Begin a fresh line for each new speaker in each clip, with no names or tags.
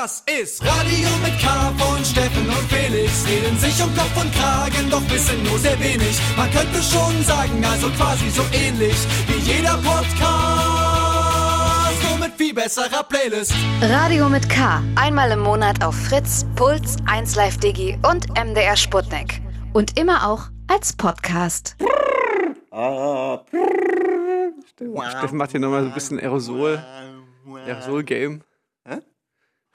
Das ist Radio mit K von Steffen und Felix. Reden sich um Kopf und Kragen, doch wissen nur sehr wenig. Man könnte schon sagen, also quasi so ähnlich wie jeder Podcast. Nur mit viel besserer Playlist.
Radio mit K. Einmal im Monat auf Fritz, Puls, 1Live Digi und MDR Sputnik. Und immer auch als Podcast.
Steffen macht hier nochmal so ein bisschen Aerosol. Aerosol-Game.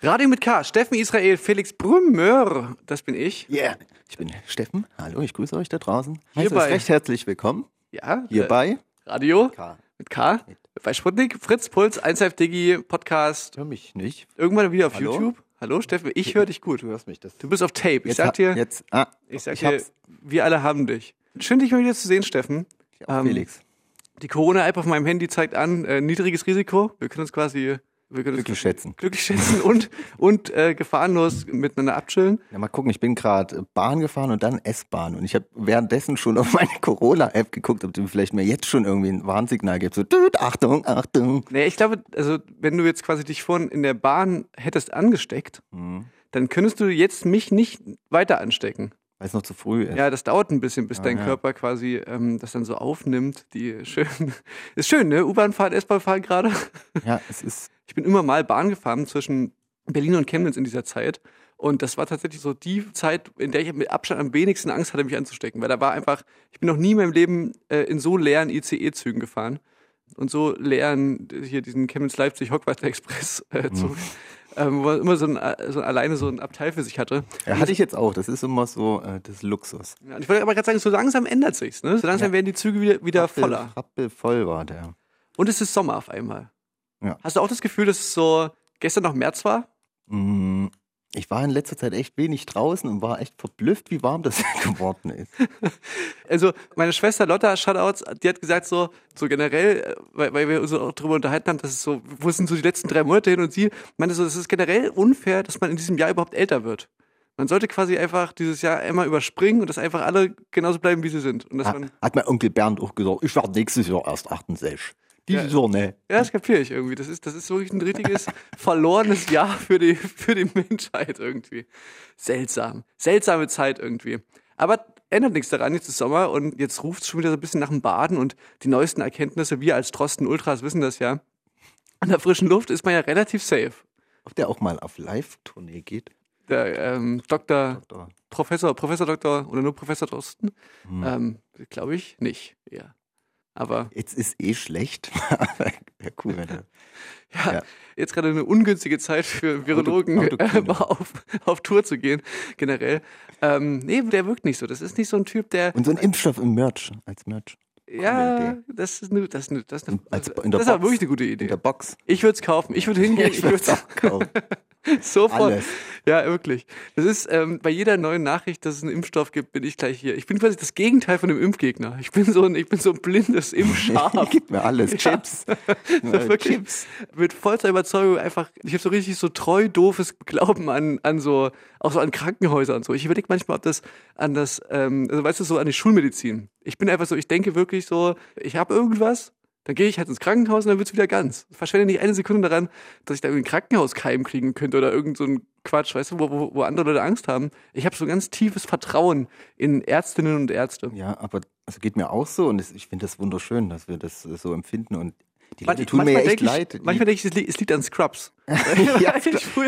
Radio mit K. Steffen Israel, Felix Brümmer. Das bin ich.
Yeah. Ich bin Steffen. Hallo, ich grüße euch da draußen.
Hierbei.
Es recht herzlich willkommen.
Ja.
Hier
äh,
bei
Radio
K.
mit K. Bei Sputnik, Fritz, Puls, 1Live Digi, Podcast.
Hör mich nicht.
Irgendwann wieder auf
Hallo?
YouTube. Hallo Steffen, ich höre dich gut.
Du hörst mich. Das
Du bist auf Tape. Ich
jetzt,
sag dir,
Jetzt, ah,
ich sag
ich
dir,
hab's.
wir alle haben dich. Schön, dich mal wieder zu sehen, Steffen.
Auch
ähm,
Felix.
Die Corona-App auf meinem Handy zeigt an, äh, niedriges Risiko. Wir können uns quasi wir können
Glücklich schätzen.
glücklich schätzen und, und äh, gefahrenlos miteinander abchillen.
Ja, mal gucken, ich bin gerade Bahn gefahren und dann S-Bahn. Und ich habe währenddessen schon auf meine Corona-App geguckt, ob du vielleicht mir jetzt schon irgendwie ein Warnsignal gibst. So, düt, Achtung, Achtung.
Nee, ich glaube, also wenn du jetzt quasi dich vorhin in der Bahn hättest angesteckt,
Hm.
dann könntest du jetzt mich nicht weiter anstecken.
Weil es noch zu früh ist.
Ja, das dauert ein bisschen, bis
Ah,
dein
ja.
Körper quasi ähm, das dann so aufnimmt. Die schön, ist schön, ne? U-Bahn fahren, S-Bahn fahren gerade.
ja, es ist.
Ich bin immer mal Bahn gefahren zwischen Berlin und Chemnitz in dieser Zeit. Und das war tatsächlich so die Zeit, in der ich mit Abstand am wenigsten Angst hatte, mich anzustecken. Weil da war einfach, ich bin noch nie in meinem Leben äh, in so leeren ICE-Zügen gefahren. Und so leeren, hier diesen Chemnitz-Leipzig-Hochwasser-Express äh,
Mhm.
Zug. Ähm, wo man immer so, ein, äh, so alleine so ein Abteil für sich hatte.
Ja, hatte ich jetzt auch. Das ist immer so äh, das Luxus.
Ja, ich wollte aber gerade sagen, so langsam ändert sich's, ne? So langsam
Ja.
werden die Züge wieder, wieder
Rappel-
voller.
Rappelvoll war der.
Und es ist Sommer auf einmal.
Ja.
Hast du auch das Gefühl, dass es so gestern noch März war?
Mm, Ich war in letzter Zeit echt wenig draußen und war echt verblüfft, wie warm das geworden ist.
Also meine Schwester Lotta, Shoutouts, die hat gesagt so, so generell, äh, weil, weil wir uns auch darüber unterhalten haben, dass es so, wo sind so die letzten drei Monate hin und sie meinte so, es ist generell unfair, dass man in diesem Jahr überhaupt älter wird. Man sollte quasi einfach dieses Jahr einmal überspringen und dass einfach alle genauso bleiben, wie sie sind. Und dass man,
Hat mein Onkel Bernd auch gesagt, ich werde nächstes Jahr erst 68. Dieses Jahr, ne?
ja, das kapiere ich irgendwie. Das ist, das ist wirklich ein richtiges verlorenes Jahr für die, für die Menschheit irgendwie. Seltsam. Seltsame Zeit irgendwie. Aber ändert nichts daran, jetzt ist Sommer und jetzt ruft es schon wieder so ein bisschen nach dem Baden und die neuesten Erkenntnisse, wir als Drosten Ultras wissen das ja. An der frischen Luft ist man ja relativ safe.
Ob der auch mal auf Live-Tournee geht?
Der ähm, Dr.
Doktor.
Professor, Professor Doktor oder nur Professor Drosten?
Hm.
Ähm, Glaube ich nicht. Ja. Aber
Jetzt ist eh schlecht. Wäre cool, wenn.
Ja,
Ja.
jetzt gerade eine ungünstige Zeit für Virologen
Auto-
äh, auf, auf Tour zu gehen, generell. Ähm, nee, der wirkt nicht so. Das ist nicht so ein Typ, der.
Und so ein Impfstoff im Merch, als Merch.
Ja, das ist eine, das ist eine, das ist eine,
Als-
das
in der
ist aber
Box.
wirklich eine gute
In
Idee.
der Box.
Ich würde es kaufen. Ich würde hingehen. Ich würde
auch kaufen.
sofort.
Alles.
Ja, wirklich. Das ist ähm, bei jeder neuen Nachricht, dass es einen Impfstoff gibt, bin ich gleich hier. Ich bin quasi das Gegenteil von einem Impfgegner. Ich bin so ein, ich bin so ein blindes Impfschaf.
Gib mir alles.
Ja.
Chips.
So wirklich
Chips.
mit vollster Überzeugung einfach, ich habe so richtig so treu doofes Glauben an, an so, auch so an Krankenhäuser und so. Ich überlege manchmal, ob das an das, ähm, also weißt du, so an die Schulmedizin. Ich bin einfach so, ich denke wirklich so, ich habe irgendwas, dann gehe ich halt ins Krankenhaus und dann wird's wieder ganz. Ich verschwende nicht eine Sekunde daran, dass ich da irgendwie einen Krankenhauskeim kriegen könnte oder irgend so ein Quatsch, weißt du, wo, wo, wo andere Leute Angst haben. Ich habe so ein ganz tiefes Vertrauen in Ärztinnen und Ärzte.
Ja, aber also geht mir auch so und es, ich finde das wunderschön, dass wir das so empfinden und die Leute tun mir ja echt
ich,
leid.
Manchmal denke ich, es li- es liegt an Scrubs.
ja,
Ich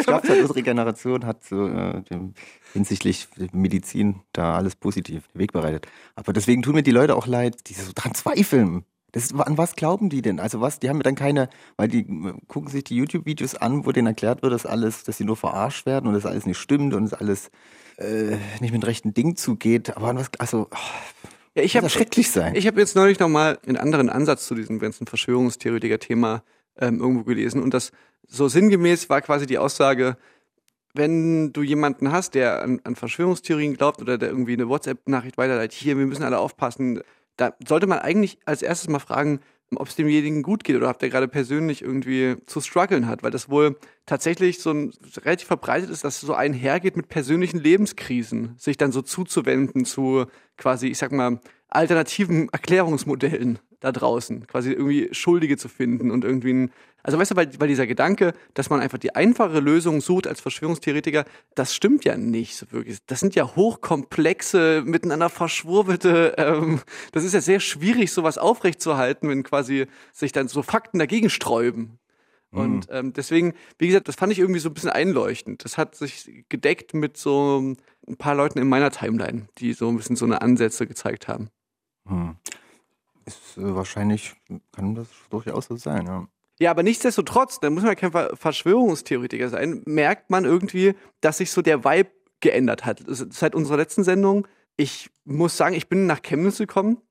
glaube, halt unsere Generation hat so äh, dem, hinsichtlich Medizin da alles positiv den Weg bereitet. Aber deswegen tun mir die Leute auch leid, die so dran zweifeln. Das, an was glauben die denn? Also was, die haben dann keine, weil die äh, gucken sich die YouTube-Videos an, wo denen erklärt wird, dass alles, dass sie nur verarscht werden und dass alles nicht stimmt und dass alles äh, nicht mit rechten Dingen zugeht. Aber an was, also, oh,
Ja, ich
kann
habe
schrecklich sein.
Ich habe jetzt neulich nochmal einen anderen Ansatz zu diesem ganzen Verschwörungstheoretiker-Thema ähm, irgendwo gelesen und das so sinngemäß war quasi die Aussage, wenn du jemanden hast, der an, an Verschwörungstheorien glaubt oder der irgendwie eine WhatsApp-Nachricht weiterleitet, hier, wir müssen alle aufpassen, da sollte man eigentlich als erstes mal fragen, ob es demjenigen gut geht oder ob der gerade persönlich irgendwie zu strugglen hat, weil das wohl tatsächlich so ein relativ verbreitet ist, dass es so einhergeht mit persönlichen Lebenskrisen, sich dann so zuzuwenden zu quasi, ich sag mal, alternativen Erklärungsmodellen da draußen, quasi irgendwie Schuldige zu finden und irgendwie ein, also weißt du, weil, weil dieser Gedanke, dass man einfach die einfache Lösung sucht als Verschwörungstheoretiker, das stimmt ja nicht so wirklich. Das sind ja hochkomplexe, miteinander verschwurbelte, ähm, das ist ja sehr schwierig, sowas aufrechtzuerhalten, wenn quasi sich dann so Fakten dagegen sträuben. Und ähm, deswegen, wie gesagt, das fand ich irgendwie so ein bisschen einleuchtend. Das hat sich gedeckt mit so ein paar Leuten in meiner Timeline, die so ein bisschen so eine Ansätze gezeigt haben.
Hm. Ist äh, wahrscheinlich, kann das durchaus so sein, ja.
Ja, aber nichtsdestotrotz, da muss man ja kein Ver- Verschwörungstheoretiker sein, merkt man irgendwie, dass sich so der Vibe geändert hat. Seit unserer letzten Sendung, ich muss sagen, ich bin nach Chemnitz gekommen,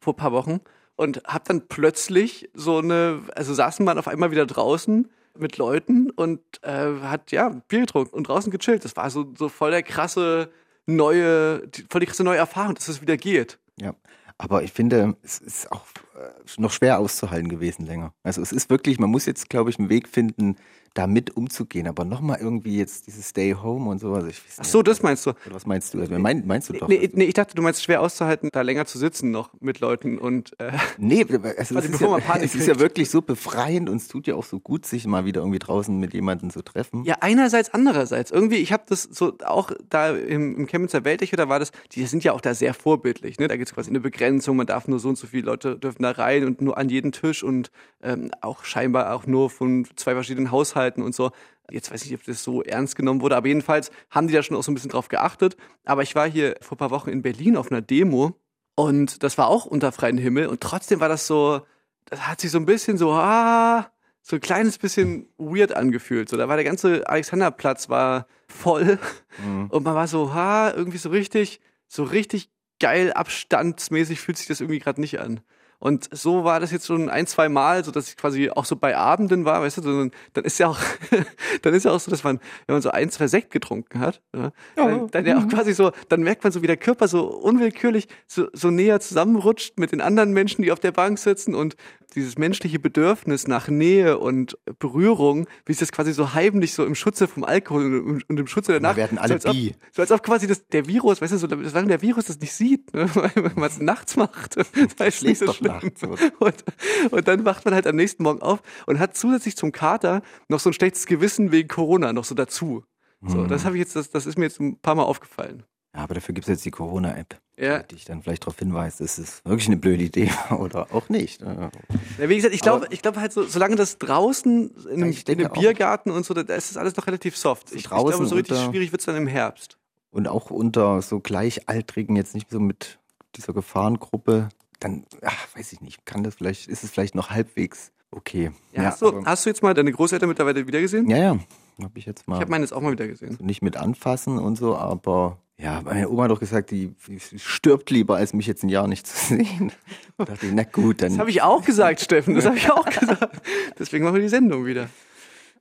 vor ein paar Wochen, und hab dann plötzlich so eine, also saßen man auf einmal wieder draußen mit Leuten und äh, hat, ja, Bier getrunken und draußen gechillt. Das war so, so voll der krasse neue, voll die krasse neue Erfahrung, dass es wieder geht.
Ja, aber ich finde, es ist auch äh, noch schwer auszuhalten gewesen länger. Also es ist wirklich, man muss jetzt, glaube ich, einen Weg finden, damit umzugehen. Aber nochmal irgendwie jetzt dieses Stay Home und so. Also ich
Ach
nicht.
so, das meinst du?
Oder was meinst du? Also, mein, meinst du doch?
Nee, nee, ich dachte, du meinst schwer auszuhalten, da länger zu sitzen noch mit Leuten und äh,
Nee, also es, ist ja, es ist ja wirklich so befreiend und es tut ja auch so gut, sich mal wieder irgendwie draußen mit jemandem zu treffen.
ja, einerseits, andererseits. Irgendwie, ich habe das so auch da im, im Chemnitzer Weltecho, da war das, die sind ja auch da sehr vorbildlich. Ne? Da gibt es quasi eine Begrenzung, man darf nur so und so viele Leute dürfen da rein und nur an jeden Tisch und ähm, auch scheinbar auch nur von zwei verschiedenen Haushalten und so. Jetzt weiß ich nicht, ob das so ernst genommen wurde, aber jedenfalls haben die da schon auch so ein bisschen drauf geachtet. Aber ich war hier vor ein paar Wochen in Berlin auf einer Demo und das war auch unter freiem Himmel und trotzdem war das so, das hat sich so ein bisschen so, ah, so ein kleines bisschen weird angefühlt. So, da war der ganze Alexanderplatz war voll
Mhm.
und man war so, ha, irgendwie so richtig, so richtig geil abstandsmäßig fühlt sich das irgendwie gerade nicht an. Und so war das jetzt schon ein, zwei Mal, so dass ich quasi auch so bei Abenden war, weißt du, so, dann ist ja auch, dann ist ja auch so, dass man, wenn man so ein, zwei Sekt getrunken hat, ja, dann, dann ja auch quasi so, dann merkt man so, wie der Körper so unwillkürlich so, so näher zusammenrutscht mit den anderen Menschen, die auf der Bank sitzen und dieses menschliche Bedürfnis nach Nähe und Berührung, wie sich das quasi so heimlich so im Schutze vom Alkohol und, und im Schutze der
Wir
Nacht.
werden alle
so als ob,
bi.
so als ob quasi das, der Virus, weißt du, so, solange der Virus das nicht sieht, ne, weil man es nachts macht, das ist nicht so schlimm.
Nachts?
Und, und dann wacht man halt am nächsten Morgen auf und hat zusätzlich zum Kater noch so ein schlechtes Gewissen wegen Corona noch so dazu. So,
Mhm.
das habe ich jetzt, das, das ist mir jetzt ein paar Mal aufgefallen.
Ja, aber dafür gibt es jetzt die Corona-App,
Ja.
die dich dann vielleicht darauf hinweist, es ist wirklich eine blöde Idee oder auch nicht.
Ja, wie gesagt, ich glaube, ich glaube halt so, solange das draußen in einem, in einem. Biergarten und so, da ist das alles noch relativ soft. Ich, ich glaube, so richtig
unter-
schwierig wird's dann im Herbst.
Und auch unter so Gleichaltrigen, jetzt nicht so mit dieser Gefahrengruppe, dann, ach, weiß ich nicht, kann das vielleicht, ist es vielleicht noch halbwegs okay.
Ja, hast, du, hast du jetzt mal deine Großeltern mittlerweile wiedergesehen?
ja, ja, habe ich jetzt mal.
Ich habe meine jetzt auch mal wieder gesehen.
so nicht mit anfassen und so, aber ja, meine Oma hat doch gesagt, die, die stirbt lieber, als mich jetzt ein Jahr nicht zu sehen. Da dachte ich, na gut, dann.
Das habe ich auch gesagt, Steffen. Das habe ich auch gesagt. Deswegen machen wir die Sendung wieder.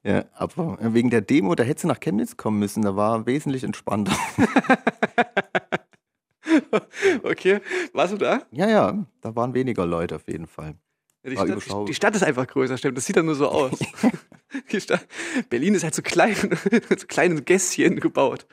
ja, aber wegen der Demo, da hätte sie nach Chemnitz kommen müssen, da war wesentlich entspannter.
Okay, warst du da?
ja, ja, da waren weniger Leute auf jeden Fall.
Ja, die, Stadt, die, Stadt ist einfach größer, stimmt. Das sieht dann nur so aus. Stadt, Berlin ist halt so klein, so kleine Gässchen gebaut.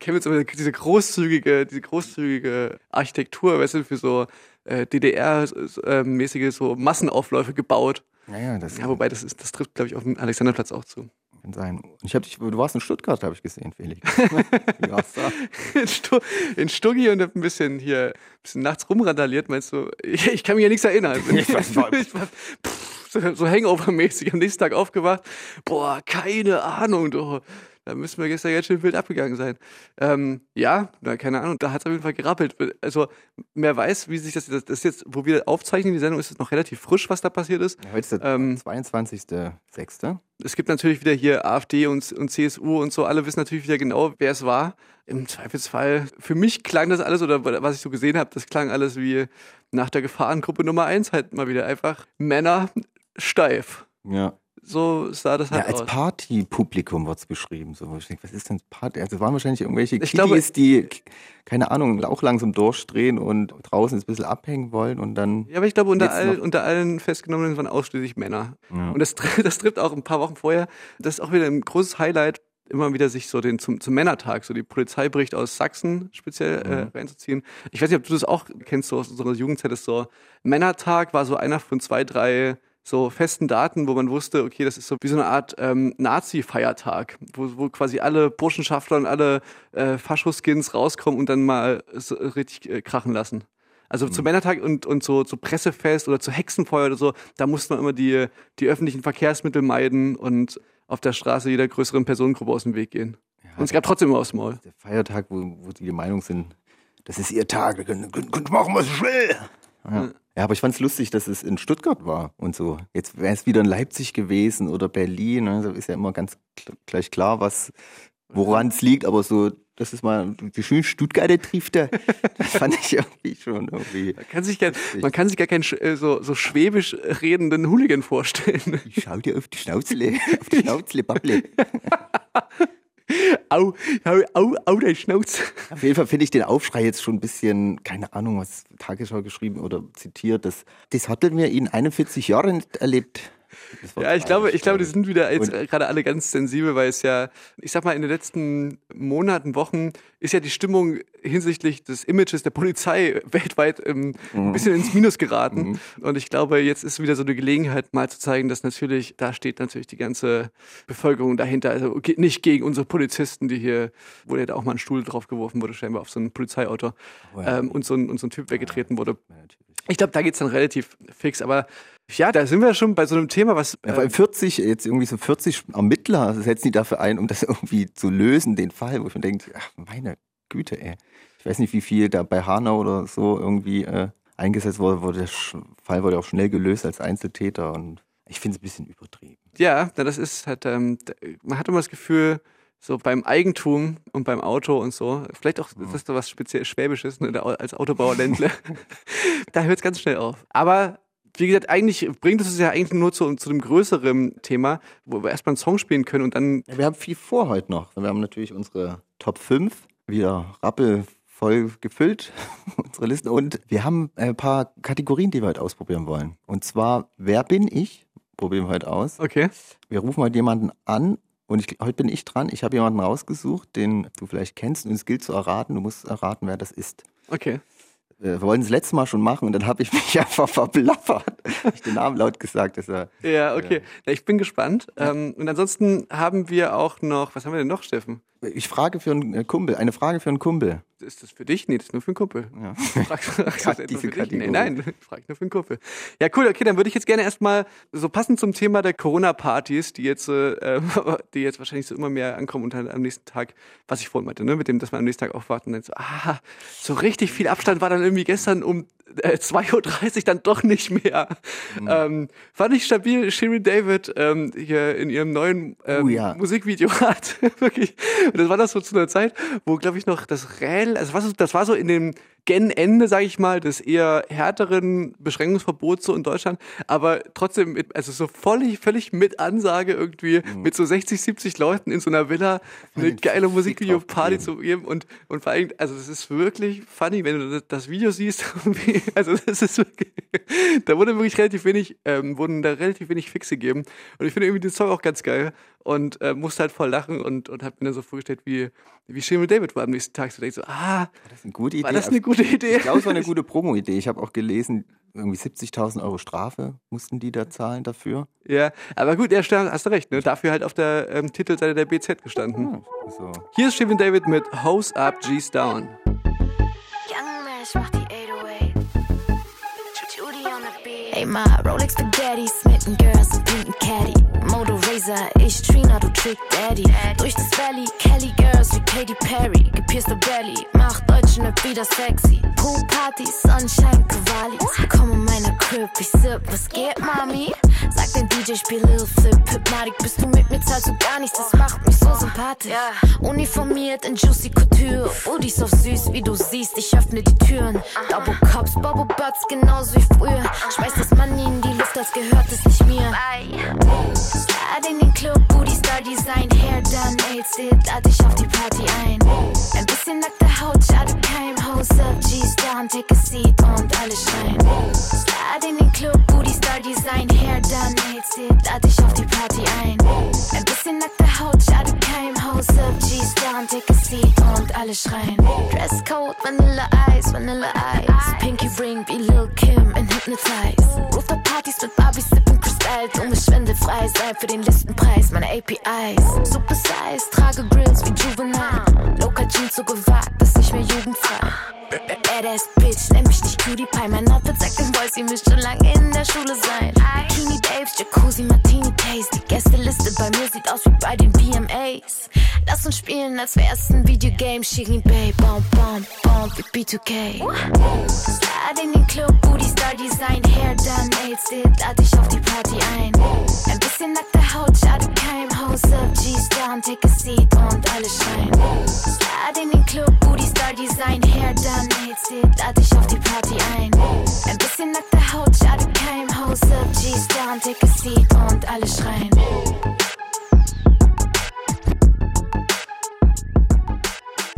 Chemnitz aber diese großzügige, diese großzügige Architektur, weißt du, für so äh, DDR-mäßige so Massenaufläufe gebaut.
Ja, ja, das
Ja, wobei das ist, das trifft, glaube ich, auf dem Alexanderplatz auch zu.
Kann sein. Ich habe dich, du warst in Stuttgart, habe ich gesehen, Felix. Wie war's da?
in, Stu in Stuggi und hab ein bisschen hier, ein bisschen nachts rumrandaliert, meinst du? Ich, ich kann mich ja nichts erinnern.
Ich weiß
war, pff, so, so Hangover-mäßig am nächsten Tag aufgewacht. Boah, keine Ahnung, du. Da müssen wir gestern ganz schön wild abgegangen sein. Ähm, ja, na, keine Ahnung, da hat es auf jeden Fall gerappelt. Also, wer weiß, wie sich das, das, das jetzt, wo wir aufzeichnen, die Sendung ist es noch relativ frisch, was da passiert ist.
Ja, Heute ist der
Ähm,
22.06.
es gibt natürlich wieder hier AfD und, und CSU und so, alle wissen natürlich wieder genau, wer es war. Im Zweifelsfall, für mich klang das alles, oder was ich so gesehen habe, das klang alles wie nach der Gefahrengruppe Nummer eins halt mal wieder einfach Männer steif.
Ja.
So sah das
Ja,
halt
als
aus.
Partypublikum wird's beschrieben. So, ich denke, was ist denn Party? Also, es waren wahrscheinlich irgendwelche
Ich
Kiddies, die, keine Ahnung, auch langsam durchdrehen und draußen ein bisschen abhängen wollen und dann.
Ja, aber ich glaube, unter, all, unter allen Festgenommenen waren ausschließlich Männer.
Ja.
Und das, das trifft auch ein paar Wochen vorher, das ist auch wieder ein großes Highlight immer wieder sich so den zum, zum Männertag, so die Polizei bricht aus Sachsen speziell äh,
Mhm.
reinzuziehen. Ich weiß nicht, ob du das auch kennst, so aus unserer Jugendzeit ist so Männertag war so einer von zwei, drei so festen Daten, wo man wusste, okay, das ist so wie so eine Art ähm, Nazi-Feiertag, wo, wo quasi alle Burschenschaftler und alle äh, Faschoskins rauskommen und dann mal so richtig äh, krachen lassen. Also zum Männertag und, und so zu Pressefest oder zu Hexenfeuer oder so, da musste man immer die, die öffentlichen Verkehrsmittel meiden und auf der Straße jeder größeren Personengruppe aus dem Weg gehen. und es gab trotzdem immer aufs Maul.
Der Feiertag, wo, wo die Meinung sind, das ist ihr Tag, wir können, können, können machen, was ich will. Ja. ja, aber ich fand es lustig, dass es in Stuttgart war und so. Jetzt wäre es wieder in Leipzig gewesen oder Berlin. Ne? Ist ja immer ganz gleich klar, was woran es liegt, aber so, das ist mal die schöne Stuttgarter trifft er. Das fand ich irgendwie schon irgendwie.
Man kann sich, gar, man kann sich gar keinen äh, so, so schwäbisch redenden Hooligan vorstellen.
Ich schau dir auf die Schnauzle, auf die Schnauzle, Babble.
au, au, au, au, dein Schnauz.
Auf jeden Fall finde ich den Aufschrei jetzt schon ein bisschen, keine Ahnung, was Tagesschau geschrieben oder zitiert. Das, das hatten wir in 41 Jahren erlebt.
Ja, ich glaube, ich glaube, die sind wieder jetzt
Und-
gerade alle ganz sensibel, weil es ja, ich sag mal, in den letzten Monaten, Wochen ist ja die Stimmung hinsichtlich des Images der Polizei weltweit ähm, ein bisschen ins Minus geraten. Und ich glaube, jetzt ist wieder so eine Gelegenheit, mal zu zeigen, dass natürlich, da steht natürlich die ganze Bevölkerung dahinter. Also nicht gegen unsere Polizisten, die hier, wo ja da auch mal ein Stuhl draufgeworfen wurde, scheinbar auf so ein Polizeiauto
Oh ja.
ähm, und, so ein, und so ein Typ weggetreten wurde. Ich glaube, da geht's dann relativ fix. Aber ja, da sind wir schon bei so einem Thema, was.
Ja,
äh,
vor allem 40, jetzt irgendwie so 40 Ermittler setzen die dafür ein, um das irgendwie zu lösen, den Fall, wo ich mir denke, ach, meine Güte, ey. Ich weiß nicht, wie viel da bei Hanau oder so irgendwie äh, eingesetzt wurde, wurde der Fall wurde auch schnell gelöst als Einzeltäter und ich finde es ein bisschen übertrieben.
Ja, na, das ist halt, ähm, man hat immer das Gefühl, so beim Eigentum und beim Auto und so, vielleicht auch, das ist doch was speziell Schwäbisches, ne, als Autobauer Ländle, da hört es ganz schnell auf. Aber wie gesagt, eigentlich bringt es uns ja eigentlich nur zu, zu einem größeren Thema, wo wir erstmal einen Song spielen können und dann,
Ja, wir haben viel vor heute noch. Wir haben natürlich unsere Top 5 wieder rappelvoll gefüllt, unsere Listen. Und wir haben ein paar Kategorien, die wir heute ausprobieren wollen. Und zwar, wer bin ich? Probieren wir heute aus.
okay,
Wir rufen heute jemanden an und ich, heute bin ich dran. Ich habe jemanden rausgesucht, den du vielleicht kennst und es gilt zu erraten. Du musst erraten, wer das ist.
okay.
Äh, Wir wollten es letztes Mal schon machen und dann habe ich mich einfach verblaffert. Ich den Namen laut gesagt. Dass er,
Ja, okay. Ja, ich bin gespannt. Ähm, und ansonsten haben wir auch noch, was haben wir denn noch, Steffen?
Ich frage für einen äh, Kumpel, eine Frage für einen Kumpel.
Ist das für dich? Nee, das ist nur für einen Kumpel.
Ja.
Frag, frag das etwa
diese? Kategorie.
Nee, nein, frag nur für einen Kumpel. Ja, cool, okay, dann würde ich jetzt gerne erstmal so passend zum Thema der Corona-Partys, die jetzt, äh, die jetzt wahrscheinlich so immer mehr ankommen und dann am nächsten Tag, was ich vorhin meinte, ne, mit dem, dass man am nächsten Tag aufwacht und dann so, ah, so richtig viel Abstand war dann irgendwie gestern um äh, 2.30 Uhr dann doch nicht mehr.
Mhm.
Ähm, fand ich stabil, Shirin David ähm, hier in ihrem neuen ähm,
Oh ja.
Musikvideo hat. Wirklich. Und das war das so zu einer Zeit, wo, glaube ich, noch das Rel, also was, das war so in dem Gen-Ende, sage ich mal, des eher härteren Beschränkungsverbots so in Deutschland, aber trotzdem, mit, also so völlig, völlig mit Ansage irgendwie, mit so 60, 70 Leuten in so einer Villa eine geile Musikvideo-Party zu geben und, und vor allem, also es ist wirklich funny, wenn du das, Video siehst, also das ist wirklich, da wurde wirklich relativ wenig, ähm, wurden da relativ wenig Fixe gegeben. Und ich finde irgendwie den Song auch ganz geil und äh, musste halt voll lachen und, und hab mir dann so vorgestellt, wie, wie Shimon David war am nächsten Tag. So denk ich so, ah,
Das ist eine gute Idee.
war das eine gute Idee?
ich glaube, es war eine gute Promo-Idee. Ich habe auch gelesen, irgendwie 70.000 Euro Strafe mussten die da zahlen dafür.
Ja, aber gut, ja, hast du recht, ne? Dafür halt auf der ähm, Titelseite der BZ gestanden.
So.
Hier ist Shimon David mit Hose Up, G's Down.
Young Mash macht die 808. Judy on the beat. Ey, ma, Rolex Spaghetti, smitten Girls pinken Caddy. Moto Razor, ich Trina, du Trick Daddy. Durch das Valley, Kelly Girls wie Katy Perry. Gepierste Belly, macht deutschen Rap wieder sexy. Pool Party, Sunshine, Cavallis. Komm in meine Crib, ich sip, was geht, Mami? Sag den DJ, spiel Lil Flip, Hypnotic. Bist du mit mir, zahlst du gar nichts, das macht mich so sympathisch. Uniformiert in Juicy Couture. Udis auf süß, wie du siehst, ich öffne die Türen. Double Cups, Bubble Butts, genauso wie früher. Schmeiß das Money in die Luft, als gehört es nicht mir. Slide in den Club, Booty Star Design, Hair done, Nails did, lad dich auf die Party ein. Ein bisschen nackte Haut, schadet keinem. Hose up, G's down, take a seat und alle schreien. Slide in den Club, Booty Star Design, Hair done, Nails did, lad dich auf die Party ein. Ein bisschen nackte Haut, schadet keinem. Hose down, take a seat und alle schreien. Dresscode, Vanilla Ice, Vanilla Ice. Pinky Ring wie Lil Kim in Hypnotize. Rooftop-Partys mit Barbies, sippen Kristall. Dumme Schwinde frei, sei für den Listenpreis. Meine APIs. Super Size, trage Grills wie Juvenile. Local Jeans so gewagt, ist nicht mehr jugendfrei. Badass Bitch, nenn mich nicht Cutie Pie. Mein Outfit sagt den Boys, ihr müsst schon lange in der Schule sein. Bikini Babes, Jacuzzi, Martini Taste. Die Gästeliste bei mir sieht aus wie bei den VMAs. Lass uns spielen, als wär's ein Videogame. Shirin Bay, Bomb, Bomb, Bomb, wie B2K. Slide in den Club, Booty Star Design, Hair done, Nails it, lad dich auf die Party ein. Ein bisschen nackte Haut, schade kein Hose G's down, take a seat und alle schreien. Slide in den Club, Booty Star Design, Hair done, Nails it, lad auf die Party ein. Ein bisschen nackte Haut, schade kein Hose G's down, take a seat und alle schreien.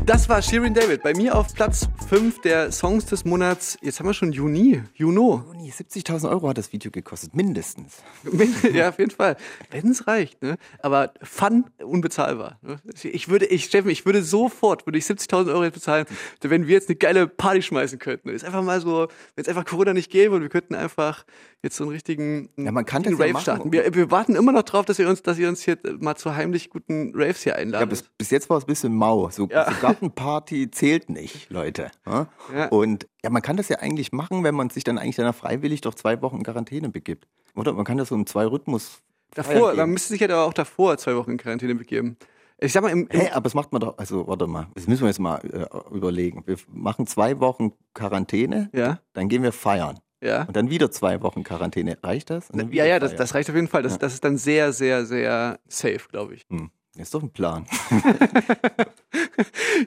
Das war Shirin David. Bei mir auf Platz 5 der Songs des Monats. Jetzt haben wir schon Juni. Juno.
Juni, 70.000 Euro hat das Video gekostet, mindestens.
ja, auf jeden Fall. Wenn es reicht, ne? Aber Fun unbezahlbar. Ne? Ich würde, ich, Steffen, ich würde sofort, würde ich 70.000 Euro jetzt bezahlen, wenn wir jetzt eine geile Party schmeißen könnten. Ist einfach mal so, wenn es einfach Corona nicht gäbe und wir könnten einfach jetzt so einen richtigen
Ja, man kann
richtigen
ja
Rave
machen.
starten. Wir, wir warten immer noch drauf, dass ihr uns, dass ihr uns hier mal zu heimlich guten Raves hier
Ja,
einladen.
bis, bis jetzt war es ein bisschen mau. So,
Ja.
so Gartenparty zählt nicht, Leute. Ja?
Ja.
Und ja, man kann das ja eigentlich machen, wenn man sich dann eigentlich dann freiwillig doch zwei Wochen in Quarantäne begibt. Oder man kann das so im Zwei-Rhythmus.
davor, man müsste sich ja aber auch davor zwei Wochen in Quarantäne begeben. Ich sag mal, im, im
Hä, aber das macht man doch, also warte mal, das müssen wir jetzt mal äh, überlegen. Wir machen zwei Wochen Quarantäne,
ja,
dann gehen wir feiern.
Ja.
Und dann wieder zwei Wochen Quarantäne. Reicht das?
Ja, ja, das, das reicht auf jeden Fall. Das,
Ja.
das ist dann sehr, sehr, sehr safe, glaube ich.
Hm. Ist doch ein Plan.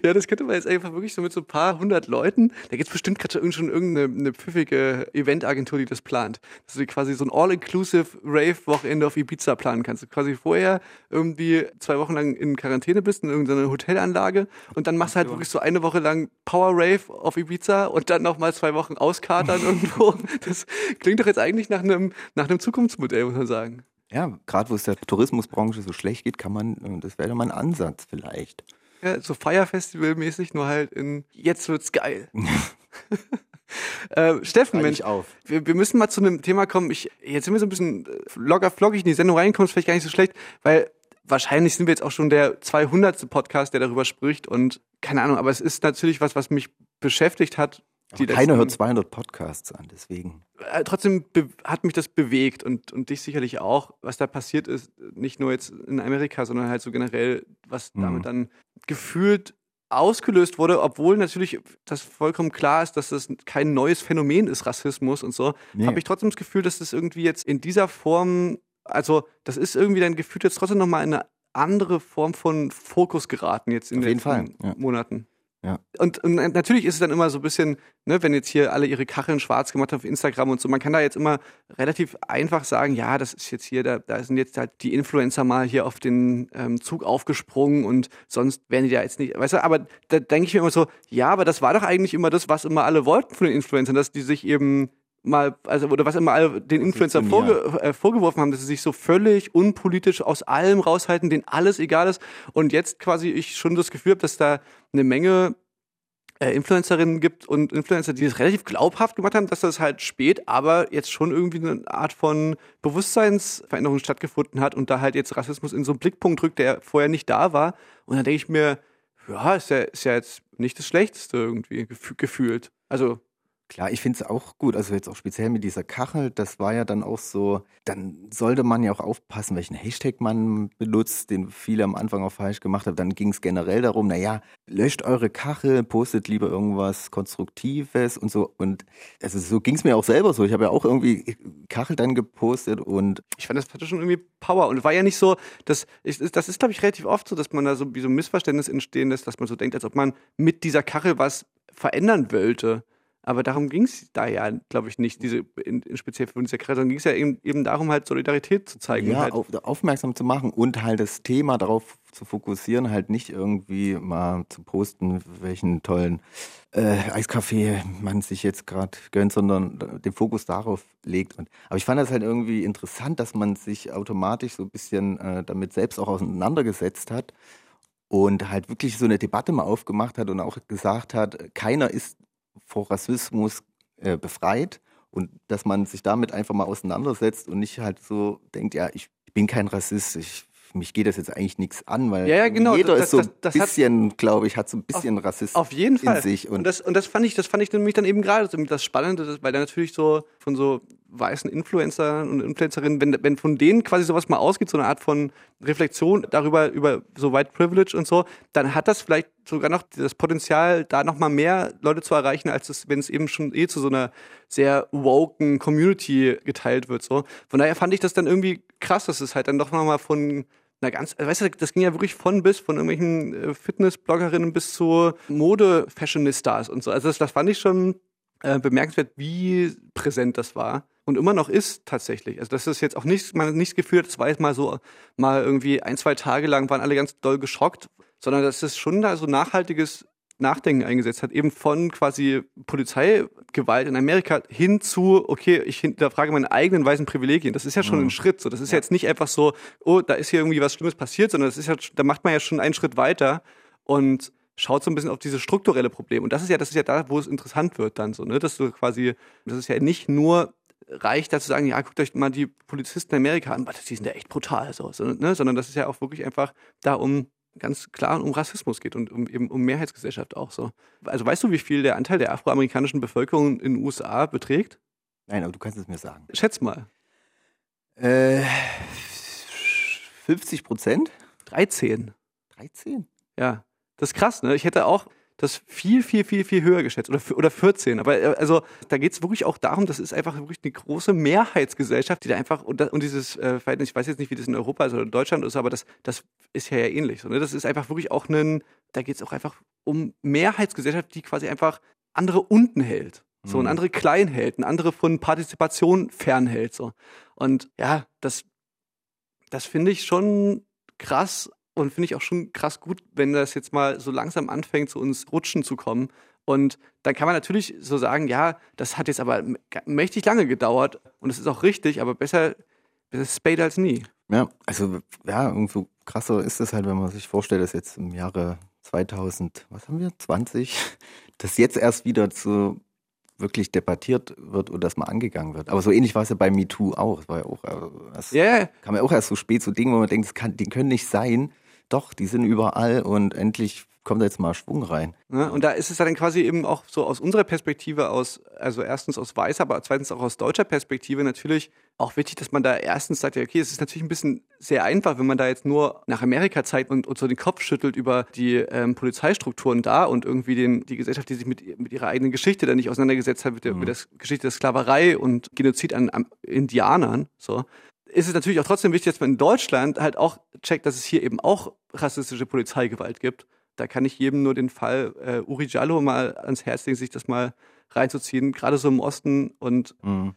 Ja, das könnte man jetzt einfach wirklich so mit so ein paar hundert Leuten. Da gibt es bestimmt gerade schon, irgend- schon irgendeine eine pfiffige Eventagentur, die das plant. Dass du quasi so ein All-Inclusive Rave-Wochenende auf Ibiza planen kannst. Du quasi vorher irgendwie zwei Wochen lang in Quarantäne bist in irgendeiner Hotelanlage und dann machst du halt wirklich so eine Woche lang Power Rave auf Ibiza und dann nochmal zwei Wochen auskatern irgendwo. Das klingt doch jetzt eigentlich nach einem, nach einem Zukunftsmodell, muss man sagen.
Ja, gerade wo es der Tourismusbranche so schlecht geht, kann man, äh, das wäre doch mal ein Ansatz vielleicht.
Ja, so Feierfestival-mäßig, nur halt in jetzt wird's geil. äh, Steffen, Mensch,
auf.
wir, wir müssen mal zu einem Thema kommen. Ich, jetzt sind wir so ein bisschen äh, locker flockig in die Sendung reinkommen, ist vielleicht gar nicht so schlecht, weil wahrscheinlich sind wir jetzt auch schon der 200. Podcast, der darüber spricht und keine Ahnung, aber es ist natürlich was, was mich beschäftigt hat. Die
Aber keiner
letzten-
hört 200 Podcasts an, deswegen.
äh, trotzdem hat mich das bewegt und, und dich sicherlich auch, was da passiert ist, nicht nur jetzt in Amerika, sondern halt so generell, was
Mhm.
damit dann gefühlt ausgelöst wurde, obwohl natürlich das vollkommen klar ist, dass das kein neues Phänomen ist, Rassismus und so,
Nee.
habe ich trotzdem das Gefühl, dass das irgendwie jetzt in dieser Form, also das ist irgendwie dann gefühlt jetzt trotzdem nochmal in eine andere Form von Fokus geraten jetzt in
Auf
den
jeden Fall,
letzten
ja.
Monaten.
Ja.
Und, und natürlich ist es dann immer so ein bisschen, ne, wenn jetzt hier alle ihre Kacheln schwarz gemacht haben auf Instagram und so, man kann da jetzt immer relativ einfach sagen, ja, das ist jetzt hier, da, da sind jetzt halt die Influencer mal hier auf den ähm, Zug aufgesprungen und sonst wären die da jetzt nicht, weißt du, aber da denke ich mir immer so, ja, aber das war doch eigentlich immer das, was immer alle wollten von den Influencern, dass die sich eben mal, also oder was immer alle den Influencer vorge äh, vorgeworfen haben, dass sie sich so völlig unpolitisch aus allem raushalten, denen alles egal ist. Und jetzt quasi ich schon das Gefühl habe, dass da eine Menge äh, Influencerinnen gibt und Influencer, die das relativ glaubhaft gemacht haben, dass das halt spät, aber jetzt schon irgendwie eine Art von Bewusstseinsveränderung stattgefunden hat und da halt jetzt Rassismus in so einen Blickpunkt rückt, der vorher nicht da war. Und dann denke ich mir, ja, ist ja, ist ja jetzt nicht das Schlechteste irgendwie gefü gefühlt. Also
Klar, ich finde es auch gut. Also jetzt auch speziell mit dieser Kachel, das war ja dann auch so, dann sollte man ja auch aufpassen, welchen Hashtag man benutzt, den viele am Anfang auch falsch gemacht haben. Dann ging es generell darum, naja, löscht eure Kachel, postet lieber irgendwas Konstruktives und so. Und also so ging es mir auch selber so. Ich habe ja auch irgendwie Kachel dann gepostet und
ich fand, das hatte schon irgendwie Power. Und war ja nicht so, dass ich, das ist, glaube ich, relativ oft so, dass man da so wie so ein Missverständnis entstehen lässt, dass man so denkt, als ob man mit dieser Kachel was verändern wollte. Aber darum ging es da ja, glaube ich, nicht, diese in, in speziell von dieser Kachel, sondern ging es ja eben, eben darum, halt Solidarität zu zeigen.
ja,
halt.
auf, aufmerksam zu machen und halt das Thema darauf zu fokussieren, halt nicht irgendwie mal zu posten, welchen tollen äh, Eiskaffee man sich jetzt gerade gönnt, sondern den Fokus darauf legt. Und, aber ich fand das halt irgendwie interessant, dass man sich automatisch so ein bisschen äh, damit selbst auch auseinandergesetzt hat und halt wirklich so eine Debatte mal aufgemacht hat und auch gesagt hat, keiner ist vor Rassismus äh, befreit und dass man sich damit einfach mal auseinandersetzt und nicht halt so denkt, ja, ich bin kein Rassist, ich mich geht das jetzt eigentlich nichts an, weil
Ja, ja, genau,
jeder
das-
ist so ein bisschen, glaube ich, hat so ein bisschen Rassist
Auf jeden Fall.
in sich.
Und,
Und,
das, und das fand ich, das fand ich nämlich dann eben gerade das Spannende, weil da natürlich so von so weißen Influencern und Influencerinnen, wenn, wenn von denen quasi sowas mal ausgeht, so eine Art von Reflexion darüber, über so White Privilege und so, dann hat das vielleicht sogar noch das Potenzial, da noch mal mehr Leute zu erreichen, als es, wenn es eben schon eh zu so einer sehr woken Community geteilt wird. So. Von daher fand ich das dann irgendwie krass, dass es halt dann doch noch mal von na ganz, weißt du, das ging ja wirklich von bis, von irgendwelchen äh, Fitness-Bloggerinnen bis zu Mode-Fashionistas und so. Also das, das fand ich schon äh, bemerkenswert, wie präsent das war und immer noch ist tatsächlich. Also das ist jetzt auch nicht, man hat nicht das war jetzt mal so, mal irgendwie ein, zwei Tage lang waren alle ganz doll geschockt, sondern dass es schon da so nachhaltiges Nachdenken eingesetzt hat, eben von quasi Polizeigewalt in Amerika hin zu, okay, ich hinterfrage meine eigenen weißen Privilegien. Das ist ja schon ein Schritt. So, das ist ja. jetzt nicht einfach so, oh, da ist hier irgendwie was Schlimmes passiert, sondern das ist ja, da macht man ja schon einen Schritt weiter und schaut so ein bisschen auf dieses strukturelle Problem. Und das ist ja, das ist ja da, wo es interessant wird dann so, ne? Dass du quasi, das ist ja nicht nur reicht dazu sagen, ja, guckt euch mal die Polizisten in Amerika an, die sind ja echt brutal so, so ne? sondern das ist ja auch wirklich einfach da um ganz klar um Rassismus geht und um eben um Mehrheitsgesellschaft auch so. Also weißt du, wie viel der Anteil der afroamerikanischen Bevölkerung in den USA beträgt?
nein, aber du kannst es mir sagen.
Schätz mal.
Äh, 50 Prozent?
13.
13?
Ja. Das ist krass, ne? Ich hätte auch das viel, viel, viel, viel höher geschätzt. Oder, oder 14. Aber äh, also da geht es wirklich auch darum, das ist einfach wirklich eine große Mehrheitsgesellschaft, die da einfach, und, und dieses äh, Verhältnis, ich weiß jetzt nicht, wie das in Europa ist oder in Deutschland ist, aber das, das ist ja, ja ähnlich. So, ne? Das ist einfach wirklich auch ein, da geht es auch einfach um Mehrheitsgesellschaft, die quasi einfach andere unten hält. So, und
Mhm.
andere klein hält, und andere von Partizipation fernhält. So. Und ja, das, das finde ich schon krass und finde ich auch schon krass gut, wenn das jetzt mal so langsam anfängt, zu uns rutschen zu kommen. Und dann kann man natürlich so sagen, ja, das hat jetzt aber mächtig lange gedauert und es ist auch richtig, aber besser, besser spät als nie.
Ja, also ja, irgendwo krasser ist es halt, wenn man sich vorstellt, dass jetzt im Jahre 2000, was haben wir, 20, dass jetzt erst wieder zu wirklich debattiert wird und dass mal angegangen wird. Aber so ähnlich war es ja bei MeToo auch. Es war ja auch, äh, das
Ja, ja,
kam ja auch erst so spät zu Dingen, wo man denkt, das kann, die können nicht sein. Doch, die sind überall und endlich kommt da jetzt mal Schwung rein.
Ne? Und da ist es dann quasi eben auch so aus unserer Perspektive, aus, also erstens aus weißer, aber zweitens auch aus deutscher Perspektive natürlich auch wichtig, dass man da erstens sagt, ja, okay, es ist natürlich ein bisschen sehr einfach, wenn man da jetzt nur nach Amerika zeigt und, und so den Kopf schüttelt über die ähm, Polizeistrukturen da und irgendwie den, die Gesellschaft, die sich mit, mit ihrer eigenen Geschichte da nicht auseinandergesetzt hat, mit der, mit der Geschichte der Sklaverei und Genozid an, an Indianern, so ist es natürlich auch trotzdem wichtig, dass man in Deutschland halt auch checkt, dass es hier eben auch rassistische Polizeigewalt gibt. Da kann ich jedem nur den Fall äh, Uri Jallo mal ans Herz legen, sich das mal reinzuziehen, gerade so im Osten. Und
Mhm.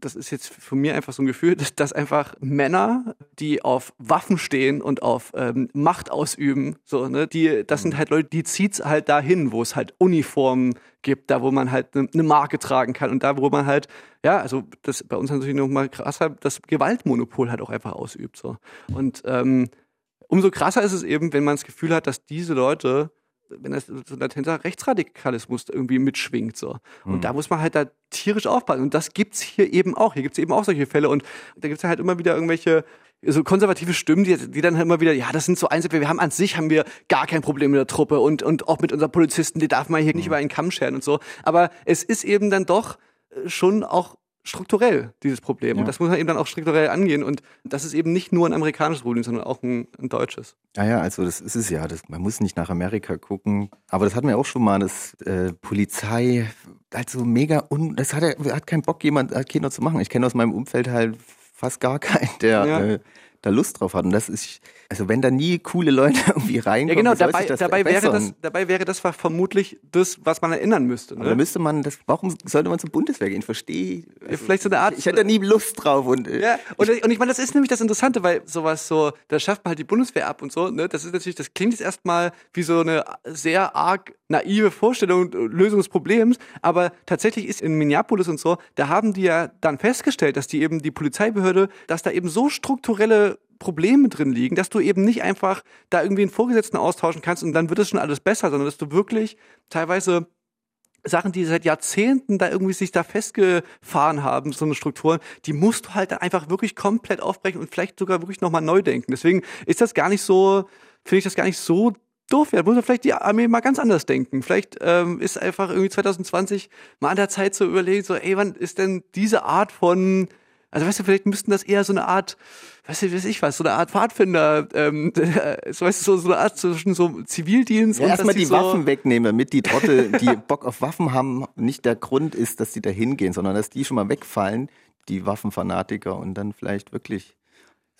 Das ist jetzt für mich einfach so ein Gefühl, dass, dass einfach Männer, die auf Waffen stehen und auf ähm, Macht ausüben, so, ne, die, das sind halt Leute, die zieht's halt dahin, wo es halt Uniformen gibt, da wo man halt eine ne Marke tragen kann und da wo man halt, ja, also das bei uns natürlich noch mal krasser, das Gewaltmonopol halt auch einfach ausübt. So. Und ähm, umso krasser ist es eben, wenn man das Gefühl hat, dass diese Leute, wenn das so ein latenter Rechtsradikalismus irgendwie mitschwingt. So. Und
Mhm.
da muss man halt da tierisch aufpassen. Und das gibt's hier eben auch. Hier gibt's eben auch solche Fälle. Und da gibt's halt immer wieder irgendwelche so konservative Stimmen, die, die dann halt immer wieder, ja, das sind so Einzelfälle, wir haben an sich haben wir gar kein Problem mit der Truppe und, und auch mit unseren Polizisten, die darf man hier nicht über einen Kamm scheren und so. Aber es ist eben dann doch schon auch strukturell, dieses Problem.
Ja.
Und das muss man eben dann auch strukturell angehen. Und das ist eben nicht nur ein amerikanisches Problem, sondern auch ein, ein deutsches.
Ja, ja, also das ist es ja. Das, man muss nicht nach Amerika gucken. Aber das hatten wir auch schon mal, dass äh, Polizei also mega un. Das hat, er, hat keinen Bock, jemand äh, Kinder zu machen. Ich kenne aus meinem Umfeld halt fast gar keinen, der
Ja.
äh, da Lust drauf hat. Und das ist, also wenn da nie coole Leute irgendwie reinkommen,
Ja, genau, dabei,
sich das
dabei, wäre das, dabei wäre das vermutlich das, was man erinnern müsste.
Aber da
Ne?
müsste man das, warum sollte man zur Bundeswehr gehen? Verstehe.
Ja, vielleicht so eine Art-
Ich hätte da nie Lust drauf und äh,
Ja, und, und ich meine, das ist nämlich das Interessante, weil sowas so, da schafft man halt die Bundeswehr ab und so, ne? Das ist natürlich, das klingt jetzt erstmal wie so eine sehr arg naive Vorstellung, Lösung des Problems, aber tatsächlich ist in Minneapolis und so, da haben die ja dann festgestellt, dass die eben die Polizeibehörde, dass da eben so strukturelle Probleme drin liegen, dass du eben nicht einfach da irgendwie einen Vorgesetzten austauschen kannst und dann wird es schon alles besser, sondern dass du wirklich teilweise Sachen, die seit Jahrzehnten da irgendwie sich da festgefahren haben, so eine Struktur, die musst du halt dann einfach wirklich komplett aufbrechen und vielleicht sogar wirklich nochmal neu denken. Deswegen ist das gar nicht so, finde ich das gar nicht so doof. Ja, muss man vielleicht die Armee mal ganz anders denken. Vielleicht ähm, ist einfach irgendwie 2020 mal an der Zeit zu überlegen, so, ey, wann ist denn diese Art von also weißt du, vielleicht müssten das eher so eine Art, weißt du, weiß ich was, so eine Art Pfadfinder, ähm, so, weißt du, so, so eine Art zwischen so Zivildienst
ja,
und
erstmal die
so
Waffen wegnehmen, damit die Trottel, die Bock auf Waffen haben, nicht der Grund ist, dass die da hingehen, sondern dass die schon mal wegfallen, die Waffenfanatiker und dann vielleicht wirklich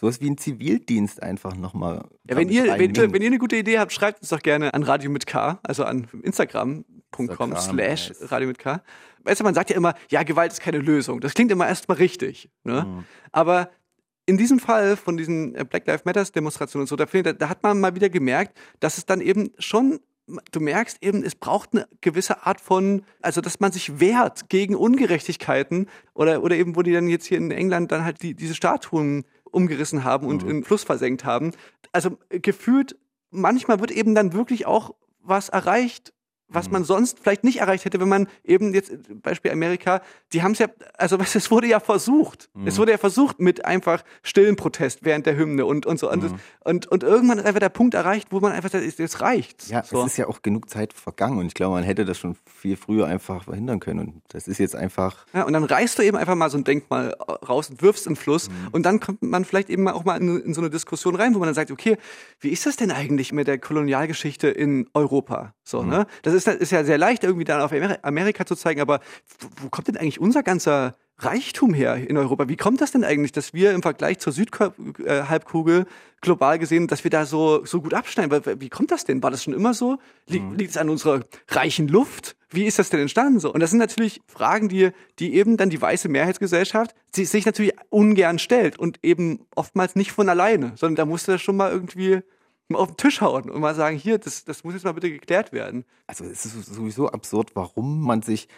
sowas wie ein Zivildienst einfach nochmal.
Ja, wenn ihr, wenn, ihr- wenn ihr eine gute Idee habt, schreibt uns doch gerne an Radio mit K, also an Instagram.com
Instagram,
slash. Radio mit K. Weißt du, man sagt ja immer, ja, Gewalt ist keine Lösung. Das klingt immer erstmal richtig. Ne?
Mhm.
Aber in diesem Fall von diesen äh, Black Lives Matters Demonstrationen und so, da, da hat man mal wieder gemerkt, dass es dann eben schon, du merkst eben, es braucht eine gewisse Art von, also dass man sich wehrt gegen Ungerechtigkeiten oder, oder eben, wo die dann jetzt hier in England dann halt die, diese Statuen umgerissen haben und
Mhm.
in den Fluss versenkt haben. Also gefühlt, manchmal wird eben dann wirklich auch was erreicht, was
Mhm.
man sonst vielleicht nicht erreicht hätte, wenn man eben jetzt, äh, Beispiel Amerika, die haben es ja, also es wurde ja versucht.
Mhm.
Es wurde ja versucht mit einfach stillen Protest während der Hymne und, und so. Und, das- und, und irgendwann ist einfach der Punkt erreicht, wo man einfach sagt, jetzt- jetzt reicht's.
Ja,
so.
es ist ja auch genug Zeit vergangen und ich glaube, man hätte das schon viel früher einfach verhindern können. Und das ist jetzt einfach.
Ja, und dann reißt du eben einfach mal so ein Denkmal raus und wirfst in den Fluss.
Mhm.
Und dann kommt man vielleicht eben auch mal in, in so eine Diskussion rein, wo man dann sagt, okay, wie ist das denn eigentlich mit der Kolonialgeschichte in Europa? So,
Mhm.
ne? Das ist, ist ja sehr leicht, irgendwie dann auf Amer- Amerika zu zeigen, aber wo, kommt denn eigentlich unser ganzer Reichtum her in Europa? Wie kommt das denn eigentlich, dass wir im Vergleich zur Südhalbkugel global gesehen, dass wir da so, so gut abschneiden? Wie kommt das denn? War das schon immer so?
Mhm.
Liegt es an unserer reichen Luft? Wie ist das denn entstanden so? Und das sind natürlich Fragen, die, die eben dann die weiße Mehrheitsgesellschaft sich natürlich ungern stellt und eben oftmals nicht von alleine, sondern da musste das schon mal irgendwie auf den Tisch hauen und mal sagen, hier, das, das muss jetzt mal bitte geklärt werden.
Also es ist sowieso absurd, warum man sich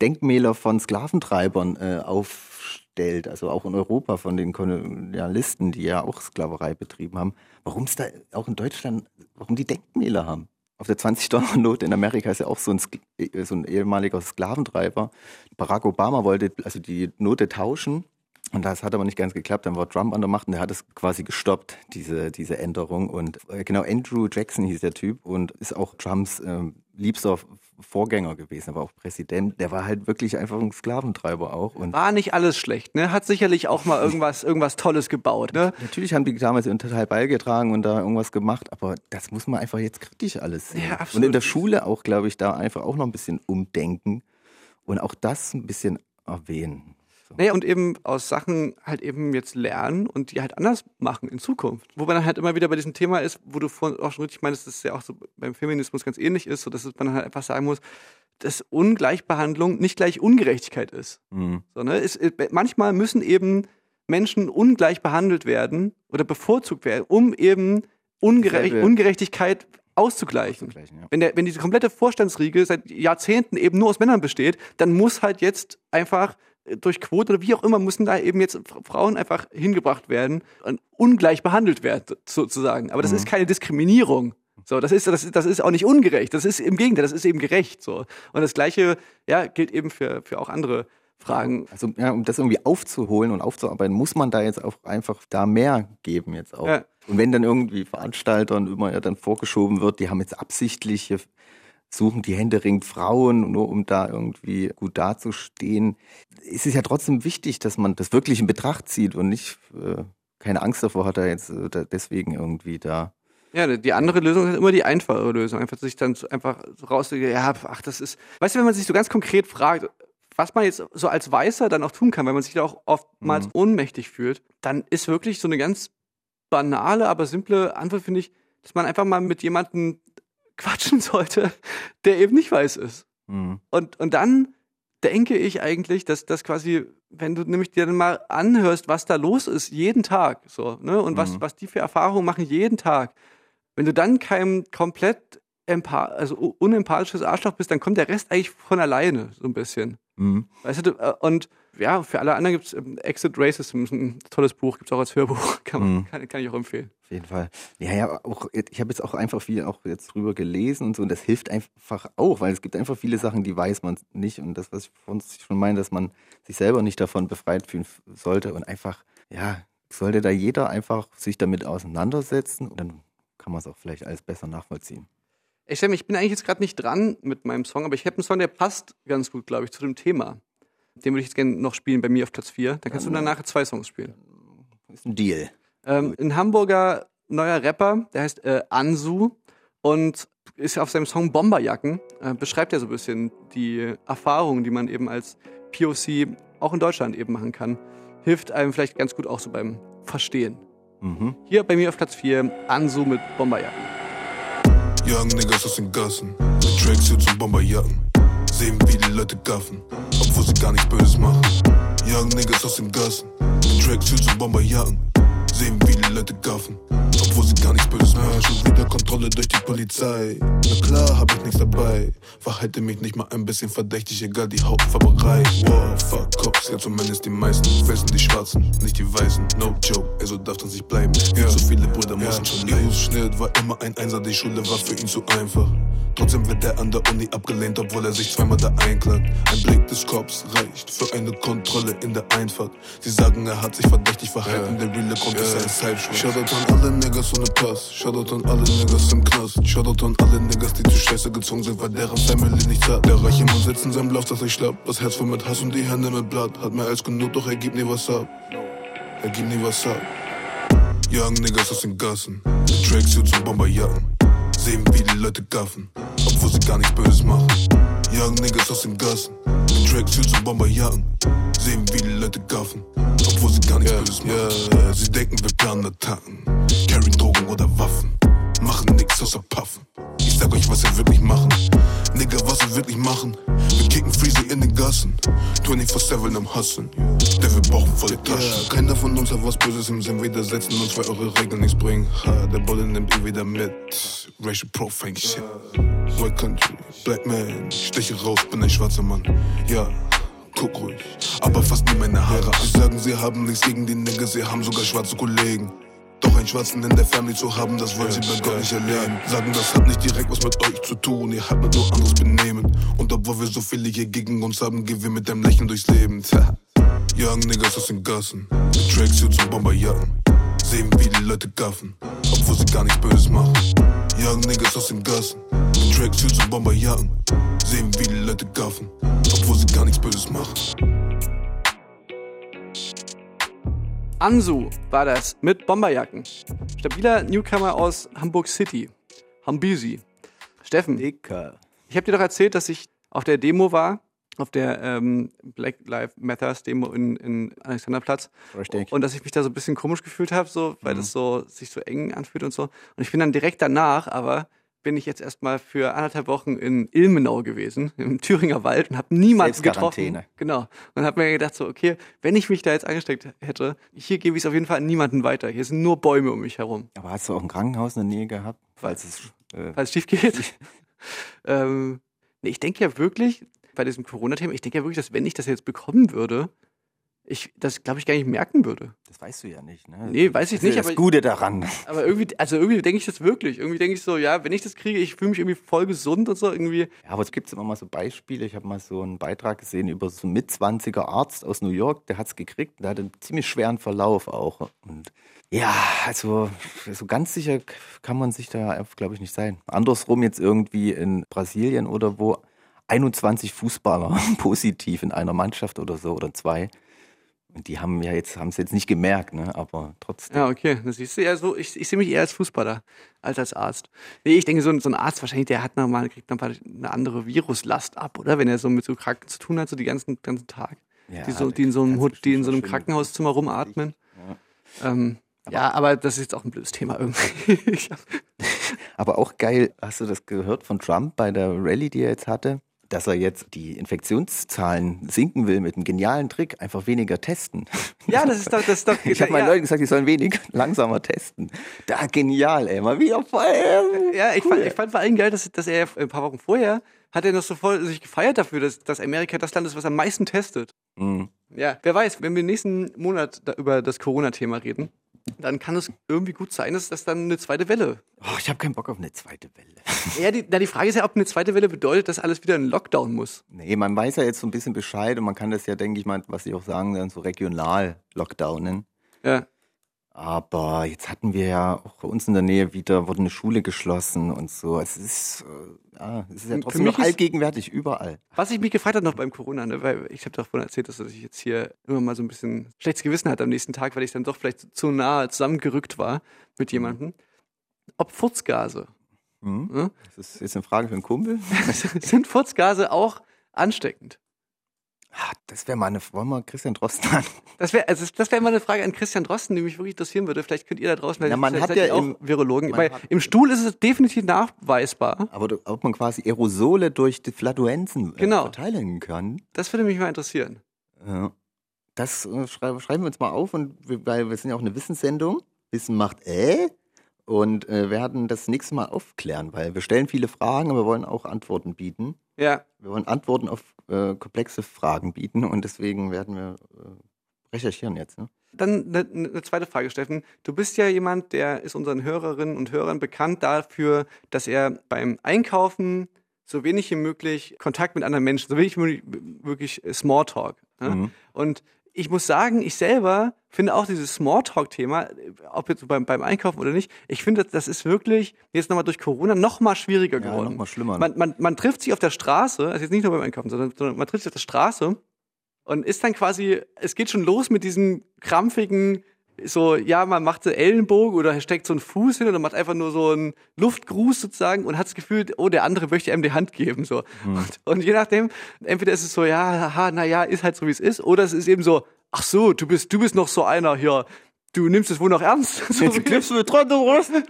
Denkmäler von Sklaventreibern äh, aufstellt, also auch in Europa von den Kolonialisten, die ja auch Sklaverei betrieben haben. Warum es da auch in Deutschland, warum die Denkmäler haben? Auf der 20-Dollar-Note in Amerika ist ja auch so ein, äh, so ein ehemaliger Sklaventreiber. Barack Obama wollte also die Note tauschen und das hat aber nicht ganz geklappt. Dann war Trump an der Macht und der hat es quasi gestoppt, diese, diese Änderung. Und äh, genau, Andrew Jackson hieß der Typ und ist auch Trumps ähm, liebster Vorgänger gewesen, aber auch Präsident. Der war halt wirklich einfach ein Sklaventreiber auch. Und
War nicht alles schlecht, ne? Hat sicherlich auch mal irgendwas, irgendwas Tolles gebaut, ne?
natürlich haben die damals total beigetragen und da irgendwas gemacht, aber das muss man einfach jetzt kritisch alles sehen.
Ja, absolut.
Und in der Schule auch, glaube ich, da einfach auch noch ein bisschen umdenken und auch das ein bisschen erwähnen. So.
Naja, und eben aus Sachen halt eben jetzt lernen und die halt anders machen in Zukunft. Wo man dann halt immer wieder bei diesem Thema ist, wo du vorhin auch schon richtig meinst, dass es ja auch so beim Feminismus ganz ähnlich ist, so dass man halt einfach sagen muss, dass Ungleichbehandlung nicht gleich Ungerechtigkeit ist.
Mhm.
So, ne? es, äh, manchmal müssen eben Menschen ungleich behandelt werden oder bevorzugt werden, um eben Ungerecht. Ungerechtigkeit auszugleichen.
Auszugleichen, ja.
Wenn, der, wenn diese komplette Vorstandsriege seit Jahrzehnten eben nur aus Männern besteht, dann muss halt jetzt einfach durch Quote oder wie auch immer, müssen da eben jetzt Frauen einfach hingebracht werden und ungleich behandelt werden, sozusagen. Aber das ist keine Diskriminierung. So, das ist, das, das ist auch nicht ungerecht. Das ist im Gegenteil, das ist eben gerecht. So. Und das Gleiche, ja, gilt eben für, für auch andere Fragen.
Also ja, um das irgendwie aufzuholen und aufzuarbeiten, muss man da jetzt auch einfach da mehr geben jetzt auch.
Ja.
Und wenn dann irgendwie Veranstaltern immer ja dann vorgeschoben wird, die haben jetzt absichtlich hier suchen die händeringend Frauen, nur um da irgendwie gut dazustehen. Es ist ja trotzdem wichtig, dass man das wirklich in Betracht zieht und nicht äh, keine Angst davor hat, da jetzt äh, da deswegen irgendwie da.
Ja, die andere Lösung ist immer die einfache Lösung. Einfach sich dann einfach so rauszugehen, ja, ach, das ist, weißt du, wenn man sich so ganz konkret fragt, was man jetzt so als Weißer dann auch tun kann, weil man sich da auch oftmals ohnmächtig fühlt, dann ist wirklich so eine ganz banale, aber simple Antwort, finde ich, dass man einfach mal mit jemandem quatschen sollte, der eben nicht weiß ist.
Hm.
Und, und dann denke ich eigentlich, dass das quasi, wenn du nämlich dir dann mal anhörst, was da los ist, jeden Tag, so, ne, und was,
Mhm.
was die für Erfahrungen machen jeden Tag, wenn du dann keinem komplett also unempathisches Arschloch bist, dann kommt der Rest eigentlich von alleine, so ein bisschen.
Mhm.
Weißt du, äh, und ja, für alle anderen gibt's ähm, Exit Racism, ein tolles Buch, gibt's auch als Hörbuch, kann, man,
Mhm.
kann, kann ich auch empfehlen.
Auf jeden Fall. Ja, ja, auch, ich habe jetzt auch einfach viel auch jetzt drüber gelesen und so, und das hilft einfach auch, weil es gibt einfach viele Sachen, die weiß man nicht. Und das, was ich vorhin schon meine, dass man sich selber nicht davon befreit fühlen sollte und einfach, ja, sollte da jeder einfach sich damit auseinandersetzen und dann kann man es auch vielleicht alles besser nachvollziehen.
Ich, ich bin eigentlich jetzt gerade nicht dran mit meinem Song, aber ich habe einen Song, der passt ganz gut, glaube ich, zu dem Thema. Den würde ich jetzt gerne noch spielen bei mir auf Platz 4. Dann kannst du
Dann,
danach zwei Songs spielen.
Ist ein Deal.
Ähm, ein Hamburger neuer Rapper, der heißt äh, Ansu und ist auf seinem Song Bomberjacken, äh, beschreibt er so ein bisschen die Erfahrungen, die man eben als POC auch in Deutschland eben machen kann. Hilft einem vielleicht ganz gut auch so beim Verstehen.
Mhm.
Hier bei mir auf Platz 4 Ansu mit Bomberjacken.
Young Niggas aus den Gassen, mit Tracksuits und Bomberjacken. Sehen wie die Leute gaffen, obwohl sie gar nichts Böses machen. Young Niggas aus den Gassen, Tracksuits und Bomberjacken. Sehen wie die Leute gaffen, obwohl sie gar nichts Böses machen. Ja, schon wieder Kontrolle durch die Polizei. Na klar, hab ich nichts dabei. Verhalte mich nicht mal ein bisschen verdächtig, egal die Hauptfarberei. Wow, fuck Cops, ja zumindest die meisten. Wissen die Schwarzen, nicht die Weißen. No joke, ey, so darf das nicht bleiben. Viel zu viele Brüder müssen schon leiden. Schnitt war immer ein Einser, die Schule war für ihn zu einfach. Trotzdem wird er an der Uni abgelehnt, obwohl er sich zweimal da einklagt. Ein Blick des Cops reicht für eine Kontrolle in der Einfahrt. Sie sagen, er hat sich verdächtig verhalten, der reale Grund ist ein Sideshow. Shoutout an alle Niggas ohne Pass, Shoutout an alle Niggas im Knast, Shoutout an alle Niggas, die zu Scheiße gezogen sind, weil deren Family nichts hat. Der reiche Mann sitzt in seinem Lauf, dass ich schlapp, das Herz voll mit Hass und die Hände mit Blatt. Hat mehr als genug, doch er gibt nie was ab. Er gibt nie was ab. Young Niggas aus den Gassen, mit Tracksuits und Bomberjacken. Sehen wie die Leute gaffen, obwohl sie gar nichts Böses machen. Young Niggas aus den Gassen, mit Tracksuits und Bomberjacken. Sehen wie die Leute gaffen, obwohl sie gar nichts Böses machen. Yeah, sie denken, wir planen Attacken, carryen Drogen oder Waffen. Außer Puffen. Ich sag euch, was wir wirklich machen. Nigga, was wir wirklich machen. Wir kicken Freezy in den Gassen. 24-7 am Hustlen. Der wir brauchen volle Taschen. Keiner von uns hat was Böses im Sinn. Widersetzen uns, weil eure Regeln nichts bringen. Ha, der Bulle nimmt ihn wieder mit. Racial Profane Shit. White Country, Black Man. Steche raus, bin ein schwarzer Mann. Ja. Guck ruhig, aber fast nie meine Haare. Sie sagen, sie haben nichts gegen die Niggas, sie haben sogar schwarze Kollegen. Doch einen Schwarzen in der Family zu haben, das wollen sie bei Gott nicht erlernen. Sagen, das hat nicht direkt was mit euch zu tun, ihr habt nur anderes Benehmen. Und obwohl wir so viele hier gegen uns haben, gehen wir mit einem Lächeln durchs Leben. Tja. Young Niggas aus den Gassen, mit Tracksuits und Bomberjacken. Sehen wie die Leute gaffen, obwohl sie gar nichts Böses machen. Young Niggas aus den Gassen, mit Tracksuits und Bomberjacken. Sehen wie die Leute gaffen, obwohl sie gar nichts Böses machen.
Ansu war das mit Bomberjacken. Stabiler Newcomer aus Hamburg City. Hambisi. Steffen,
Dicker.
ich habe dir doch erzählt, dass ich auf der Demo war, auf der ähm, Black Lives Matters Demo in, in Alexanderplatz.
Richtig.
Und dass ich mich da so ein bisschen komisch gefühlt habe, so, weil das so sich so eng anfühlt und so. Und ich bin dann direkt danach, aber bin ich jetzt erstmal für anderthalb Wochen in Ilmenau gewesen, im Thüringer Wald und habe niemanden getroffen. Genau. Und habe mir gedacht so, okay, wenn ich mich da jetzt angesteckt hätte, hier gebe ich es auf jeden Fall an niemanden weiter. Hier sind nur Bäume um mich herum,
Aber hast du auch ein Krankenhaus in der Nähe gehabt? Falls es. Äh,
falls es schief geht. ähm, nee, ich denke ja wirklich, bei diesem Corona-Thema, ich denke ja wirklich, dass wenn ich das jetzt bekommen würde, ich das, glaube ich, gar nicht merken würde.
das weißt du ja nicht, ne?
Nee, weiß ich
das
nicht,
das
aber-
Gute daran.
Aber irgendwie, also irgendwie denke ich das wirklich. Irgendwie denke ich so, ja, wenn ich das kriege, ich fühle mich irgendwie voll gesund und so irgendwie.
Ja, aber es gibt immer mal so Beispiele. Ich habe mal so einen Beitrag gesehen über so einen Mitzwanziger Arzt aus New York, der hat es gekriegt. Der hatte einen ziemlich schweren Verlauf auch. Und ja, also so ganz sicher kann man sich da, glaube ich, nicht sein. Andersrum jetzt irgendwie in Brasilien oder wo 21 Fußballer positiv in einer Mannschaft oder so oder zwei. Die haben ja jetzt, haben es jetzt nicht gemerkt, ne? aber trotzdem.
Ja, okay. Das siehst du ja so, ich, ich sehe mich eher als Fußballer als als Arzt. Nee, ich denke, so ein, so ein Arzt wahrscheinlich, der hat nochmal, kriegt nochmal eine andere Viruslast ab, oder? Wenn er so mit so Kranken zu tun hat, so die ganzen, ganzen Tag.
Ja,
die, so, die in so einem, die in so einem Krankenhauszimmer rumatmen.
Ja.
Ähm, ja, aber das ist jetzt auch ein blödes Thema irgendwie.
Aber auch geil, hast du das gehört von Trump bei der Rallye, die er jetzt hatte? Dass er jetzt die Infektionszahlen sinken will mit einem genialen Trick, einfach weniger testen.
Ja, das ist doch, das ist doch.
Ich habe meinen
ja,
Leuten gesagt, die sollen wenig langsamer testen. Da genial, ey, mal wieder voll. äh,
Ja, ich,
cool.
fand, ich fand vor allem geil, dass, dass er ein paar Wochen vorher hat er noch so voll sich gefeiert dafür, dass, dass Amerika das Land ist, was am meisten testet.
Mhm.
Ja, wer weiß, wenn wir nächsten Monat da über das Corona-Thema reden, dann kann es irgendwie gut sein, dass das dann eine zweite Welle.
Oh, ich habe keinen Bock auf eine zweite Welle.
Ja, die, na, die Frage ist ja, ob eine zweite Welle bedeutet, dass alles wieder in Lockdown muss.
Nee, man weiß ja jetzt so ein bisschen Bescheid und man kann das ja, denke ich mal, was Sie auch sagen, dann so regional lockdownen.
Ja.
Aber jetzt hatten wir ja auch bei uns in der Nähe wieder, wurde eine Schule geschlossen und so. Es ist, äh, ja, es ist ja trotzdem noch allgegenwärtig überall.
Was ich mich gefreut habe noch beim Corona, ne, weil ich habe davon erzählt, dass ich jetzt hier immer mal so ein bisschen schlechtes Gewissen hatte am nächsten Tag, weil ich dann doch vielleicht zu nah zusammengerückt war mit jemandem. Ob Furzgase.
Mhm.
Ne?
Das ist jetzt eine Frage für einen Kumpel.
Sind Furzgase auch ansteckend?
Ah, Das wäre mal eine, wollen wir Christian Drosten an?
Das wäre also das wäre mal eine Frage an Christian Drosten, die mich wirklich interessieren würde. Vielleicht könnt ihr da draußen,
Na, man hat ja
auch
im-
Virologen, weil im Stuhl ist es definitiv nachweisbar.
Aber ob man quasi Aerosole durch die Flatulenzen äh,
Genau.
verteilen kann.
Das würde mich mal interessieren.
Ja. Das äh, schrei schreiben wir uns mal auf, und wir, weil wir sind ja auch eine Wissenssendung. Wissen macht äh. Und äh, werden das nächste Mal aufklären, weil wir stellen viele Fragen, aber wir wollen auch Antworten bieten.
Ja,
Wir wollen Antworten auf äh, komplexe Fragen bieten und deswegen werden wir äh, recherchieren jetzt. Ne?
Dann eine, eine zweite Frage, Steffen. Du bist ja jemand, der ist unseren Hörerinnen und Hörern bekannt dafür, dass er beim Einkaufen so wenig wie möglich Kontakt mit anderen Menschen, so wenig wie möglich wirklich Smalltalk. Ne?
Mhm.
Und ich muss sagen, ich selber finde auch dieses Smalltalk-Thema, ob jetzt beim, beim Einkaufen oder nicht, ich finde, das ist wirklich jetzt nochmal durch Corona noch mal schwieriger
Ja,
geworden.
noch mal schlimmer.
Man, man, man trifft sich auf der Straße, also jetzt nicht nur beim Einkaufen, sondern, sondern man trifft sich auf der Straße und ist dann quasi, es geht schon los mit diesem krampfigen, so, ja, man macht so Ellenbogen oder steckt so einen Fuß hin oder macht einfach nur so einen Luftgruß sozusagen und hat das Gefühl, oh, der andere möchte einem die Hand geben, so. Und, und je nachdem, entweder ist es so, ja, haha, na ja, ist halt so, wie es ist, oder es ist eben so, ach so, du bist, du bist noch so einer hier, du nimmst es wohl noch ernst. So,
Jetzt klippst du mir dran, du Rosten.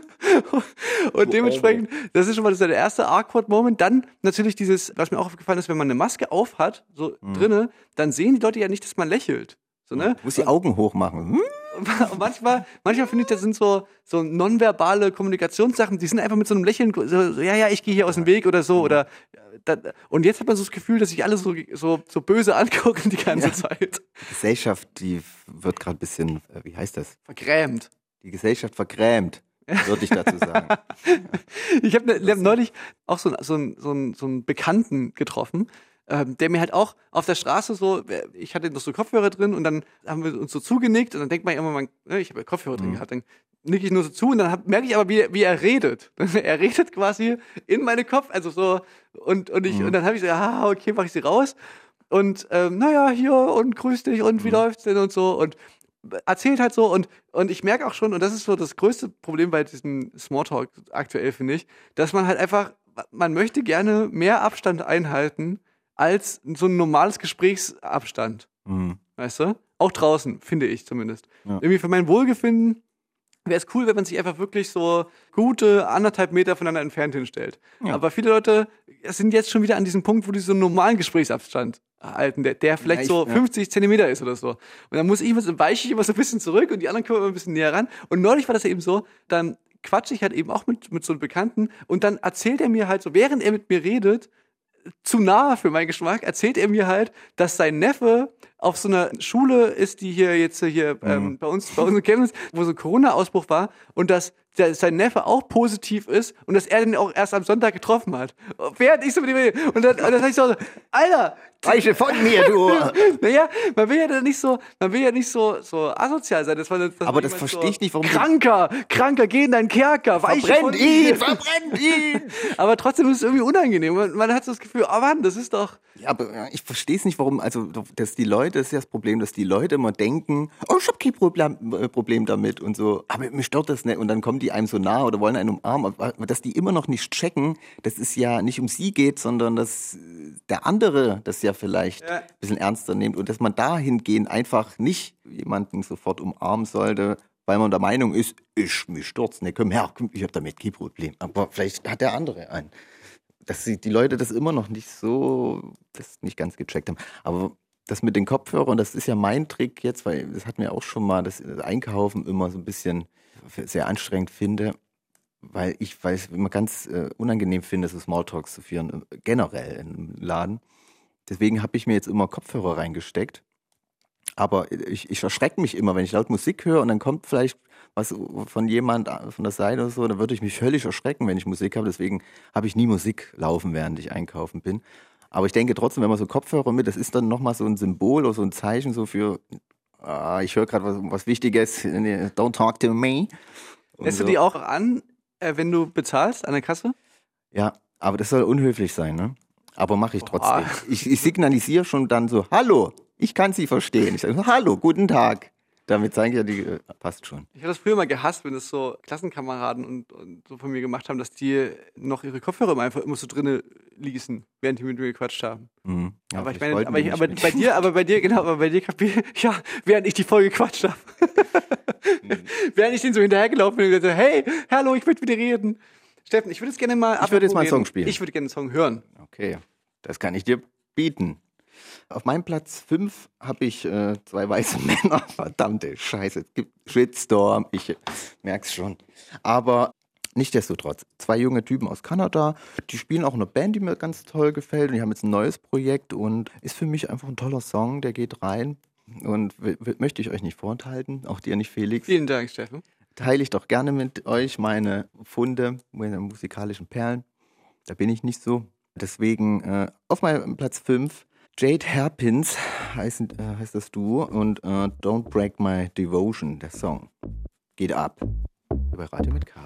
und dementsprechend, das ist schon mal der erste awkward Moment. Dann natürlich dieses, was mir auch aufgefallen ist, wenn man eine Maske auf hat, so drinne, dann sehen die Leute ja nicht, dass man lächelt. So, ne?
Du musst die Augen hoch machen. Hm?
Manchmal, manchmal finde ich, das sind so, so nonverbale Kommunikationssachen, die sind einfach mit so einem Lächeln, so, ja, ja, ich gehe hier aus dem Weg oder so, oder, äh, da, und jetzt hat man so das Gefühl, dass sich alle so, so, so böse angucken die ganze
Ja.
Zeit.
Die Gesellschaft, die wird gerade ein bisschen, äh, wie heißt das?
Vergrämt.
Die Gesellschaft vergrämt, würde ich dazu sagen.
Ich habe ne, hab neulich auch so, so, so, so einen Bekannten getroffen, ähm, der mir halt auch auf der Straße so, äh, ich hatte noch so Kopfhörer drin und dann haben wir uns so zugenickt und dann denkt man immer, man, ne, ich habe ja Kopfhörer drin gehabt, dann nicke ich nur so zu und dann hab, merke ich aber, wie, wie er redet. er redet quasi in meine Kopf, also so und und ich und dann habe ich so, ah, okay, mache ich sie raus und ähm, naja, hier und grüß dich und wie läuft's denn und so und erzählt halt so und, und ich merke auch schon, und das ist so das größte Problem bei diesem Smalltalk aktuell, finde ich, dass man halt einfach, man möchte gerne mehr Abstand einhalten als so ein normales Gesprächsabstand,
Hm.
weißt du? Auch draußen, finde ich zumindest.
Ja.
Irgendwie für mein Wohlgefinden wäre es cool, wenn man sich einfach wirklich so gute anderthalb Meter voneinander entfernt hinstellt.
Ja.
Aber viele Leute sind jetzt schon wieder an diesem Punkt, wo die so einen normalen Gesprächsabstand halten, der, der vielleicht
ich-
so
ja.
50 Zentimeter ist oder so. Und dann muss ich immer so, weiche ich immer so ein bisschen zurück und die anderen kommen immer ein bisschen näher ran. Und neulich war das eben so, dann quatsche ich halt eben auch mit, mit so einem Bekannten und dann erzählt er mir halt so, während er mit mir redet, zu nah für meinen Geschmack, erzählt er mir halt, dass sein Neffe auf so einer Schule ist, die hier jetzt hier ähm, bei uns bei uns in Chemnitz, wo so ein Corona-Ausbruch war und dass der, sein Neffe auch positiv ist und dass er den auch erst am Sonntag getroffen hat. Während ich so mit ihm. Und dann, und dann sag ich so, Alter,
Weiche von mir, du!
naja, man will ja dann nicht so, man will ja nicht so, so asozial sein. Dass man, dass
Aber das verstehe ich nicht, warum
Kranker, kranker, geh in deinen Kerker, weiche
Verbrennt ihn! Verbrennt ihn!
Aber trotzdem ist es irgendwie unangenehm. Man, man hat so das Gefühl, oh Mann, das ist doch,
Ja, aber ich verstehe es nicht, warum, also, dass die Leute, das ist ja das Problem, dass die Leute immer denken, oh, ich habe kein Problem, äh, Problem damit und so, aber mir stört das nicht und dann kommen die einem so nah oder wollen einen umarmen, aber dass die immer noch nicht checken, dass es ja nicht um sie geht, sondern dass äh, der andere das ja vielleicht
Ja.
ein bisschen ernster nimmt und dass man dahingehend einfach nicht jemanden sofort umarmen sollte, weil man der Meinung ist, ich, mich stört's nicht, komm her, ich habe damit kein Problem. Aber vielleicht hat der andere ein. dass die Leute das immer noch nicht so, das nicht ganz gecheckt haben. Aber das mit den Kopfhörern, das ist ja mein Trick jetzt, weil das hatten wir auch schon mal, das Einkaufen immer so ein bisschen sehr anstrengend finde, weil ich weiß, immer ganz äh, unangenehm finde, so Smalltalks zu führen, äh, generell im Laden. Deswegen habe ich mir jetzt immer Kopfhörer reingesteckt. Aber ich, ich erschrecke mich immer, wenn ich laut Musik höre und dann kommt vielleicht was von jemand von der Seite oder so, dann würde ich mich völlig erschrecken, wenn ich Musik habe. Deswegen habe ich nie Musik laufen, während ich einkaufen bin. Aber ich denke trotzdem, wenn man so Kopfhörer mit, das ist dann nochmal so ein Symbol oder so ein Zeichen so für, ah, ich höre gerade was, was Wichtiges, don't talk to me.
Lässt so. du die auch an, äh, wenn du bezahlst an der Kasse?
Ja, aber das soll unhöflich sein, ne? Aber mache ich trotzdem. Ich, ich signalisiere schon dann so, hallo, ich kann Sie verstehen. Ich sage, hallo, guten Tag. Damit zeige ich ja, die äh, passt schon.
Ich habe das früher mal gehasst, wenn es so Klassenkameraden und, und, so von mir gemacht haben, dass die noch ihre Kopfhörer einfach immer so drinnen ließen, während die mit mir gequatscht haben. Mhm. Ja, aber ich meine, aber, ich, aber bei dir, aber bei dir, genau, aber bei dir kapier, ja, während ich die Folge gequatscht habe. mhm. während ich den so hinterhergelaufen bin und gesagt, hey, hallo, ich möchte mit dir reden. Steffen, ich würde jetzt gerne mal.
Ich würde jetzt mal einen Song spielen.
Ich würde gerne einen Song hören.
Okay, das kann ich dir bieten. Auf meinem Platz 5 habe ich äh, zwei weiße Männer. Verdammte Scheiße. Es gibt Shitstorm. Ich merk's schon. Aber Nichtsdestotrotz, zwei junge Typen aus Kanada, die spielen auch eine Band, die mir ganz toll gefällt und die haben jetzt ein neues Projekt und ist für mich einfach ein toller Song, der geht rein und möchte ich euch nicht vorenthalten, auch dir nicht, Felix.
Vielen Dank, Steffen.
Teile ich doch gerne mit euch meine Funde, meine musikalischen Perlen. Da bin ich nicht so. Deswegen äh, auf meinem Platz 5 Jade Hairpins heißt, äh, heißt das Duo und äh, Don't Break My Devotion, der Song. Geht ab. Über Radio mit K.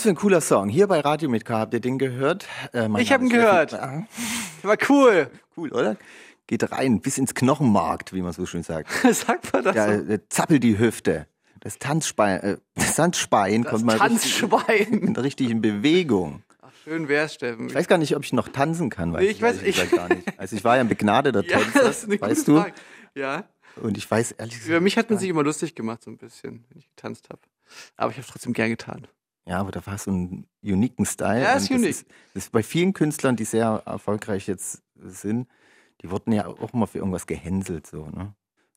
Was für ein cooler Song. Hier bei Radio mit K, habt ihr den gehört? Äh,
Ich hab
Name
ihn gehört.
Steffen-
War cool.
Cool, oder? Geht rein, bis ins Knochenmarkt, wie man so schön sagt.
Sagt man das
Da
so?
äh, zappelt die Hüfte. Das Tanzspein, äh, das Tanzspein
Das
kommt mal richtig,
Tanzschwein.
richtig in Bewegung.
Ach, schön wär's, Steffen.
Ich weiß gar nicht, ob ich noch tanzen kann, weiß
Nee, ich weiß-
ehrlich gesagt gar nicht. Also ich war ja ein begnadeter
ja,
Tänzer,
das ist eine gute
weißt du?
Frage. Ja.
Und ich weiß ehrlich gesagt.
Über mich hat man
gar
sich immer lustig gemacht, so ein bisschen, wenn ich getanzt habe. Aber ich habe es trotzdem gern getan.
Ja, aber da war so ein uniken Style.
Ja, ist unique.
Das ist, das ist bei vielen Künstlern, die sehr erfolgreich jetzt sind, die wurden ja auch immer für irgendwas gehänselt, so, ne?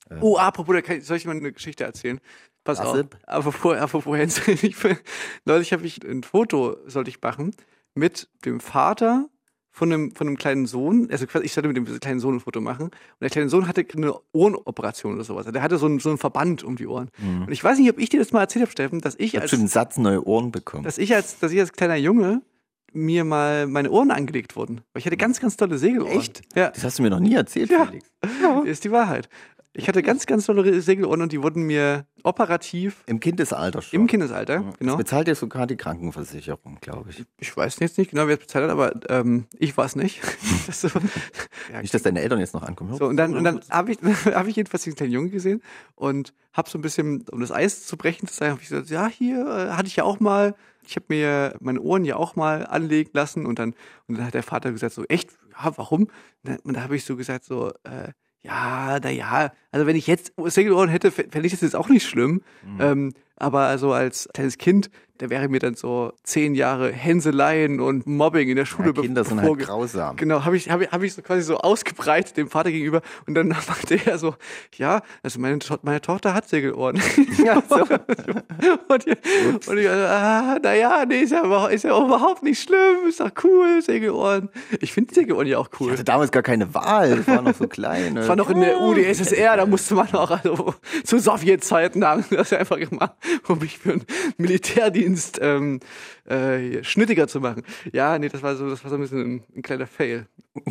Ähm,
Oh, apropos, da kann ich, soll ich mal eine Geschichte erzählen? Pass auf.
Gossip?
Apropos, apropos Hänsel. Ich, bin- neulich habe ich ein Foto, sollte ich machen, mit dem Vater von einem, von einem kleinen Sohn. Also quasi, ich sollte mit dem kleinen Sohn ein Foto machen. Und der kleine Sohn hatte eine Ohrenoperation oder sowas. Der hatte so einen, so einen Verband um die Ohren.
Mhm.
Und ich weiß nicht, ob ich dir das mal erzählt habe, Steffen, dass ich als,
einen Satz neue Ohren bekommen.
dass ich als, dass ich als kleiner Junge mir mal meine Ohren angelegt wurden. Weil ich hatte ganz, ganz tolle Segelohren.
Echt?
Ja.
Das hast du mir noch nie erzählt,
Ja.
Felix.
Ist die Wahrheit. Ich hatte ganz, ganz tolle Segelohren und die wurden mir operativ
Im Kindesalter schon.
im Kindesalter,
Das
genau.
bezahlt ja sogar die Krankenversicherung, glaube ich.
Ich weiß jetzt nicht genau, wer es bezahlt hat, aber ähm, ich war es nicht. das so, ja,
Nicht, dass deine Eltern jetzt noch ankommen.
so, und dann, und dann habe ich, hab ich jedenfalls diesen kleinen Jungen gesehen und habe so ein bisschen, um das Eis zu brechen, zu sagen, habe ich gesagt, ja, hier äh, hatte ich ja auch mal, ich habe mir meine Ohren ja auch mal anlegen lassen und dann, und dann hat der Vater gesagt, so, echt, ja, warum? Und da habe ich so gesagt, so, äh, ja, na ja, also wenn ich jetzt Segelohren hätte, fände ich das jetzt auch nicht schlimm. Ähm, aber also als kleines Kind, da wäre mir dann so zehn Jahre Hänseleien und Mobbing in der Schule
Ja, Kinder sind halt grausam.
Genau, habe ich, hab ich, hab ich so quasi so ausgebreitet dem Vater gegenüber und dann meinte er so, ja, also meine, To- meine Tochter hat Segelohren.
Ja, so.
und, ich- und ich, ah, naja, nee, ist ja, überhaupt- ist ja überhaupt nicht schlimm, ist doch cool, Segelohren. Ich finde Segelohren ja auch
Ich
cool.
hatte damals gar keine Wahl. Ich war noch so klein.
Das war noch in der UdSSR, da musste man auch, also zu Sowjetzeiten haben das ja einfach gemacht, um mich für einen Militärdienst ähm, äh, schnittiger zu machen. Ja, nee, das war so, das war so ein bisschen ein, ein kleiner Fail.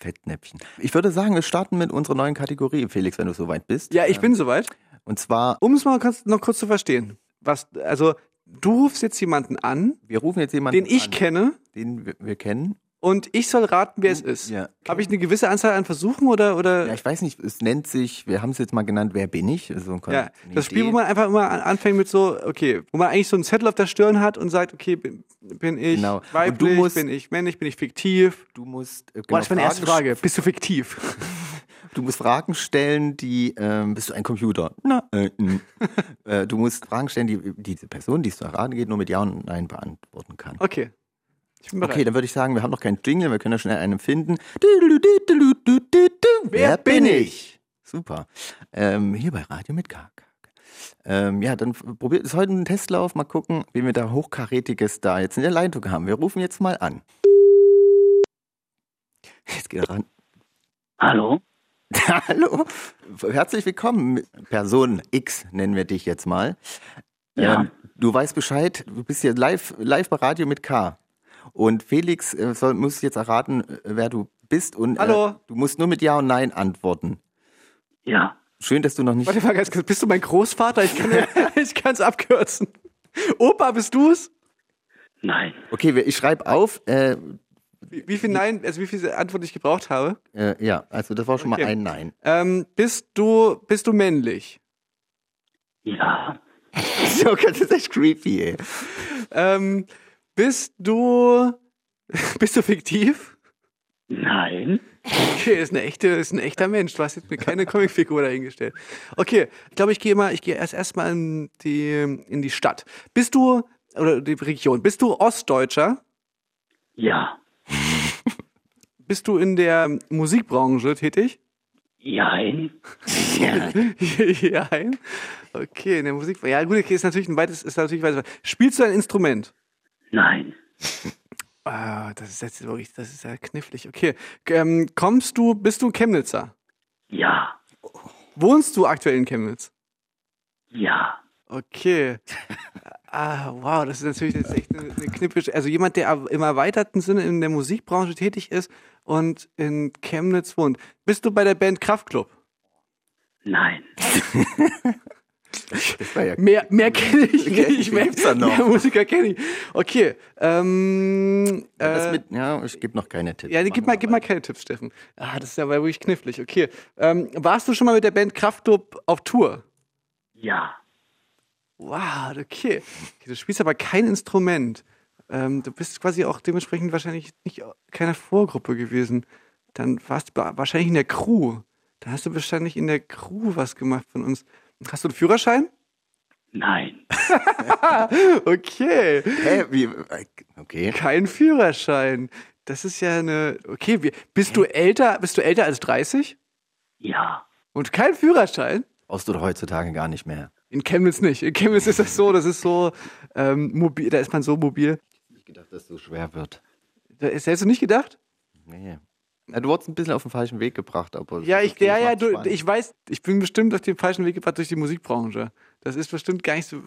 Fettnäpfchen. Ich würde sagen, wir starten mit unserer neuen Kategorie, Felix, wenn du soweit bist.
Ja, ich bin soweit.
Und zwar,
Um es mal noch kurz zu verstehen. Was, also, du rufst jetzt jemanden an,
wir rufen jetzt jemanden
den ich
an,
kenne,
den wir, wir kennen.
Und ich soll raten, wer es ist.
Ja.
Habe ich eine gewisse Anzahl an Versuchen oder, oder?
Ja, ich weiß nicht, es nennt sich, wir haben es jetzt mal genannt, wer bin ich? Also
Ja, das Spiel,
Idee.
wo man einfach immer an- anfängt mit so, okay, wo man eigentlich so einen Zettel auf der Stirn hat und sagt, okay, bin, bin ich
Genau.
Weiblich,
musst-
bin ich männlich, bin ich fiktiv?
Du musst, äh,
Boah,
genau,
das war meine erste Frage. Bist du fiktiv?
Du musst Fragen stellen, die, ähm, bist du ein Computer? Na, äh, äh, du musst Fragen stellen, die diese Person, die es zu erraten geht, nur mit Ja und Nein beantworten kann.
Okay. Ich bin bereit.
Okay, dann würde ich sagen, wir haben noch keinen Jingle, wir können ja schnell einen finden. Wer bin ich? Super. Ähm, hier bei Radio mit K. Ähm, ja, dann probiert es heute ein Testlauf. Mal gucken, wie wir da Hochkarätiges da jetzt in der Leitung haben. Wir rufen jetzt mal an. Jetzt geht er ran.
Hallo?
Hallo, herzlich willkommen. Person X nennen wir dich jetzt mal.
Ja.
Ähm, du weißt Bescheid, du bist hier live, live bei Radio mit K. Und Felix äh, soll, muss jetzt erraten, äh, wer du bist. Und
Hallo.
Äh, du musst nur mit Ja und Nein antworten.
Ja.
Schön, dass du noch nicht.
Warte mal ganz kurz, bist du mein Großvater? Ich kann kann's abkürzen. Opa, bist du's?
Nein.
Okay, ich schreibe auf. Äh,
Wie, wie viel Nein, also wie viel Antwort ich gebraucht habe?
äh, ja, also das war schon
Okay.
mal ein Nein.
Ähm, bist du, bist du männlich?
Ja.
So, das ist echt creepy, ey.
Ähm, bist du, bist du fiktiv?
Nein.
Okay, ist eine echte, ist ein echter Mensch. Du hast jetzt mir keine Comicfigur dahingestellt. Okay, ich glaube, ich gehe mal, ich gehe erst erstmal in die, in die Stadt. Bist du, oder die Region, bist du Ostdeutscher?
Ja.
Bist du in der Musikbranche tätig?
Jein.
ja. Okay, in der Musik. Ja, gut, okay, ist natürlich ein weites, ist natürlich ein weites. Spielst du ein Instrument?
Nein.
Ah, das ist jetzt wirklich, das ist ja knifflig. Okay, ähm, kommst du, bist du Chemnitzer?
Ja.
Wohnst du aktuell in Chemnitz?
Ja.
Okay. Ah, wow, das ist natürlich jetzt echt eine, eine knippische. Also jemand, der im erweiterten Sinne in der Musikbranche tätig ist und in Chemnitz wohnt. Bist du bei der Band Kraftklub?
Nein.
Fußball.
Mehr, mehr kenne ich nicht. Mehr,
Gibt's da noch?
mehr Musiker kenne ich. Okay. Ähm,
Das
äh,
mit, ja, ich gebe noch keine Tipps.
ja, gib mal, gib mal keine Tipps, Steffen. Ah, das ist ja wirklich knifflig. Okay. Ähm, warst du schon mal mit der Band Kraftklub auf Tour?
Ja.
Wow, okay. okay. Du spielst aber kein Instrument. Ähm, du bist quasi auch dementsprechend wahrscheinlich nicht keine Vorgruppe gewesen. Dann warst du wahrscheinlich in der Crew. Dann hast du wahrscheinlich in der Crew was gemacht von uns. Hast du einen Führerschein?
Nein.
Okay.
Hä, wie, okay.
Kein Führerschein. Das ist ja eine. Okay, wie, bist du älter? Bist du älter als 30?
Ja.
Und kein Führerschein?
Brauchst du doch heutzutage gar nicht mehr.
In Chemnitz nicht. In Chemnitz ist das so, das ist so ähm, mobil, da ist man so mobil.
Ich gedacht, dass es so schwer wird.
Da ist, hättest du nicht gedacht?
Nee. Ja, du wurdest ein bisschen auf den falschen Weg gebracht, aber.
Ja, ich, ja, ja, du, ich weiß, ich bin bestimmt auf den falschen Weg gebracht durch die Musikbranche. Das ist bestimmt gar nicht so,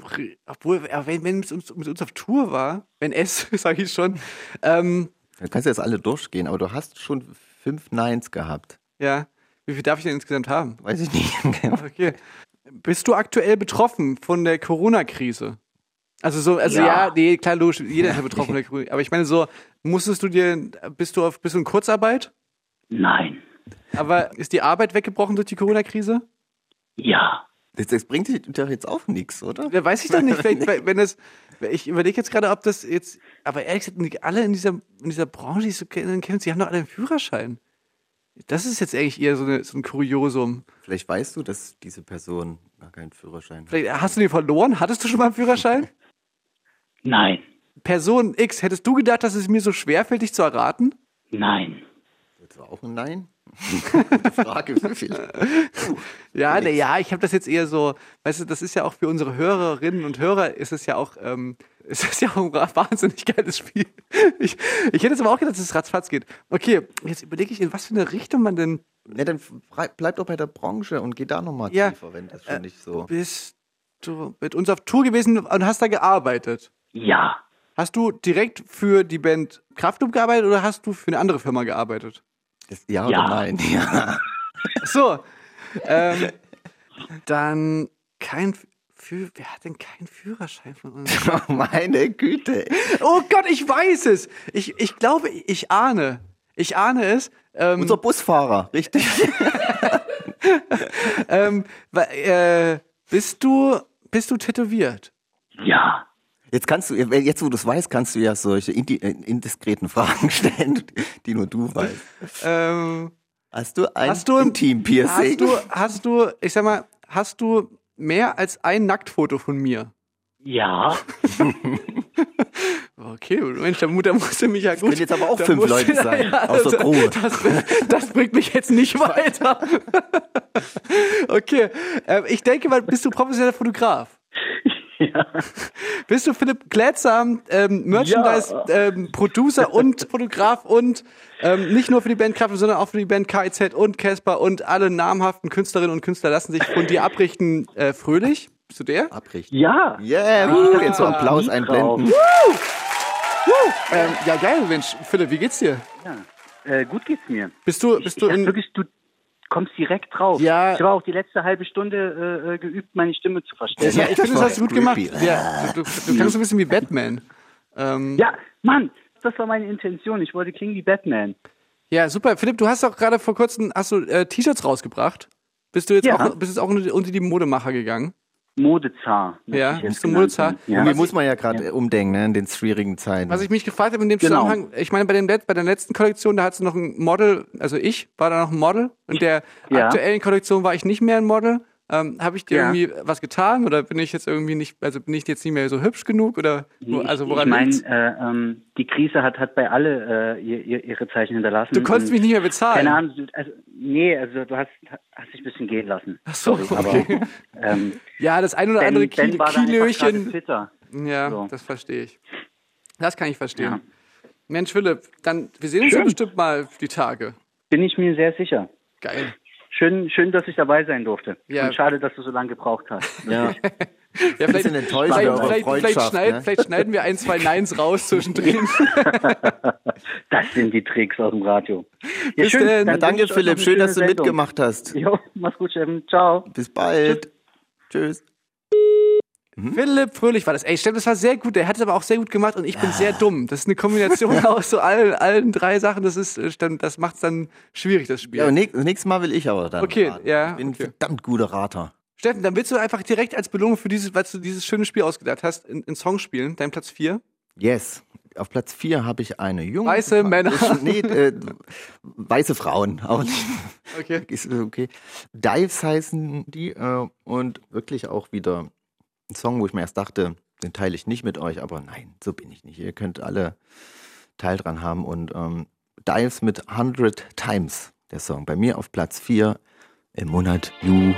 obwohl, wenn, wenn es uns, mit uns auf Tour war, wenn es, sage ich schon, ähm,
Du kannst jetzt alle durchgehen, aber du hast schon fünf Nines gehabt.
ja, wie viel darf ich denn insgesamt haben?
Weiß ich nicht.
Okay. Bist du aktuell betroffen von der Corona-Krise? Also so, also ja,
Ja.
nee, klar, logisch, jeder ist ja betroffen von der Corona. Aber ich meine so, musstest du dir, bist du auf, bist du in Kurzarbeit?
Nein.
Aber ist die Arbeit weggebrochen durch die Corona-Krise?
Ja.
Das, das bringt dich doch jetzt auch nichts, oder?
Ja, weiß ich doch nicht. Weil- wenn das, ich überlege jetzt gerade, ob das jetzt, aber ehrlich gesagt, nicht alle in dieser, in dieser Branche, die ich so kennen, kennen, die haben doch alle einen Führerschein. Das ist jetzt eigentlich eher so, eine, so ein Kuriosum.
Vielleicht weißt du, dass diese Person gar keinen Führerschein hat.
Vielleicht hast du den verloren? Hattest du schon mal einen Führerschein?
Nein.
Person X, hättest du gedacht, dass es mir so schwerfällt, dich zu erraten?
Nein.
War auch ein Nein? Gute Frage. vielleicht.
Ja, ne, ja, ich habe das jetzt eher so, weißt du, das ist ja auch für unsere Hörerinnen und Hörer ist es ja auch, ähm, ist das ja auch ein wahnsinnig geiles Spiel. Ich, ich hätte jetzt aber auch gedacht, dass es ratzfatz geht. Okay, jetzt überlege ich, in was für eine Richtung man denn
Ne, dann bleib doch bei der Branche und geh da nochmal
Ja,
tiefer, wenn das schon
äh,
nicht so.
bist du mit uns auf Tour gewesen und hast da gearbeitet.
Ja.
Hast du direkt für die Band Kraftklub gearbeitet oder hast du für eine andere Firma gearbeitet?
Das, ja,
Ja.
oder nein? Ja.
So, ähm, dann kein für, wer hat denn keinen Führerschein von uns?
Oh, meine Güte.
Oh Gott, ich weiß es. Ich, ich glaube, ich ahne. Ich ahne es. Ähm,
Unser Busfahrer, richtig?
ähm, äh, bist du bist du tätowiert?
Ja.
Jetzt kannst du, jetzt wo du es weißt, kannst du ja solche äh, indiskreten Fragen stellen, die nur du weißt.
Ähm,
Hast du ein
Hast du ein-
Intim-Piercing?
hast du hast du ich sag mal hast du mehr als ein Nacktfoto von mir?
Ja.
Okay, Mensch, der Mutter musste mich ja gut.
können jetzt aber auch fünf
musste-
Leute sein, außer
das,
Crew.
Das, das bringt mich jetzt nicht weiter. okay, ähm, ich denke mal, bist du professioneller Fotograf?
ja.
Bist du Philipp Klätzam, ähm, Merchandise, ähm, Producer und Fotograf und ähm, nicht nur für die Band Kraft, sondern auch für die Band KIZ und Casper und alle namhaften Künstlerinnen und Künstler lassen sich von dir abrichten. Äh, fröhlich? Bist du der?
Abrichten.
Ja.
Yeah,
Ah.
jetzt so Applaus einblenden.
Ähm, ja, geil, Mensch. Philipp, wie geht's dir?
Ja. Äh, gut geht's mir.
Bist du, bist
ich
du
hab
in.
wirklich, du kommst direkt drauf.
Ja.
Ich habe auch die letzte halbe Stunde äh, äh, geübt, meine Stimme zu verstellen.
Ja, ich finde, das hast du gut gemacht. Ja, du, du, so ein bisschen wie Batman. Ähm,
Ja, Mann, das war meine Intention. Ich wollte klingen wie Batman.
Ja, super. Philipp, du hast auch gerade vor kurzem hast du äh, T-Shirts rausgebracht. Bist du jetzt
Ja.
auch bist jetzt auch unter die Modemacher gegangen?
Modezar.
Ja, bist du Modezar?
Ja.
Ja.
Irgendwie muss man ja gerade umdenken, ne, in den schwierigen Zeiten.
Was ich mich gefragt habe in dem
Genau.
Zusammenhang, ich meine, bei, dem, bei der letzten Kollektion, da hattest du noch ein Model, also ich war da noch ein Model. In der
Ja.
aktuellen Kollektion war ich nicht mehr ein Model. Ähm, habe ich dir
Ja.
irgendwie was getan oder bin ich jetzt irgendwie nicht, also bin ich jetzt nicht mehr so hübsch genug oder wo, also
ich
woran
ich meine, äh, ähm, die Krise hat, hat bei alle äh, ihr, ihr, ihre Zeichen hinterlassen.
Du konntest mich nicht mehr bezahlen.
Keine Ahnung, also, nee, also du hast, hast dich ein bisschen gehen lassen.
Ach so,
Sorry,
okay.
aber, ähm,
Ja, das ein oder
Ben,
andere
ben
Ki
war da einfach gerade
Kilöchen.
fitter.
Ja,
So.
das verstehe ich. Das kann ich verstehen.
Ja.
Mensch, Philipp, dann, wir sehen uns ja bestimmt mal die Tage.
Bin ich mir sehr sicher.
Geil.
Schön, schön, dass ich dabei sein durfte.
Ja.
Und schade, dass du so lange gebraucht hast.
ja.
Ja, vielleicht,
bisschen enttäuscht
vielleicht, vielleicht, vielleicht, schneid,
ne?
vielleicht schneiden wir ein, zwei Neins raus zwischendrin.
Das sind die Tricks aus dem Radio. Ja,
Bis denn.
dann
Danke, Philipp. Schön, dass du
Sendung.
mitgemacht hast.
Jo, mach's gut, Steffen. Ciao.
Bis bald. Tschüss.
Philipp Fröhlich war das. Ey, stimmt, das war sehr gut. Der hat es aber auch sehr gut gemacht und ich bin sehr dumm. Das ist eine Kombination aus so allen, allen drei Sachen. Das ist, äh, das macht es dann schwierig, das Spiel.
Ja, nächstes, Mal will ich aber dann.
Okay,
raten.
ja,
Ich bin ein
okay.
verdammt guter Rater.
Steffen, dann willst du einfach direkt als Belohnung für dieses, weil du dieses schöne Spiel ausgedacht hast, in, in Song spielen, dein Platz 4.
Yes. Auf Platz 4 habe ich eine junge.
Weiße Männer.
Nee, äh, weiße Frauen. Auch nicht.
Okay.
Ist okay. Dives heißen die äh, und wirklich auch wieder ein Song, wo ich mir erst dachte, den teile ich nicht mit euch, aber nein, so bin ich nicht. Ihr könnt alle Teil dran haben und ähm, Dives mit 100 Times, der Song. Bei mir auf Platz 4 im Monat Juni.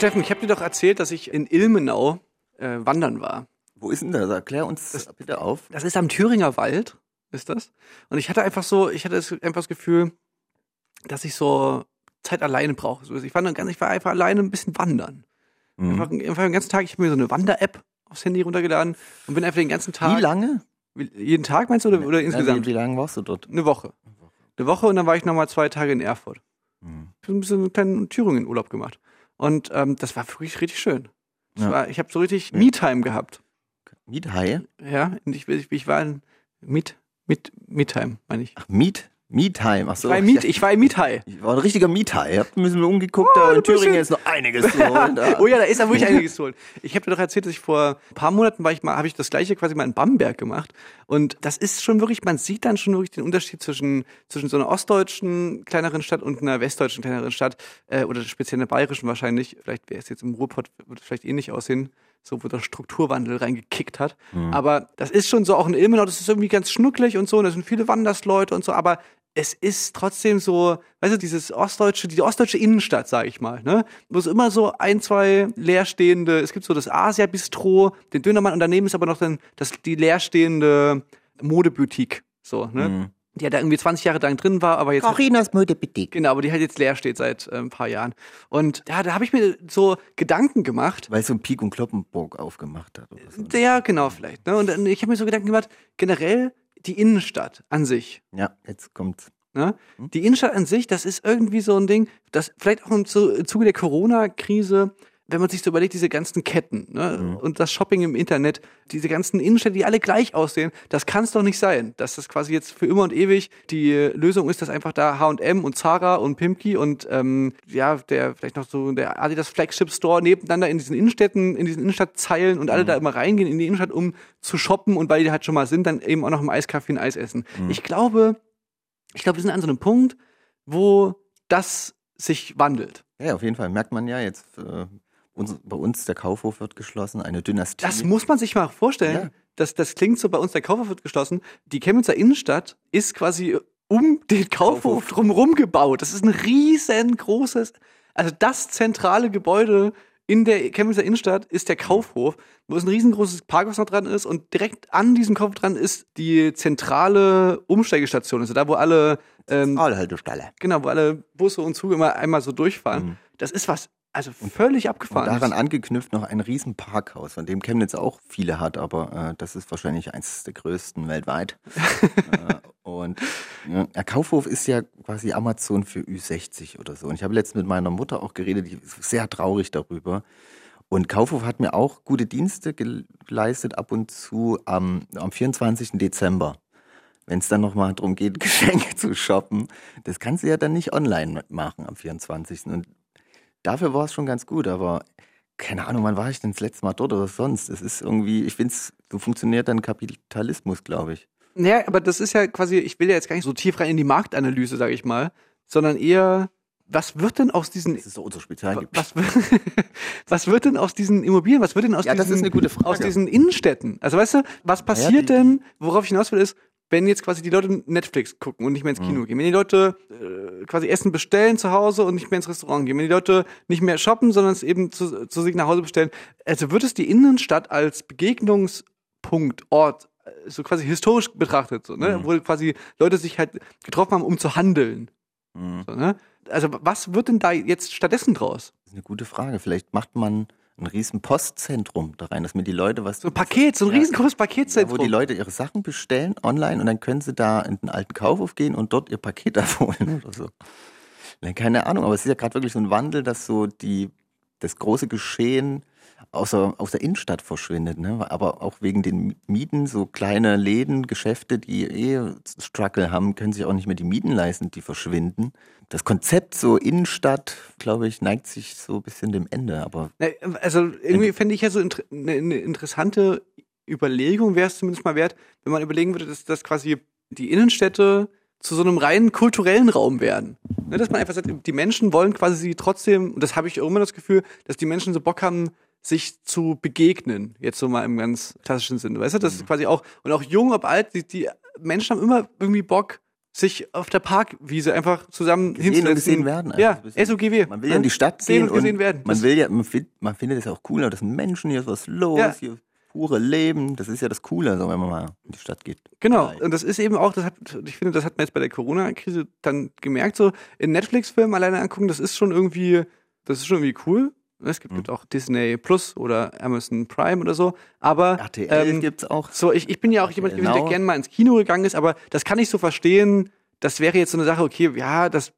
Steffen, ich habe dir doch erzählt, dass ich in Ilmenau äh, wandern war.
Wo ist denn das? Erklär uns bitte auf.
Das ist am Thüringer Wald, ist das. Und ich hatte einfach so, ich hatte das- einfach das Gefühl, dass ich so Zeit alleine brauche. So, Ich war, ganz, ich war einfach alleine ein bisschen wandern.
Mhm.
Einfach, einfach den ganzen Tag, ich habe mir so eine Wander-App aufs Handy runtergeladen und bin einfach den ganzen Tag.
Wie lange?
Jeden Tag meinst du oder, oder insgesamt?
Wie, wie lange warst du dort?
Eine Woche. Eine Woche und dann war ich nochmal zwei Tage in Erfurt.
Mhm.
Ich habe ein bisschen einen kleinen Thüringen-Urlaub gemacht. Und ähm, das war wirklich richtig schön.
Ja.
war, ich habe so richtig Me-Time gehabt.
Miethaie?
Ja, und ich, ich, ich war in Meet, Meet, Me-Time, meine ich.
Ach, Miet? Mietheim. Ach so.
ich war, in Meet, ich war in Meet-High.
Ich war ein richtiger Miethai. Habt müssen wir umgeguckt,
Oh,
da in Thüringen ist noch einiges zu holen. Da.
Oh ja, da ist ja wirklich einiges zu holen. Ich habe dir doch erzählt, dass ich vor ein paar Monaten war ich mal, habe ich das gleiche quasi mal in Bamberg gemacht. Und das ist schon wirklich, man sieht dann schon wirklich den Unterschied zwischen, zwischen so einer ostdeutschen kleineren Stadt und einer westdeutschen kleineren Stadt, äh, oder speziell einer bayerischen wahrscheinlich. Vielleicht wäre es jetzt im Ruhrpott, würde es vielleicht ähnlich aussehen. so wo der Strukturwandel reingekickt hat. Aber das ist schon so auch in Ilmenau, das ist irgendwie ganz schnucklig und so, und da sind viele Wandersleute und so, aber es ist trotzdem so, weißt du, dieses ostdeutsche, die ostdeutsche Innenstadt, sag ich mal, ne? Wo es immer so ein, zwei leerstehende, es gibt so das Asia-Bistro, den Dönermann und daneben ist aber noch dann das, die leerstehende Modeboutique, so, ne? Die ja da irgendwie 20 Jahre lang drin war, aber jetzt.
Carinas Modebetik.
Genau, aber die halt jetzt leer steht seit äh, ein paar Jahren. Und ja, da habe ich mir so Gedanken gemacht.
Weil so ein Pik und Kloppenburg aufgemacht hat. Oder so.
Ja, genau, vielleicht. Ne? Und dann, ich habe mir so Gedanken gemacht, generell die Innenstadt an sich.
Ja, jetzt kommt.
Ne? Die Innenstadt an sich, das ist irgendwie so ein Ding, das vielleicht auch im Zuge der Corona-Krise, wenn man sich so überlegt, diese ganzen Ketten ne? und das Shopping im Internet, diese ganzen Innenstädte, die alle gleich aussehen, das kann es doch nicht sein, dass das quasi jetzt für immer und ewig die Lösung ist, dass einfach da H&M und Zara und Pimki und ähm, ja, der vielleicht noch so der Adidas Flagship Store nebeneinander in diesen Innenstädten, in diesen Innenstadtzeilen und alle da immer reingehen in die Innenstadt, um zu shoppen und weil die halt schon mal sind, dann eben auch noch im Eiskaffee ein Eis essen. Ich glaube, ich glaube, wir sind an so einem Punkt, wo das sich wandelt.
Ja, auf jeden Fall. Merkt man ja jetzt. Äh, uns, bei uns, der Kaufhof wird geschlossen, eine Dynastie.
Das muss man sich mal vorstellen.
Ja.
Das, das klingt so, bei uns der Kaufhof wird geschlossen. Die Chemnitzer Innenstadt ist quasi um den Kaufhof drumherum gebaut. Das ist ein riesengroßes, also das zentrale Gebäude in der Chemnitzer Innenstadt ist der Kaufhof, wo es ein riesengroßes Parkhaus noch dran ist und direkt an diesem Kaufhof dran ist die zentrale Umsteigestation, also da, wo alle ähm,
Zentralhaltestelle.
genau, wo alle Busse und Züge immer einmal so durchfahren. Das ist was, also völlig
Und
abgefahren.
daran angeknüpft noch ein riesen Parkhaus, von dem Chemnitz auch viele hat, aber äh, das ist wahrscheinlich eines der größten weltweit. äh, und ja, der Kaufhof ist ja quasi Amazon für Ü60 oder so. Und ich habe letztens mit meiner Mutter auch geredet, die ist sehr traurig darüber. Und Kaufhof hat mir auch gute Dienste geleistet ab und zu am, am 24. Dezember. Wenn es dann nochmal darum geht, Geschenke zu shoppen, das kannst du ja dann nicht online machen am 24. Und dafür war es schon ganz gut, aber keine Ahnung, wann war ich denn das letzte Mal dort oder sonst? Es ist irgendwie, ich finde es, so funktioniert dann Kapitalismus, glaube ich.
Naja, aber das ist ja quasi, ich will ja jetzt gar nicht so tief rein in die Marktanalyse, sage ich mal, sondern eher, was wird denn aus diesen,
Das ist so unser Spezialgebiet.
was, was wird denn aus diesen Immobilien, was wird denn aus,
Ja, das
diesen,
ist eine gute Frage.
aus diesen Innenstädten? Also weißt du, was passiert
die-
denn, worauf ich hinaus will, ist, wenn jetzt quasi die Leute Netflix gucken und nicht mehr ins
Mhm.
Kino gehen, wenn die Leute äh, quasi Essen bestellen zu Hause und nicht mehr ins Restaurant gehen, wenn die Leute nicht mehr shoppen, sondern es eben zu, zu sich nach Hause bestellen, also wird es die Innenstadt als Begegnungspunkt, Ort, äh, so quasi historisch betrachtet, so, ne?
Mhm.
wo quasi Leute sich halt getroffen haben, um zu handeln.
Mhm.
So, ne? Also was wird denn da jetzt stattdessen draus?
Das ist eine gute Frage. Vielleicht macht man ein riesen Postzentrum da rein, dass mir die Leute was.
So ein Paket, so ein
Ja.
riesengroßes
Ja,
Paketzentrum.
wo die Leute ihre Sachen bestellen online und dann können sie da in den alten Kaufhof gehen und dort ihr Paket abholen oder so. Na, keine Ahnung, aber es ist ja gerade wirklich so ein Wandel, dass so die, das große Geschehen aus der, aus der Innenstadt verschwindet. Ne? Aber auch wegen den Mieten, so kleine Läden, Geschäfte, die eh Struggle haben, können sich auch nicht mehr die Mieten leisten, die verschwinden. Das Konzept so Innenstadt, glaube ich, neigt sich so ein bisschen dem Ende. Aber
Also irgendwie fände ich ja so eine, eine interessante Überlegung, wäre es zumindest mal wert, wenn man überlegen würde, dass, dass quasi die Innenstädte zu so einem reinen kulturellen Raum werden. Ne, dass man einfach sagt, die Menschen wollen quasi trotzdem, und das habe ich immer das Gefühl, dass die Menschen so Bock haben, sich zu begegnen, jetzt so mal im ganz klassischen Sinne. Weißt du, das ist quasi auch, und auch jung, ob alt, die, die Menschen haben immer irgendwie Bock, sich auf der Parkwiese einfach zusammen
Gesehen und
hinzusetzen.
gesehen werden.
Ja,
einfach so ein bisschen.
SOGW.
Man will ja in die Stadt
Sehen
gehen
und gesehen
und
werden.
man
Das-
will ja, man, find, man findet es auch cool, da sind Menschen, hier ist was los,
Ja.
hier pure Leben. Das ist ja das Coole, so, wenn man mal in die Stadt geht.
Genau, und das ist eben auch, das hat, ich finde, das hat man jetzt bei der Corona-Krise dann gemerkt, so in Netflix-Filmen alleine angucken, das ist schon irgendwie, das ist schon irgendwie cool. Es gibt,
Mhm.
gibt auch Disney Plus oder Amazon Prime oder so, aber
RTL
ähm,
gibt's auch.
so, ich, ich bin ja auch jemand gewesen, der gerne mal ins Kino gegangen ist, aber das kann ich so verstehen, das wäre jetzt so eine Sache, okay, ja, das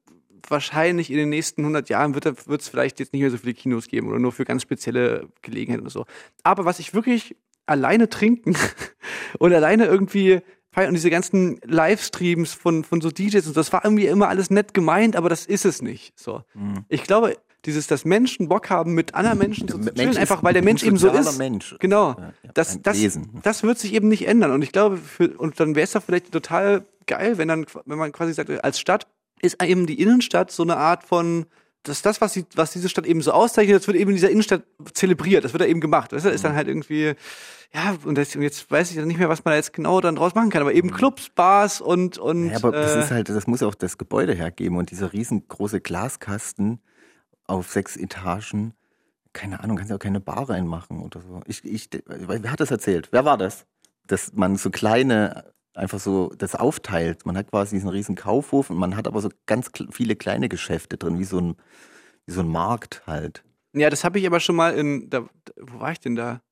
wahrscheinlich in den nächsten 100 Jahren wird es vielleicht jetzt nicht mehr so viele Kinos geben oder nur für ganz spezielle Gelegenheiten oder so. Aber was ich wirklich alleine trinken und alleine irgendwie feiern und diese ganzen Livestreams von, von so DJs und so, das war irgendwie immer alles nett gemeint, aber das ist es nicht. So.
Mhm.
Ich glaube, dieses, dass Menschen Bock haben, mit anderen Menschen zu
Mensch
chillen, einfach weil der Mensch eben so ist.
Mensch.
Genau. Das, das, das wird sich eben nicht ändern. Und ich glaube, für, und dann wäre es doch vielleicht total geil, wenn dann, wenn man quasi sagt, als Stadt ist eben die Innenstadt so eine Art von dass das, was, die, was diese Stadt eben so auszeichnet, das wird eben in dieser Innenstadt zelebriert. Das wird da eben gemacht. Das ist dann halt irgendwie, ja, und, das, und jetzt weiß ich dann nicht mehr, was man da jetzt genau dann draus machen kann. Aber eben Clubs, Bars und. und
Ja, aber das
äh,
ist halt, das muss auch das Gebäude hergeben und dieser riesengroße Glaskasten auf sechs Etagen. Keine Ahnung, kannst du auch keine Bar reinmachen oder so. Ich, ich, wer hat das erzählt? Wer war das? Dass man so kleine, einfach so das aufteilt. Man hat quasi diesen riesen Kaufhof und man hat aber so ganz viele kleine Geschäfte drin, wie so ein, wie so ein Markt halt.
Ja, das habe ich aber schon mal in, da, wo war ich denn da?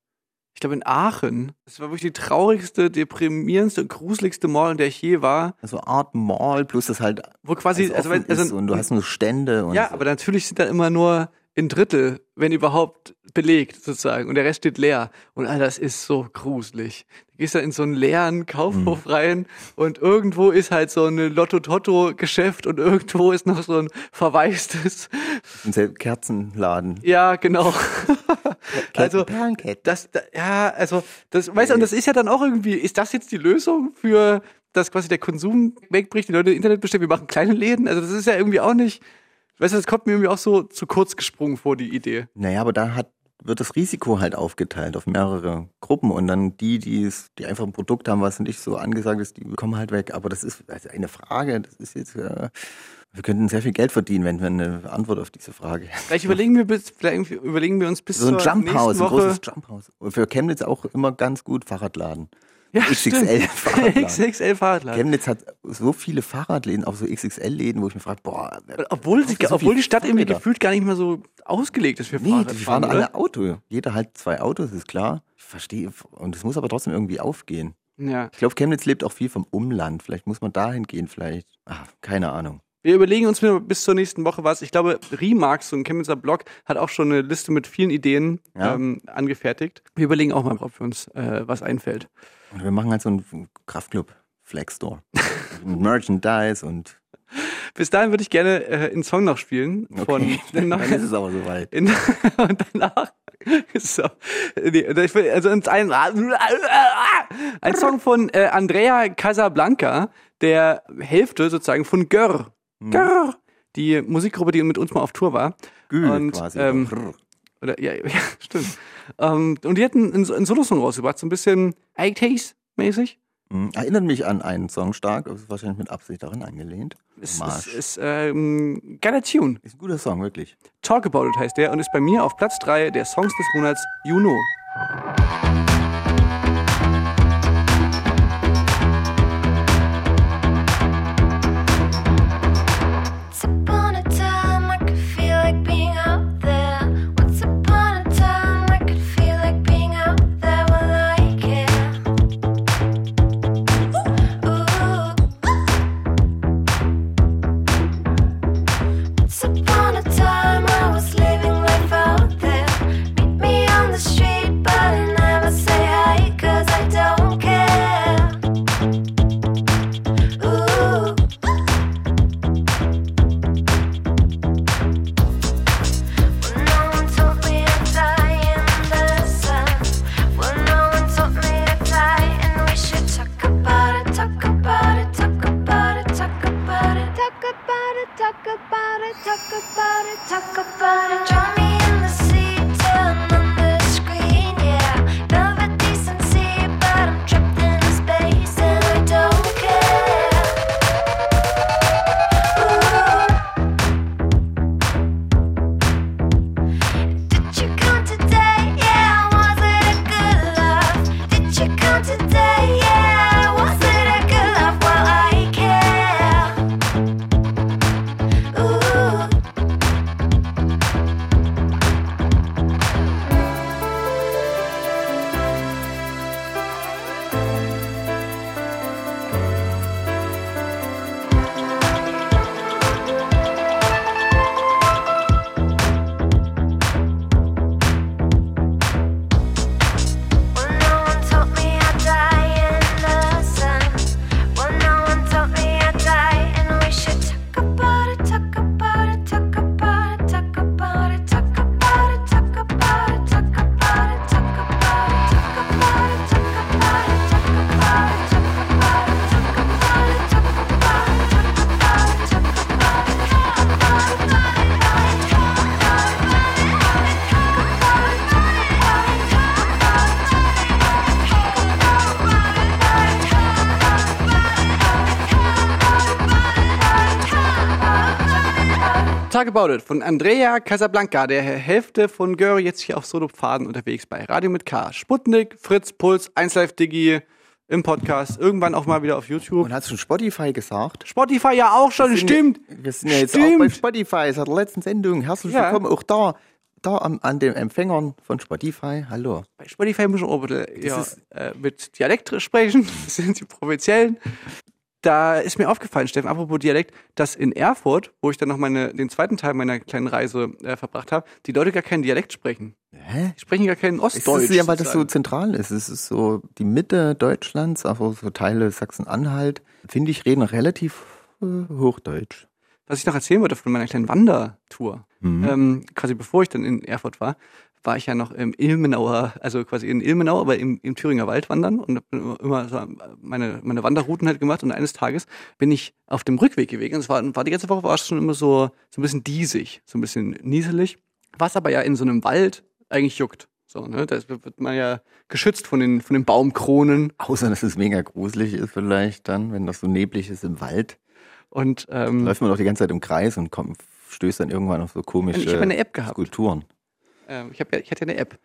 Ich glaube in Aachen. Das war wirklich die traurigste, deprimierendste, gruseligste Mall, in der ich je war.
Also Art Mall plus das halt
Wo quasi, also, also
ist und du hast nur Stände und
ja,
so.
aber natürlich sind da immer nur ein Drittel, wenn überhaupt, belegt sozusagen. Und der Rest steht leer. Und Alter, das ist so gruselig. Du gehst da in so einen leeren Kaufhof
Mhm.
rein und irgendwo ist halt so ein Lotto-Totto-Geschäft und irgendwo ist noch so ein verwaistes.
ein Kerzenladen.
Ja, genau. Also, das, da, ja, also, das, weißt du, und das ist ja dann auch irgendwie, ist das jetzt die Lösung für, dass quasi der Konsum wegbricht, die Leute Internet bestellen, wir machen kleine Läden? Also, das ist ja irgendwie auch nicht, weißt du, das kommt mir irgendwie auch so zu kurz gesprungen vor, die Idee.
Naja, aber da hat, wird das Risiko halt aufgeteilt auf mehrere Gruppen und dann die, die es, die einfach ein Produkt haben, was nicht so angesagt ist, die kommen halt weg. Aber das ist also eine Frage, das ist jetzt, äh, wir könnten sehr viel Geld verdienen, wenn wir eine Antwort auf diese Frage hätten.
Vielleicht überlegen wir bis, vielleicht überlegen wir uns bis
So ein Jump House, ein großes Jump House. Und für Chemnitz auch immer ganz gut Fahrradladen.
ja,
XXL Fahrradladen.
XXL Fahrradladen.
Chemnitz hat so viele Fahrradläden, auch so XXL-Läden, wo ich mir frage, boah,
Obwohl, die,
so
obwohl die Stadt irgendwie
Fahrräder?
gefühlt gar nicht mehr so ausgelegt ist für
Nee,
Fahrradfahren.
die fahren
oder?
alle Auto. Jeder halt zwei Autos, ist klar. Ich verstehe. Und es muss aber trotzdem irgendwie aufgehen.
Ja.
Ich glaube, Chemnitz lebt auch viel vom Umland. Vielleicht muss man dahin gehen, vielleicht. Ach, keine Ahnung.
Wir überlegen uns bis zur nächsten Woche was. Ich glaube, Remarks, so ein Chemnitzer Blog, hat auch schon eine Liste mit vielen Ideen
Ja.
ähm, angefertigt. Wir überlegen auch mal, ob für uns äh, was einfällt.
Und wir machen halt so einen Kraftclub, Flex Store. Merchandise und.
Bis dahin würde ich gerne äh, einen Song noch spielen. Von,
Okay. Dann ist es aber soweit.
und danach. So, nee, ich will, also ein, ein Song von äh, Andrea Casablanca, der Hälfte sozusagen von Gör.
Hm.
Gör. Die Musikgruppe, die mit uns mal auf Tour war.
Gül
Und,
quasi.
ähm, Oder, ja, ja stimmt. ähm, und die hatten einen, einen Solo-Song rausgebracht, so ein bisschen 80s-mäßig.
Hm, Erinnert mich an einen Song stark, aber ist wahrscheinlich mit Absicht daran angelehnt.
Ist, ist,
Marsch.
ist ähm, geiler Tune.
Ist ein guter Song, wirklich.
Talk About It heißt der und ist bei mir auf Platz 3 der Songs des Monats Juno.
Once
Talk About It von Andrea Casablanca, der Hälfte von Gör jetzt hier auf Solopfaden unterwegs bei Radio mit K. Sputnik, Fritz, Puls, 1Live Digi im Podcast, irgendwann auch mal wieder auf YouTube.
Und hast du schon Spotify gesagt?
Spotify ja auch schon, stimmt.
Wir sind ja jetzt
Stimmt.
auch bei Spotify seit der letzten Sendung. Herzlich
Ja.
willkommen auch da, da an, an den Empfängern von Spotify. Hallo.
Bei Spotify muss ich auch bisschen ja,
ist-
äh, mit Dialekt sprechen, das sind die Provinziellen. Da ist mir aufgefallen, Steffen, apropos Dialekt, dass in Erfurt, wo ich dann noch meine, den zweiten Teil meiner kleinen Reise äh, verbracht habe, die Leute gar keinen Dialekt sprechen.
Hä?
Die sprechen gar keinen
Ist
Ostdeutsch.
das ja, weil das so zentral ist. Es ist so die Mitte Deutschlands, also so Teile Sachsen-Anhalt, finde ich, reden relativ äh, Hochdeutsch.
Was ich noch erzählen wollte von meiner kleinen Wandertour,
Mhm.
ähm, quasi bevor ich dann in Erfurt war, war ich ja noch im Ilmenauer, also quasi in Ilmenau, aber im, im Thüringer Wald wandern und hab dann immer so meine, meine Wanderrouten halt gemacht und eines Tages bin ich auf dem Rückweg gewesen. Es war, war die ganze Woche war es schon immer so, so ein bisschen diesig, so ein bisschen nieselig, was aber ja in so einem Wald eigentlich juckt. So, ne? Da wird man ja geschützt von den, von den Baumkronen
Außer, dass es mega gruselig ist vielleicht dann, wenn das so neblig ist im Wald.
und ähm,
Läuft man doch die ganze Zeit im Kreis und kommt, stößt dann irgendwann auf so komische
Ich hab eine App gehabt.
Skulpturen.
Ähm, ich, hab ja, ich hatte ja eine App.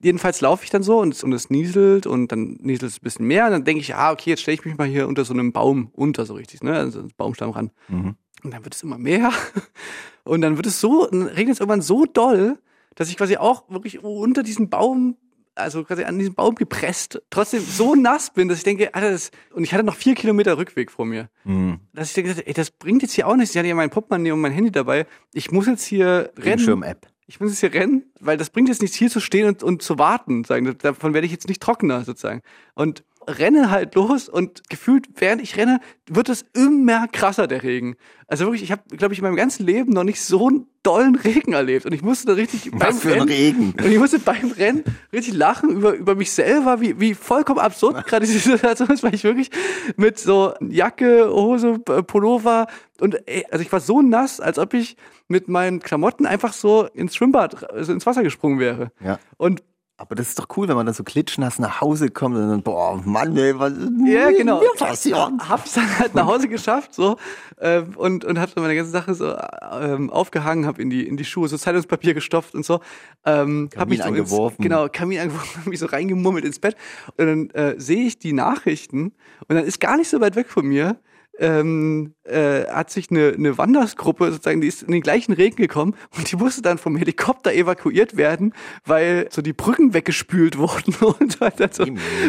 Jedenfalls laufe ich dann so und es, und es nieselt und dann nieselt es ein bisschen mehr. Und dann denke ich, ah, okay, jetzt stelle ich mich mal hier unter so einem Baum unter, so richtig, ne? Also Baumstamm ran.
Mhm.
Und dann wird es immer mehr. Und dann wird es so, dann regnet es irgendwann so doll, dass ich quasi auch wirklich unter diesem Baum, also quasi an diesem Baum gepresst, trotzdem so nass bin, dass ich denke, Alter, das, und ich hatte noch vier Kilometer Rückweg vor mir.
Mhm.
Dass ich denke, ey, das bringt jetzt hier auch nichts. Ich hatte ja mein Portemonnaie und mein Handy dabei. Ich muss jetzt hier rennen.
Regenschirm-App.
Ich muss jetzt hier rennen, weil das bringt jetzt nichts, hier zu stehen und, und zu warten. Sagen. Davon werde ich jetzt nicht trockener, sozusagen. Und renne halt los und gefühlt, während ich renne, wird es immer krasser, der Regen. Also wirklich, ich habe, glaube ich, in meinem ganzen Leben noch nicht so einen dollen Regen erlebt. Und ich musste da richtig beim
Was für ein
Rennen,
Regen.
und ich musste beim Rennen richtig lachen über, über mich selber, wie, wie vollkommen absurd gerade diese Situation ist, weil ich wirklich mit so Jacke, Hose, Pullover und ey, also ich war so nass, als ob ich mit meinen Klamotten einfach so ins Schwimmbad, also ins Wasser gesprungen wäre.
Ja.
Und
Aber das ist doch cool, wenn man dann so klitschnass nach Hause kommt und dann, boah, Mann, ey, was ist
ja, genau.
Mir passiert?
Hab's dann halt nach Hause geschafft, so, ähm, und, und hab dann meine ganze Sache so ähm, aufgehangen, hab in die, in die Schuhe so Zeitungspapier gestopft und so. Ähm, hab mich so
Kamin angeworfen.
Ins, genau, Kamin angeworfen, hab mich so reingemummelt ins Bett. Und dann äh, sehe ich die Nachrichten und dann ist gar nicht so weit weg von mir, ähm, äh, hat sich eine, eine Wandersgruppe sozusagen, die ist in den gleichen Regen gekommen und die musste dann vom Helikopter evakuiert werden, weil so die Brücken weggespült wurden und halt dann so,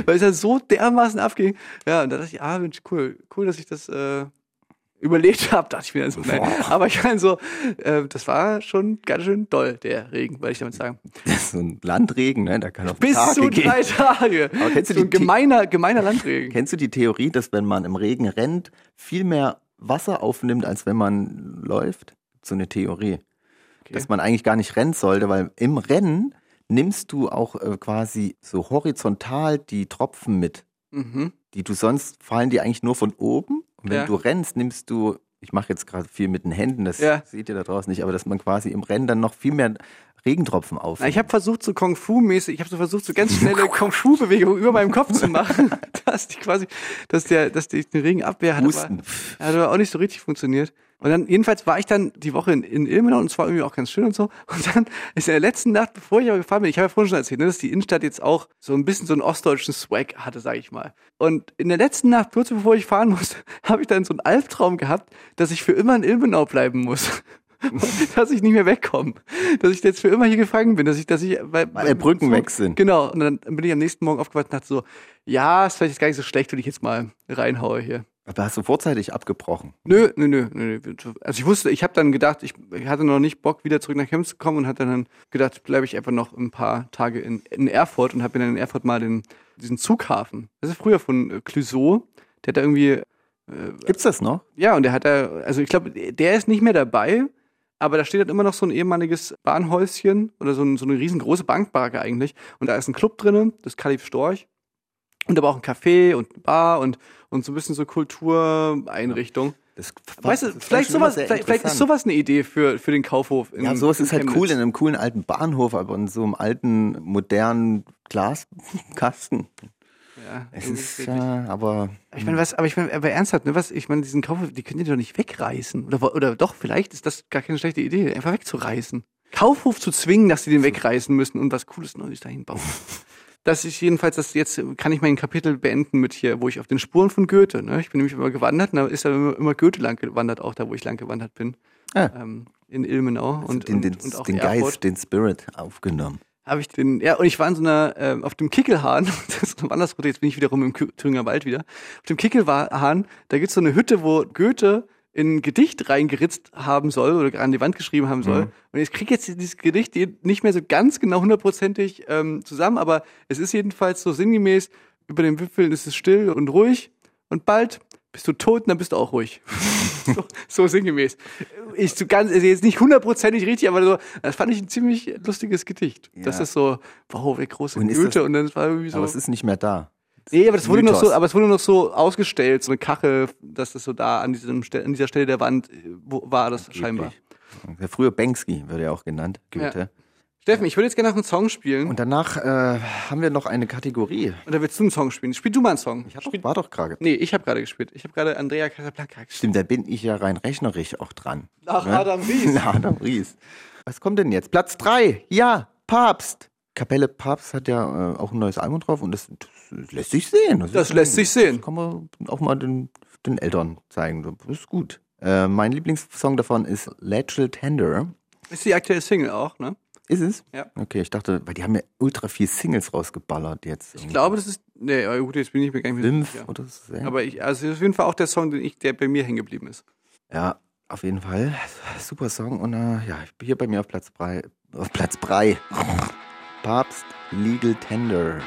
weil es ja so dermaßen abging. Ja, und da dachte ich, ah, Mensch, cool, cool, dass ich das äh, überlebt habe, dachte ich mir dann so. Nein. Aber ich meine so, äh, das war schon ganz schön doll, der Regen, wollte ich damit sagen.
Das ist so ein Landregen, ne? Da kann auf
Bis
Tage
zu
gehen.
drei Tage.
Aber kennst du
so ein
die-
gemeiner, gemeiner Landregen.
Kennst du die Theorie, dass wenn man im Regen rennt, viel mehr Wasser aufnimmt, als wenn man läuft? So eine Theorie. Dass man eigentlich gar nicht rennen sollte, weil im Rennen nimmst du auch äh, quasi so horizontal die Tropfen mit.
Mhm.
Die du sonst fallen die eigentlich nur von oben. Und wenn
Ja.
du rennst, nimmst du, ich mache jetzt gerade viel mit den Händen, das
Ja.
seht ihr da draußen nicht, aber dass man quasi im Rennen dann noch viel mehr Regentropfen aufnimmt.
ich habe versucht, so Kung Fu-mäßig, ich habe so versucht, so ganz schnelle Kung Fu-Bewegungen über meinem Kopf zu machen, dass die quasi, dass der, dass die den Regen abwehr hat. Aber, hat aber auch nicht so richtig funktioniert. Und dann, jedenfalls war ich dann die Woche in, in Ilmenau und es war irgendwie auch ganz schön und so. Und dann ist in der letzten Nacht, bevor ich aber gefahren bin, ich habe ja vorhin schon erzählt, ne, dass die Innenstadt jetzt auch so ein bisschen so einen ostdeutschen Swag hatte, sage ich mal. Und in der letzten Nacht, kurz bevor ich fahren musste, habe ich dann so einen Albtraum gehabt, dass ich für immer in Ilmenau bleiben muss. dass ich nicht mehr wegkomme. Dass ich jetzt für immer hier gefangen bin, dass ich, dass ich, weil,
Weil Brücken weg sind.
Genau. Und dann bin ich am nächsten Morgen aufgewacht und dachte so, ja, ist vielleicht jetzt gar nicht so schlecht, wenn ich jetzt mal reinhaue hier.
Aber hast du vorzeitig abgebrochen?
Nö, nö, nö, nö. Also ich wusste, ich habe dann gedacht, ich hatte noch nicht Bock, wieder zurück nach Chemnitz zu kommen und hatte dann gedacht, bleibe ich einfach noch ein paar Tage in, in Erfurt und habe mir dann in Erfurt mal den, diesen Zughafen. Das ist früher von äh, Clouseau. Der hat da irgendwie,
Gibt's das noch?
ja, und der hat da, also ich glaube, der ist nicht mehr dabei, aber da steht halt immer noch so ein ehemaliges Bahnhäuschen oder so, ein, so eine riesengroße Bankbarke eigentlich. Und da ist ein Club drinnen, das Kalif Storch. Und aber auch ein Café und Bar und, und so ein bisschen so Kultureinrichtung.
Das,
Weißt du, vielleicht sowas, vielleicht, vielleicht ist sowas eine Idee für, für den Kaufhof. In,
Ja, sowas ist halt
Chemnitz.
cool in einem coolen alten Bahnhof, aber in so einem alten, modernen Glaskasten.
ja.
Es ist, ja, aber
Ich meine, was, aber ich meine, aber ernsthaft, ne, was, ich meine, diesen Kaufhof, die könnt ihr doch nicht wegreißen. Oder, oder doch, vielleicht ist das gar keine schlechte Idee, einfach wegzureißen. Kaufhof zu zwingen, dass sie den wegreißen müssen und was Cooles Neues dahin bauen. Das ist jedenfalls, das jetzt kann ich mein Kapitel beenden mit hier, wo ich auf den Spuren von Goethe, ne? Ich bin nämlich immer gewandert, und da ist ja immer, immer Goethe lang gewandert, auch da, wo ich lang gewandert bin.
Ah.
Ähm, in Ilmenau und,
den, den,
und, und auch
den Geist, den Spirit aufgenommen.
habe ich den, ja, und ich war in so einer, ähm, auf dem Kickelhahn, das ist eine Wandersroute, jetzt bin ich wiederum im Thüringer Wald wieder. Auf dem Kickelhahn, da gibt's so eine Hütte, wo Goethe in ein Gedicht reingeritzt haben soll oder an die Wand geschrieben haben soll. Und ich kriege jetzt dieses Gedicht nicht mehr so ganz genau hundertprozentig ähm, zusammen, aber es ist jedenfalls so sinngemäß, über den Wipfeln ist es still und ruhig und bald bist du tot und dann bist du auch ruhig. so, so sinngemäß. Ich so ganz, also jetzt nicht hundertprozentig richtig, aber so, das fand ich ein ziemlich lustiges Gedicht. Das
Ja.
ist so, wow, wer große
Und
Goethe
das-
und dann war irgendwie so.
Aber es ist nicht mehr da.
Nee, aber das wurde noch
Mythos.
so, aber es wurde noch so ausgestellt, so eine Kachel, dass das so da an diesem an dieser Stelle der Wand äh, war das scheinbar.
Der frühe Banksy wird ja auch genannt, Goethe.
Ja. Steffen, ich würde jetzt gerne noch einen Song spielen.
Und danach äh, haben wir noch eine Kategorie.
Oder willst du einen Song spielen? Spiel du mal einen Song.
Ich hab doch, war doch gerade.
Nee, ich habe gerade gespielt. Ich habe gerade Andrea Casablanca gespielt.
Stimmt, da bin ich ja rein rechnerisch auch dran.
Nach
Ne?
Adam Ries.
Na, Adam Ries. Was kommt denn jetzt? Platz 3. Ja, Papst. Kapelle Papst hat ja äh, auch ein neues Album drauf und das, das lässt sich sehen.
Das lässt sich sehen.
Das kann man auch mal den, den Eltern zeigen. Das ist gut. Äh, mein Lieblingssong davon ist Lateral Tender.
Ist die aktuelle Single auch, ne?
Ist es?
Ja.
Okay, ich dachte, weil die haben ja ultra viel Singles rausgeballert jetzt.
Ich glaube, das ist. Nee, gut, jetzt bin ich mir gar nicht mehr
Fünf
sicher.
oder so.
Aber ich, also ist auf jeden Fall auch der Song, den ich, der bei mir hängen geblieben ist.
Ja, auf jeden Fall. Super Song. Und äh, ja, ich bin hier bei mir auf Platz 3. Auf Platz 3. Papst Legal Tender.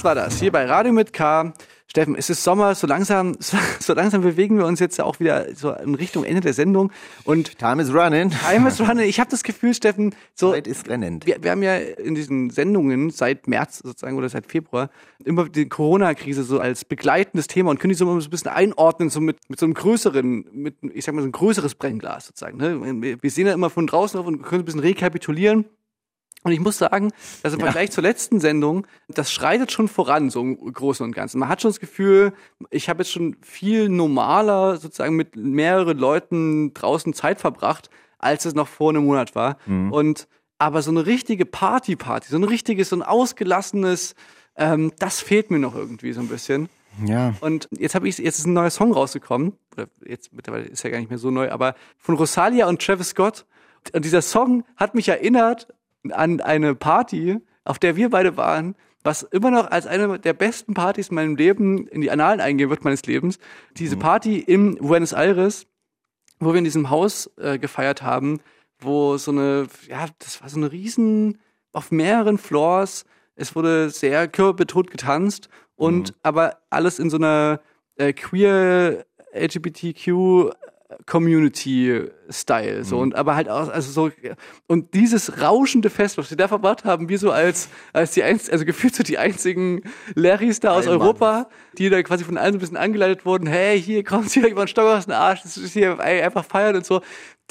Was war das? Hier bei Radio mit K. Steffen, es ist Sommer, so langsam, so langsam bewegen wir uns jetzt auch wieder so in Richtung Ende der Sendung. Und
Time is running.
Time is running. Ich habe das Gefühl, Steffen, so
Zeit ist rennend.
wir, wir haben ja in diesen Sendungen seit März sozusagen oder seit Februar immer die Corona-Krise so als begleitendes Thema und können die so immer so ein bisschen einordnen, so mit, mit so einem größeren, mit, ich sag mal, so ein größeres Brennglas sozusagen. Ne? Wir- Wir sehen ja immer von draußen auf und können ein bisschen rekapitulieren. Und ich muss sagen, dass im Vergleich zur letzten Sendung, das schreitet schon voran, so im Großen und Ganzen. Man hat schon das Gefühl, ich habe jetzt schon viel normaler sozusagen mit mehreren Leuten draußen Zeit verbracht, als es noch vor einem Monat war. Und aber so eine richtige Party-Party, so ein richtiges, so ein ausgelassenes, ähm, das fehlt mir noch irgendwie so ein bisschen.
Ja.
Und jetzt habe ich jetzt ist ein neuer Song rausgekommen, oder jetzt mittlerweile ist er gar nicht mehr so neu, aber von Rosalia und Travis Scott. Und dieser Song hat mich erinnert an eine Party, auf der wir beide waren, was immer noch als eine der besten Partys in meinem Leben in die Annalen eingehen wird meines Lebens. Diese Party in Buenos Aires, wo wir in diesem Haus äh, gefeiert haben, wo so eine, ja, das war so eine riesen, auf mehreren Floors, es wurde sehr körperbetont getanzt und aber alles in so einer äh, queer LGBTQ Community Style so und aber halt auch also so und dieses rauschende Fest was wir da verbracht haben wir so als als die einz also gefühlt so die einzigen Larrys da aus
Allmann.
Europa die da quasi von allen so ein bisschen angeleitet wurden hey hier kommt hier jemand Stock aus dem Arsch das ist hier ey, einfach feiern und so.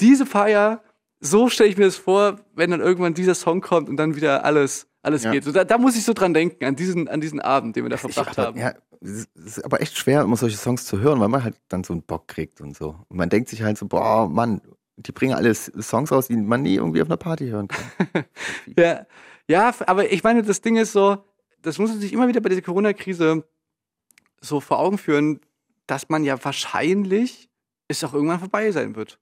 Diese Feier so stelle ich mir das vor wenn dann irgendwann dieser Song kommt und dann wieder alles alles
Ja.
geht so da, da muss ich so dran denken an diesen an diesen Abend den wir da verbracht
aber,
haben
Ja, es ist aber echt schwer, immer solche Songs zu hören, weil man halt dann so einen Bock kriegt und so. Und man denkt sich halt so, boah, Mann, die bringen alles Songs raus, die man nie irgendwie auf einer Party hören kann.
Ja, ja, aber ich meine, das Ding ist so, das muss man sich immer wieder bei dieser Corona-Krise so vor Augen führen, dass man ja wahrscheinlich es auch irgendwann vorbei sein wird.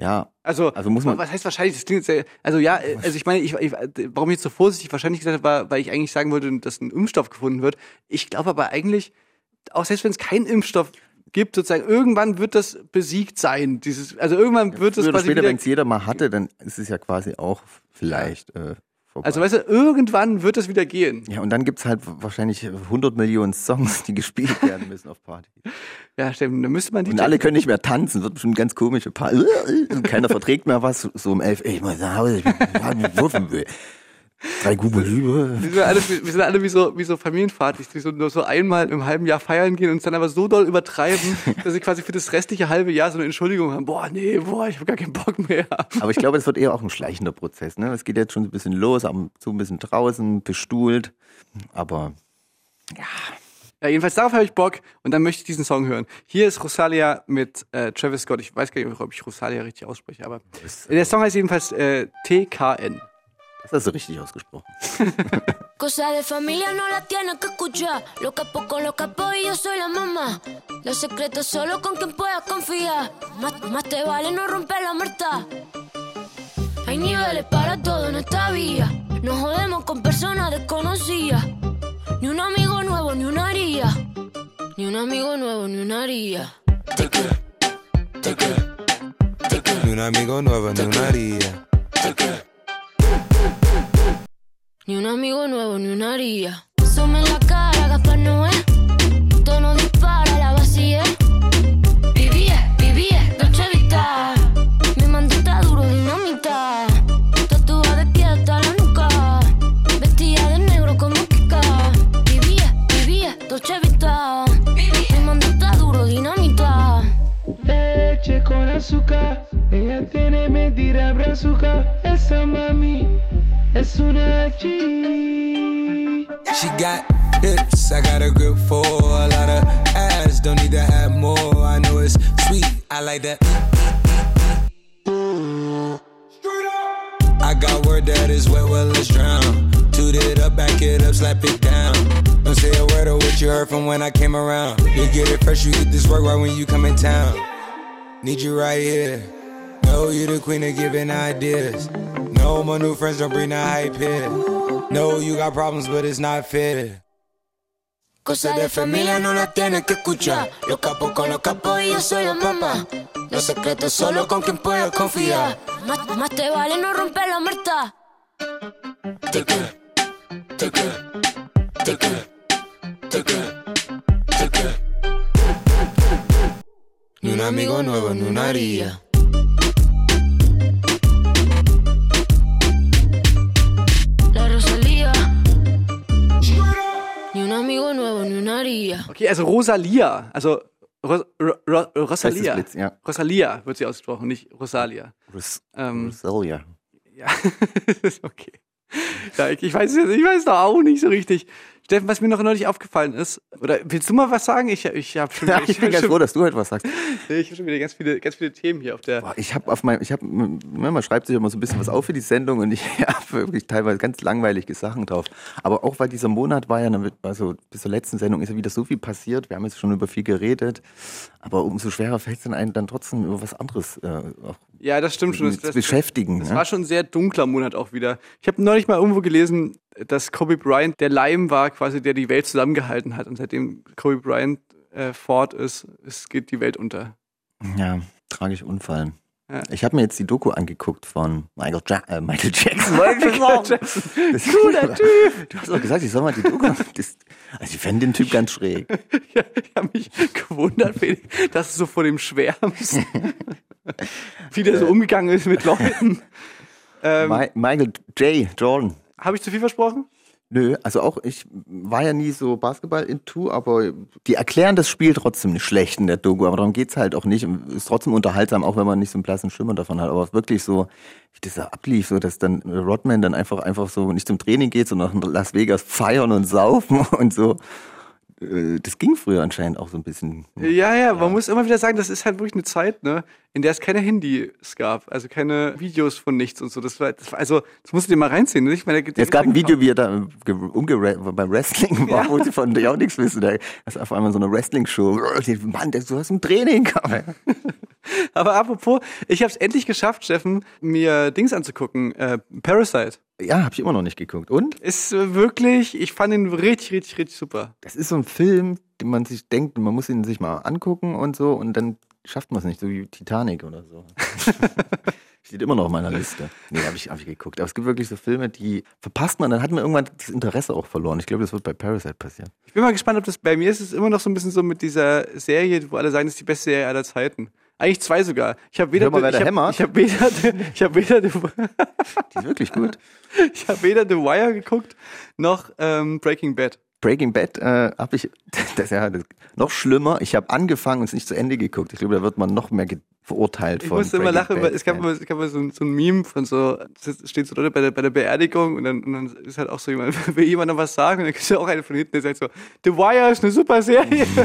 Ja,
Also,
Also muss man-
was heißt wahrscheinlich? Das klingt sehr, also ja, äh, also ich meine, ich, ich, warum ich jetzt so vorsichtig wahrscheinlich gesagt habe, war, weil ich eigentlich sagen wollte, dass ein Impfstoff gefunden wird. Ich glaube aber eigentlich, auch selbst wenn es keinen Impfstoff gibt, sozusagen, irgendwann wird das besiegt sein. Dieses, also irgendwann wird es
früher oder später, wenn es jeder mal hatte, dann ist es ja quasi auch vielleicht äh, vorbei.
also weißt du, irgendwann wird es wieder gehen.
ja, und dann gibt's halt wahrscheinlich 100 Millionen Songs, die gespielt werden müssen auf Partys.
Ja, stimmt. Dann müsste man die
Und alle können nicht mehr tanzen, wird bestimmt ganz komische Party. Keiner verträgt mehr was, so um elf, ich muss nach Hause, ich bin Wurfen will. Drei Gube Liebe.
Wir sind alle, wir sind alle wie so, wie so Familienvaters, die so nur so einmal im halben Jahr feiern gehen und es dann aber so doll übertreiben, dass sie quasi für das restliche halbe Jahr so eine Entschuldigung haben. Boah, nee, boah, ich habe gar keinen Bock mehr.
Aber ich glaube, das wird eher auch ein schleichender Prozess. Ne? Es geht jetzt schon so ein bisschen los, so ein bisschen draußen, bestuhlt. Aber
Ja, jedenfalls darauf habe ich Bock und dann möchte ich diesen Song hören. Hier ist Rosalia mit äh, Travis Scott. Ich weiß gar nicht, ob ich Rosalia richtig ausspreche, aber der Song heißt jedenfalls äh, TKN.
Das hast du richtig ausgesprochen.
Cosa de familia no la tienes que escuchar. Lo capo con los capos y yo soy la mamá. Los secretos solo con quien puedas confiar. Más, más te vale no romper la muerta. Hay niveles para todo en esta vía. No jodemos con personas desconocidas. Ni un amigo nuevo, ni una haría. Ni un amigo nuevo, ni una haría.
Ni un amigo nuevo, ni una haría.
Ni un amigo nuevo, ni una haría. Sume en la cara, Gaspar Noé. Tono dispara, la vacía. Vivía, vivía, Dolce Vita. Mi mandita duro, dinamita. Tatuada de pie la nuca. Vestida de negro como Kika. Vivía, vivía, Dolce Vita. Mi mandita duro, dinamita.
leche con azúcar. Ella tiene mentira brazuca. Esa mami.
She got hips, I got a grip for a lot of ass. Don't need to have more. I know it's sweet, I like that. Straight up, I got word that is wet, well, let's drown. Toot it up, back it up, slap it down. Don't say a word of what you heard from when I came around. You get it fresh, you get this work right when you come in town. Need you right here. Know you the queen of giving ideas. No, my new friends don't bring the hype here. No, you got problems, but it's not fair.
Cosas de familia no las tienes que escuchar. Los capos con los capos y yo soy la mamá. Los secretos solo con quien puedes confiar. Más, más te vale no romper la muerta.
Te te te te te.
Ni un amigo nuevo, ni una haría. Amigo nuevo, ni una haría.
Okay, also Rosalia. Also Ros Ro Ro Rosalia.
Blitz, ja.
Rosalia wird sie ausgesprochen, nicht Rosalia.
Ros
Ähm,
Rosalia.
Ja, ist okay. Ja, ich, ich weiß ich weiß doch auch nicht so richtig. Steffen, was mir noch neulich aufgefallen ist, oder willst du mal was sagen? Ich, ich habe schon,
Ja, ich bin ganz
schon,
froh, dass du heute was sagst.
ich hab schon wieder ganz viele, ganz viele Themen hier auf der.
Boah, ich habe auf meinem, ich habe, man schreibt sich immer so ein bisschen was auf für die Sendung und ich habe wirklich teilweise ganz langweilige Sachen drauf. Aber auch weil dieser Monat war ja, also bis zur letzten Sendung ist ja wieder so viel passiert. Wir haben jetzt schon über viel geredet, aber umso schwerer fällt es dann einem dann trotzdem über was anderes äh, auch
Ja, das stimmt schon. Das,
zu
das,
beschäftigen.
das
ne?
war schon ein sehr dunkler Monat auch wieder. Ich habe neulich mal irgendwo gelesen, dass Kobe Bryant der Leim war, quasi, der die Welt zusammengehalten hat. Und seitdem Kobe Bryant äh, fort ist, es geht die Welt unter.
Ja, tragisch Unfall.
Ja.
Ich habe mir jetzt die Doku angeguckt von Michael, ja äh, Michael Jackson. sagen. Das-
Cooler Typ.
Du hast auch gesagt, ich soll mal die Doku. Das, also ich fände den Typ ganz schräg.
Ja, ich habe mich gewundert, Felix, dass du so vor dem schwärmst. Wie der so umgegangen ist mit Leuten. Ähm,
Mi Michael J. Jordan.
Habe ich zu viel versprochen?
Nö, also auch ich war ja nie so Basketball-into, aber die erklären das Spiel trotzdem nicht schlecht in der Doku, aber darum geht's halt auch nicht. Ist trotzdem unterhaltsam, auch wenn man nicht so einen blassen Schimmer davon hat. Aber wirklich so, wie das da ablief, so dass dann Rodman dann einfach einfach so nicht zum Training geht, sondern nach Las Vegas feiern und saufen und so. Äh, Das ging früher anscheinend auch so ein bisschen.
Ja, ja, man muss immer wieder sagen, das ist halt wirklich eine Zeit, ne, in der es keine Handys gab, also keine Videos von nichts und so. Das war, das war also, das musst du dir mal reinziehen. Ne? Ich meine,
Es gab ein Video, wie er da beim Wrestling war, wo sie von dir auch nichts wissen. Da ist auf einmal so eine Wrestling-Show. Mann, du hast ein Training.
Aber apropos, ich habe es endlich geschafft, Steffen, mir Dings anzugucken. Äh, Parasite
Ja, habe ich immer noch nicht geguckt. Und?
ist äh, wirklich, ich fand ihn richtig, richtig, richtig super.
Das ist so ein Film, den man sich denkt, man muss ihn sich mal angucken und so und dann schafft man es nicht, so wie Titanic oder so. Steht immer noch auf meiner Liste. Nee, habe ich, hab ich geguckt. Aber es gibt wirklich so Filme, die verpasst man, dann hat man irgendwann das Interesse auch verloren. Ich glaube, das wird bei Parasite passieren.
Ich bin mal gespannt, ob das bei mir ist es immer noch so ein bisschen so mit dieser Serie, wo alle sagen, das ist die beste Serie aller Zeiten. Eigentlich zwei sogar. Ich habe weder,
mal,
ich hab, ich habe weder, ich habe weder, The-
Die ist wirklich gut.
ich habe weder The Wire geguckt noch ähm, Breaking Bad.
Breaking Bad äh, habe ich, das ist ja noch schlimmer. Ich habe angefangen und es nicht zu Ende geguckt. Ich glaube, da wird man noch mehr verurteilt
Ich
von
musste immer lachen, weil es gab immer, es gab immer so, ein- so ein Meme von so, steht so Leute bei der, bei der Beerdigung und dann, und dann ist halt auch so jemand, will jemand noch was sagen und dann es ja auch eine von hinten, der sagt so, The Wire ist eine super Serie.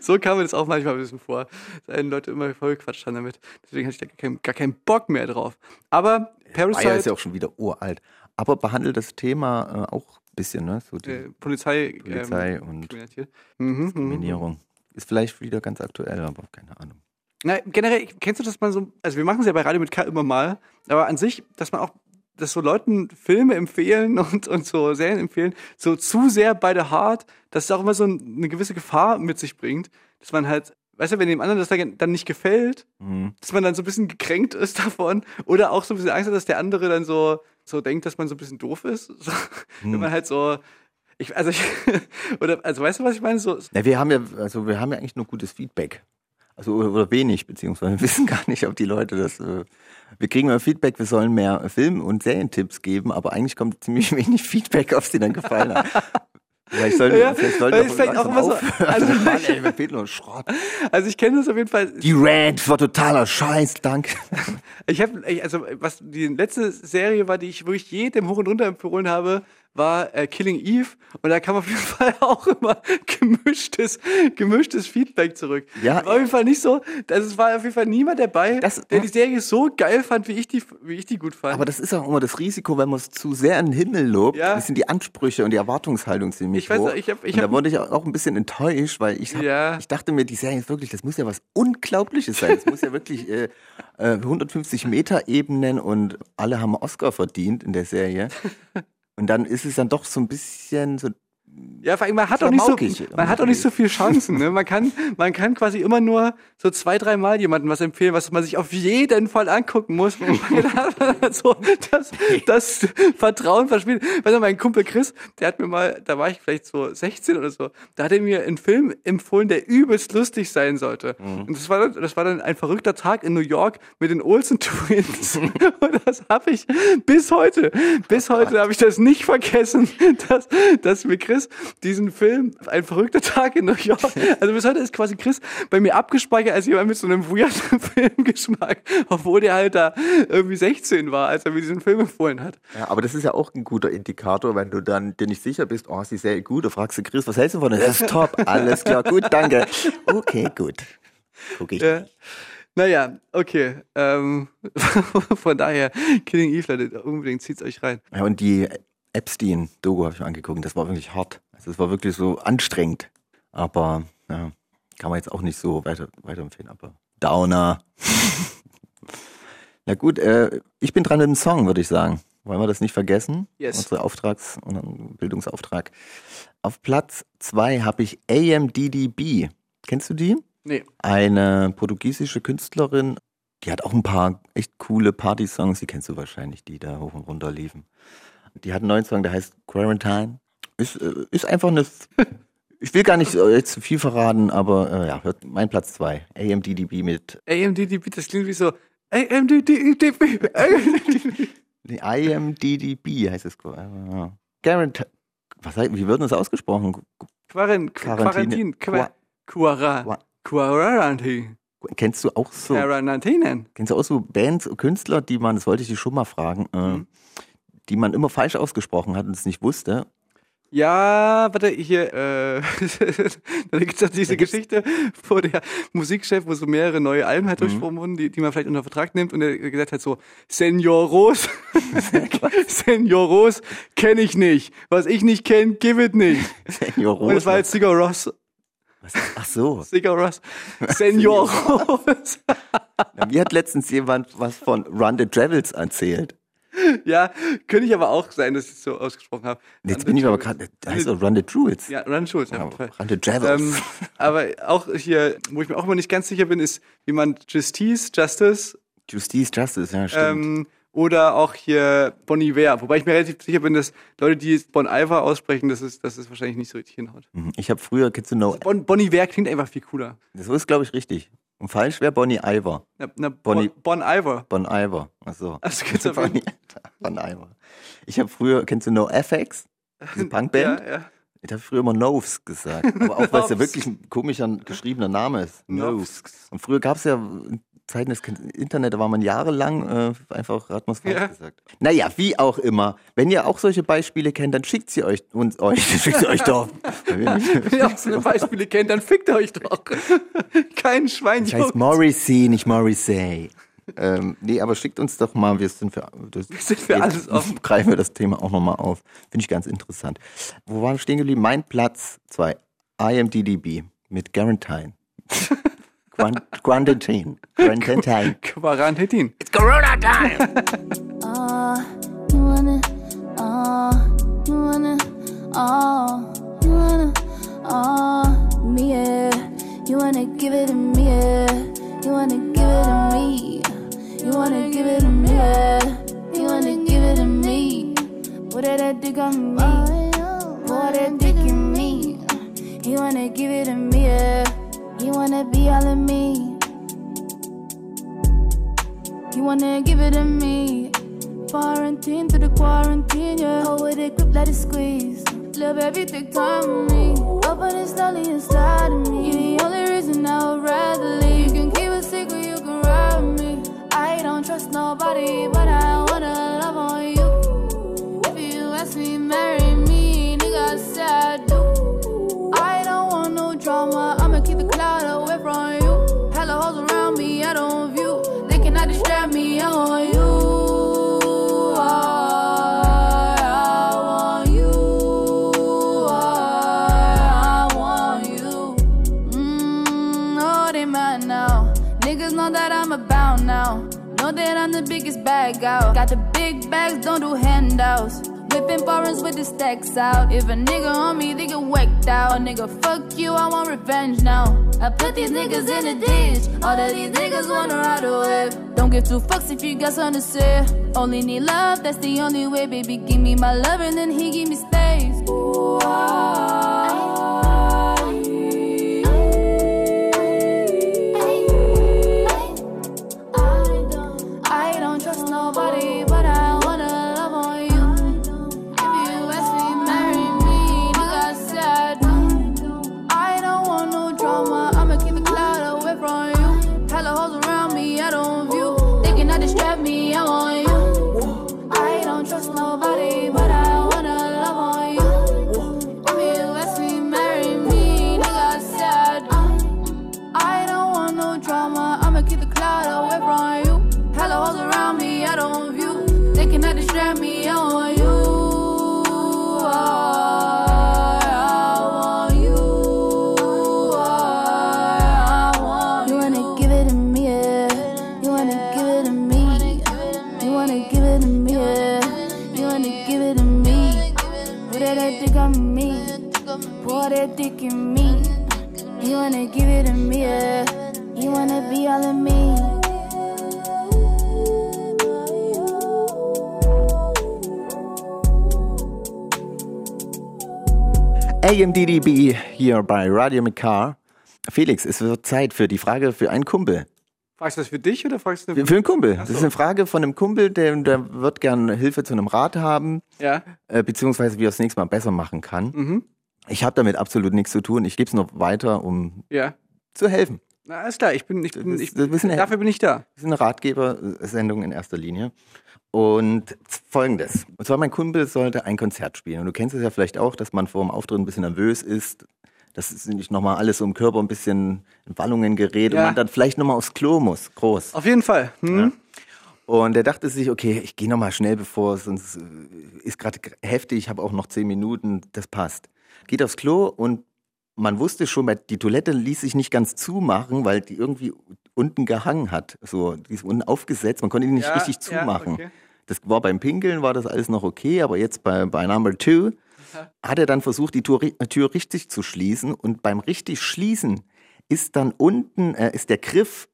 so kam mir das auch manchmal ein bisschen vor, dass einen Leute immer vollgequatscht haben damit. Deswegen hatte ich da gar keinen, gar keinen Bock mehr drauf. Aber Parasite,
Wire ist ja auch schon wieder uralt. Aber behandelt das Thema äh, auch bisschen, ne? So die
äh, Polizei,
Polizei
ähm,
und
kriminalisiert. Mhm, mhm.
Diskriminierung. Ist vielleicht wieder ganz aktuell, aber keine Ahnung.
Na, generell, kennst du das mal so, also wir machen es ja bei Radio mit K immer mal, aber an sich, dass man auch, dass so Leuten Filme empfehlen und, und so Serien empfehlen, so zu sehr bei der Hard, dass es auch immer so ein, eine gewisse Gefahr mit sich bringt, dass man halt, weißt du, wenn dem anderen das dann dann nicht gefällt,
Mhm.
dass man dann so ein bisschen gekränkt ist davon oder auch so ein bisschen Angst hat, dass der andere dann so, so denkt, dass man so ein bisschen doof ist. So, Wenn man halt so, ich, also ich, oder, also weißt du, was ich meine? So,
Ja, wir haben ja, also wir haben ja eigentlich nur gutes Feedback. Also oder, wenig, beziehungsweise wir wissen gar nicht, ob die Leute das. Äh, wir kriegen immer Feedback, wir sollen mehr Film- und Serientipps geben, aber eigentlich kommt ziemlich wenig Feedback, ob es dir dann gefallen hat. Vielleicht sollten
Ja,
vielleicht sollten wir
vielleicht auch immer so- also-
Mann, ey, wir fehlen nur Schrott.
also ich kenne das auf jeden Fall.
Die Rant war totaler Scheiß, danke.
Ich habe, also was die letzte Serie war, die ich wirklich jedem hoch und runter empfohlen habe, war äh, Killing Eve und da kam auf jeden Fall auch immer gemischtes, gemischtes Feedback zurück.
Ja.
war auf jeden Fall nicht so, also es war auf jeden Fall niemand dabei,
Das-
der die Serie so geil fand, wie ich die, wie ich die gut fand.
Aber das ist auch immer das Risiko, wenn man es zu sehr in den Himmel lobt.
Ja.
Das sind die Ansprüche und die Erwartungshaltung ziemlich
Ich weiß
hoch.
ich hab- ich
und da wurde ich auch ein bisschen enttäuscht, weil ich, hab,
Ja.
ich dachte mir, die Serie ist wirklich, das muss ja was Unglaubliches sein. Das muss ja wirklich äh, äh, 150 Meter Ebenen und alle haben Oscar verdient in der Serie. Und dann ist es dann doch so ein bisschen so
Ja, vor allem, man hat doch nicht so, man hat doch nicht so viel Chancen. Ne? Man kann, man kann quasi immer nur so zwei, dreimal jemandem was empfehlen, was man sich auf jeden Fall angucken muss. So das, das Vertrauen verspielt. Weißt du, mein Kumpel Chris, der hat mir mal, da war ich vielleicht so 16 oder so, da hat er mir einen Film empfohlen, der übelst lustig sein sollte.
Mhm.
Und das war, dann- das war dann ein verrückter Tag in New York mit den Olsen Twins. Und das habe ich bis heute, bis heute habe ich das nicht vergessen, dass, dass mir Chris diesen Film, ein verrückter Tag in New York, also bis heute ist quasi Chris bei mir abgespeichert als jemand mit so einem weirden Filmgeschmack, obwohl der halt da irgendwie 16 war, als er mir diesen Film empfohlen hat.
Ja, aber das ist ja auch ein guter Indikator, wenn du dann dir nicht sicher bist, oh, sie ist sehr gut, du fragst du Chris, was hältst du von der? Das ist top, alles klar, gut, danke. Okay, gut. Guck ich.
Ja. Naja, okay. Ähm, von daher, Killing Eve, Leute, unbedingt zieht's euch rein.
Ja, und die Epstein-Doku habe ich mir angeguckt, das war wirklich hart. Also es war wirklich so anstrengend. Aber ja, kann man jetzt auch nicht so weiter, weiterempfehlen, aber Downer. Na gut, äh, ich bin dran mit dem Song, würde ich sagen. Wollen wir das nicht vergessen?
Yes.
Unser Auftrags- und Bildungsauftrag. Auf Platz zwei habe ich AMDDB. Kennst du die?
Nee.
Eine portugiesische Künstlerin, die hat auch ein paar echt coole Party-Songs, die kennst du wahrscheinlich, die da hoch und runter liefen. Die hat einen neuen Song, der heißt Quarantine. Ist, äh, ist einfach eine. Ich will gar nicht äh, jetzt zu viel verraten, aber äh, ja, hört mein Platz zwei. AMDDB mit
AMDDB, das klingt wie so AMDDB. AMDDB.
nee, IMDDB heißt es. Äh, Guarant was heißt, wie wird das ausgesprochen?
Quarant
Quarantine.
Quarantin. Qua- Quara.
Qua-
Quarantine.
Kennst du auch so?
Quarantinen.
Kennst du auch so Bands, Künstler, die man, das wollte ich dich schon mal fragen, äh,
Mhm.
Die man immer falsch ausgesprochen hat und es nicht wusste?
Ja, warte, hier, äh, da gibt's doch diese Geschichte, wo der Musikchef, wo so mehrere neue Alben halt durchgesprochen wurden, die, die man vielleicht unter Vertrag nimmt und er gesagt hat so, Senioros, Senioros kenne ich nicht. Was ich nicht kenne, give it nicht.
Senior
Und es war jetzt Sigur Ross.
Was? Ach so.
Sigur Ross. Senioros.
Ja, Mir hat letztens jemand was von Run the Travels erzählt.
Ja, könnte ich aber auch sein, dass ich es so ausgesprochen habe.
Jetzt bin ich aber gerade, da heißt doch Run the Jewels.
Ja, Run ja, auf jeden Fall.
Run the Travels.
Ähm, aber auch hier, wo ich mir auch immer nicht ganz sicher bin, ist, wie man Justice, Justice
Justice, Justice, ja, stimmt.
ähm, oder auch hier Bon Iver. Wobei ich mir relativ sicher bin, dass Leute, die Bon Iver aussprechen, das ist, das ist wahrscheinlich nicht so richtig hinhaut.
Mhm. ich habe früher, kennst du know,
Bon, bon Iver klingt einfach viel cooler.
so ist glaube ich richtig. Und falsch wäre Bonnie Iver.
Na, na,
Bonnie-
Bon, bon Iver.
Bon Iver. Ach so.
Also auf jeden
Bonnie, bon Iver. Ich habe früher, kennst du No FX? Diese Punkband?
Ja, ja.
Ich habe früher immer Noves gesagt. Aber auch, weil es ja wirklich ein komischer geschriebener Name ist. Noves. Und früher gab es ja Zeiten des Internet, da war man jahrelang äh, einfach, falsch
Ja.
gesagt. Naja, wie auch immer. Wenn ihr auch solche Beispiele kennt, dann schickt sie euch uns euch, schickt sie euch doch.
Wenn ihr auch so eine Beispiele kennt, dann fickt euch doch. Kein Schwein
Das heißt. Morrissey, nicht Morrissey. ähm, nee, aber schickt uns doch mal, wir sind für, das, wir
sind für alles offen.
Greifen wir das Thema auch nochmal auf. Finde ich ganz interessant. Wo waren wir stehen geblieben? Mein Platz 2. IMDDB mit Guarantine. Quan- Quarantine. Quarantine.
Quarantin.
Uh, you wanna, uh, you wanna, uh, you wanna, uh, me, yeah. You wanna give it to me, yeah. You wanna give it to me. You wanna give it to me, yeah. You wanna give it to me. Put that dick on me. Put that dick in me. You wanna give it to me, yeah. You wanna be all of me. You wanna give it to me. Quarantine to the quarantine, yeah. Hold with it, grip, let it squeeze. Love take time with me. Open it slowly inside of me. You're the only reason I would rather leave. You can keep a secret, you can with me. I don't trust nobody, but I wanna love on you. If you ask me, marry me, nigga, I say I do. I don't want no drama, Know that I'm the biggest bag out. Got the big bags, don't do handouts. Whipping foreigns with the stacks out. If a nigga on me, they get whacked out. Nigga, fuck you, I want revenge now. I put these niggas in the ditch. All of these niggas wanna ride away. Don't give two fucks if you got something to say. Only need love, that's the only way, baby. Give me my love and then he give me space. Ooh, I
AMDDB hier bei Radio Mikar. Felix, es wird Zeit für die Frage für einen Kumpel.
Fragst du das für dich oder fragst du
Für für einen Kumpel. Das ist eine Frage von einem Kumpel, der, der wird gern Hilfe zu einem Rat haben,
Ja.
äh, beziehungsweise wie er es nächstes Mal besser machen kann.
Mhm.
Ich habe damit absolut nichts zu tun. Ich gebe es nur weiter, um
Ja.
zu helfen.
Na, alles klar, ich bin, ich bin, ich,
wissen wir.
dafür bin ich da.
Das ist eine Ratgebersendung in erster Linie. Und folgendes. Und zwar, mein Kumpel sollte ein Konzert spielen. Und du kennst es ja vielleicht auch, dass man vor dem Auftritt ein bisschen nervös ist. Das ist nicht nochmal alles so im Körper ein bisschen in Wallungen gerät
Ja.
und man dann vielleicht nochmal aufs Klo muss. Groß.
Auf jeden Fall. Hm?
Und er dachte sich, okay, ich gehe nochmal schnell, bevor es sonst äh, ist gerade heftig, ich habe auch noch zehn Minuten, das passt. Geht aufs Klo und man wusste schon, die Toilette ließ sich nicht ganz zumachen, weil die irgendwie unten gehangen hat. So, die ist unten aufgesetzt, man konnte die nicht
Ja,
richtig
ja,
zumachen.
okay.
Das war beim Pinkeln, war das alles noch okay, aber jetzt bei, bei Number Two hat er dann versucht, die Tür, Tür richtig zu schließen und beim richtig Schließen ist dann unten, äh, ist der Griff,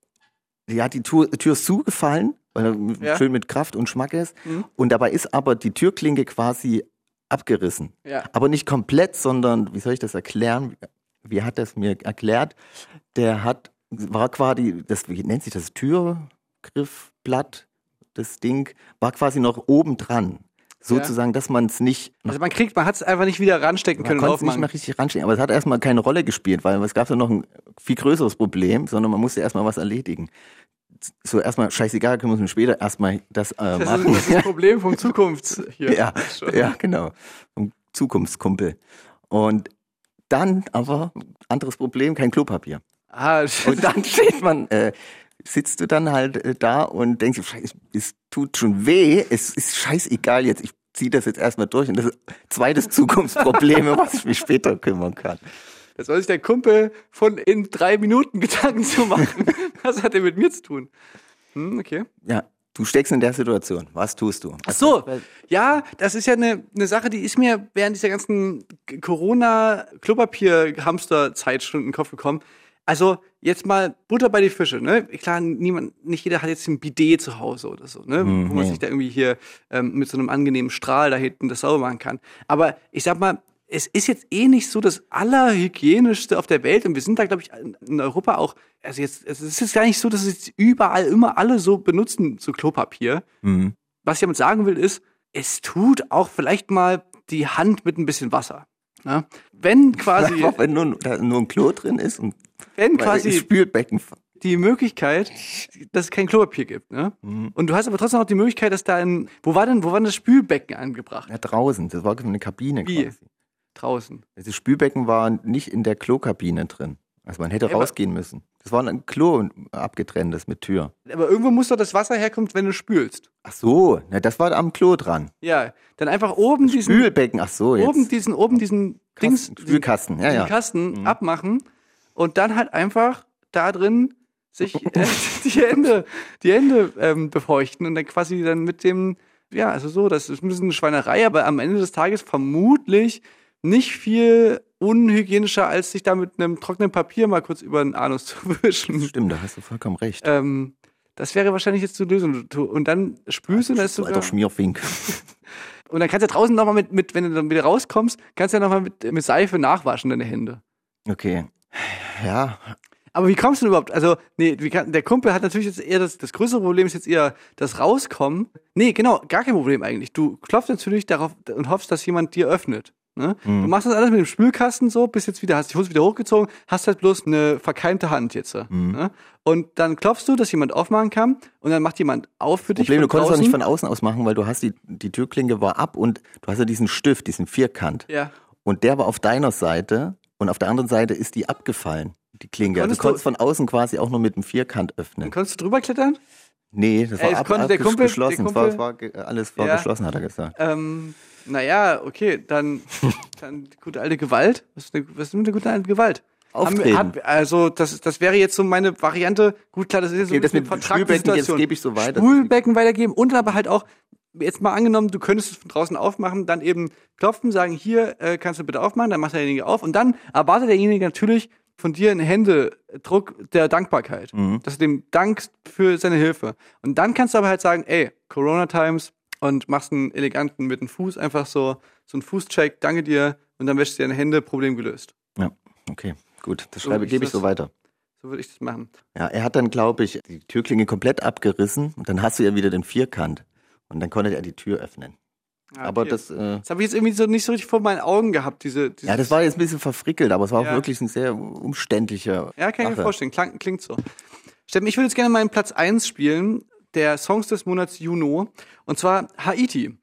ja, die Tür, Tür ist zugefallen, weil er
Ja.
schön mit Kraft und Schmack ist
Mhm.
und dabei ist aber die Türklinke quasi abgerissen.
Ja.
Aber nicht komplett, sondern, wie soll ich das erklären? Wie hat er es mir erklärt? Der hat, war quasi, das, wie nennt sich das, Türgriffblatt, das Ding, war quasi noch oben dran. Sozusagen, dass man es nicht,
Also man kriegt, man hat es einfach nicht wieder ranstecken
man
können und
konnte es nicht mehr richtig ranstehen. Aber es hat erstmal keine Rolle gespielt, weil es gab ja noch ein viel größeres Problem, sondern man musste erstmal was erledigen. So erstmal, scheißegal, können wir uns später erstmal das, äh, machen.
das ist das Problem vom Zukunfts hier.
Ja, ja, genau. Ein Zukunftskumpel. Und dann aber, anderes Problem, kein Klopapier.
Ah,
Und dann steht man, äh, sitzt du dann halt äh, da und denkst, Scheiße, es tut schon weh, es ist scheißegal jetzt, ich ziehe das jetzt erstmal durch. Und das ist zweites Zukunftsproblem, um was ich mich später kümmern kann.
Da soll sich der Kumpel von in drei Minuten Gedanken zu machen. Was hat er mit mir zu tun? Hm, okay.
Ja, du steckst in der Situation. Was tust du?
Ach so, ja, das ist ja eine, eine Sache, die ist mir während dieser ganzen Corona-Klopapier-Hamster-Zeit schon in den Kopf gekommen. Also jetzt mal Butter bei die Fische, ne? Klar, niemand, nicht jeder hat jetzt ein Bidet zu Hause oder so, ne?
Hm,
Wo man sich da irgendwie hier ähm, mit so einem angenehmen Strahl da hinten das sauber machen kann. Aber ich sag mal, es ist jetzt eh nicht so das allerhygienischste auf der Welt und wir sind da, glaube ich, in Europa auch, also jetzt, es ist jetzt gar nicht so, dass es überall immer alle so benutzen, so Klopapier.
Mhm.
Was ich damit sagen will, ist, es tut auch vielleicht mal die Hand mit ein bisschen Wasser. Ne? Wenn quasi,
Auch wenn nur, da nur ein Klo drin ist und
wenn quasi
Spülbecken.
die Möglichkeit, dass es kein Klopapier gibt. Ne?
Mhm.
Und du hast aber trotzdem auch die Möglichkeit, dass da ein, wo war denn, wo war denn das Spülbecken angebracht?
Ja, draußen. Das war eine Kabine
Wie?
quasi.
Draußen.
Das Spülbecken war nicht in der Klokabine drin. Also man hätte
Ja,
rausgehen müssen. Das war ein Klo ein abgetrenntes mit Tür.
Aber irgendwo muss doch das Wasser herkommen, wenn du spülst.
Ach so, na, das war am Klo dran.
Ja, dann einfach oben diesen,
Spülbecken, ach so, jetzt.
oben diesen, oben diesen Dings,
Kasten, Spülkasten, ja, ja.
Kasten
Mhm.
abmachen und dann halt einfach da drin sich äh, die Hände, die Hände ähm, befeuchten und dann quasi dann mit dem Ja, also so, das ist ein bisschen eine Schweinerei, aber am Ende des Tages vermutlich nicht viel unhygienischer, als sich da mit einem trockenen Papier mal kurz über den Anus zu wischen.
Stimmt, da hast du vollkommen recht.
Ähm, das wäre wahrscheinlich jetzt die Lösung. Und dann spülst du das
so
sogar.
alter Schmierfink.
Und dann kannst du draußen nochmal mit, mit, wenn du dann wieder rauskommst, kannst du ja nochmal mit, mit Seife nachwaschen deine Hände.
Okay. Ja,
Aber wie kommst du denn überhaupt? Also, nee, kann, der Kumpel hat natürlich jetzt eher das, das größere Problem ist jetzt eher das Rauskommen. Nee, genau, gar kein Problem eigentlich. Du klopfst natürlich darauf und hoffst, dass jemand dir öffnet. Ne? Du machst das alles mit dem Spülkasten so, bist jetzt wieder, hast die Hose wieder hochgezogen, hast halt bloß eine verkeimte Hand jetzt. Ne? Und dann klopfst du, dass jemand aufmachen kann und dann macht jemand auf für dich.
Problem, du konntest auch nicht von außen aus machen, weil du hast die, die Türklinke war ab und du hast ja diesen Stift, diesen Vierkant.
Ja.
Und der war auf deiner Seite und auf der anderen Seite ist die abgefallen, die Klinke. Also
Konntest
du konntest von außen quasi auch nur mit dem Vierkant öffnen.
Dann konntest du drüber klettern?
Nee, das war
es
ab,
konnte der Kumpel-
geschlossen.
der
war,
Kumpel-
war ge- alles war
Ja.
geschlossen, hat er gesagt.
Ähm, naja, okay, dann, dann gute alte Gewalt. Was ist, eine, was ist mit der guten alten Gewalt? Haben
Auftreten.
Hat, also das, das wäre jetzt so meine Variante. Gut, klar, das ist jetzt so ein bisschen
Spülbecken, jetzt gebe ich so weiter.
Spülbecken weitergeben und aber halt auch, jetzt mal angenommen, du könntest es von draußen aufmachen, dann eben klopfen, sagen, hier äh, kannst du bitte aufmachen, dann macht derjenige auf und dann erwartet derjenige natürlich von dir einen Händedruck der Dankbarkeit.
Mhm.
Dass du dem dankst für seine Hilfe. Und dann kannst du aber halt sagen, ey, Corona Times und machst einen eleganten mit dem Fuß einfach so, so einen Fußcheck, danke dir und dann wäschst du deine Hände, Problem gelöst.
Ja, okay, gut. Das
So
schreibe, gebe ich so weiter.
So würde ich das machen.
Ja, er hat dann, glaube ich, die Türklinge komplett abgerissen und dann hast du ja wieder den Vierkant. Und dann konnte er die Tür öffnen.
Ja,
Aber
okay.
das, äh,
Das habe ich jetzt irgendwie so nicht so richtig vor meinen Augen gehabt, diese, diese
ja, das war jetzt ein bisschen verfrickelt, aber es war
Ja.
auch wirklich ein sehr umständlicher.
Ja, kann ich mir vorstellen. Klang, klingt so. Steffen, ich würde jetzt gerne meinen Platz 1 spielen, der Songs des Monats Juno. Und zwar Haiti.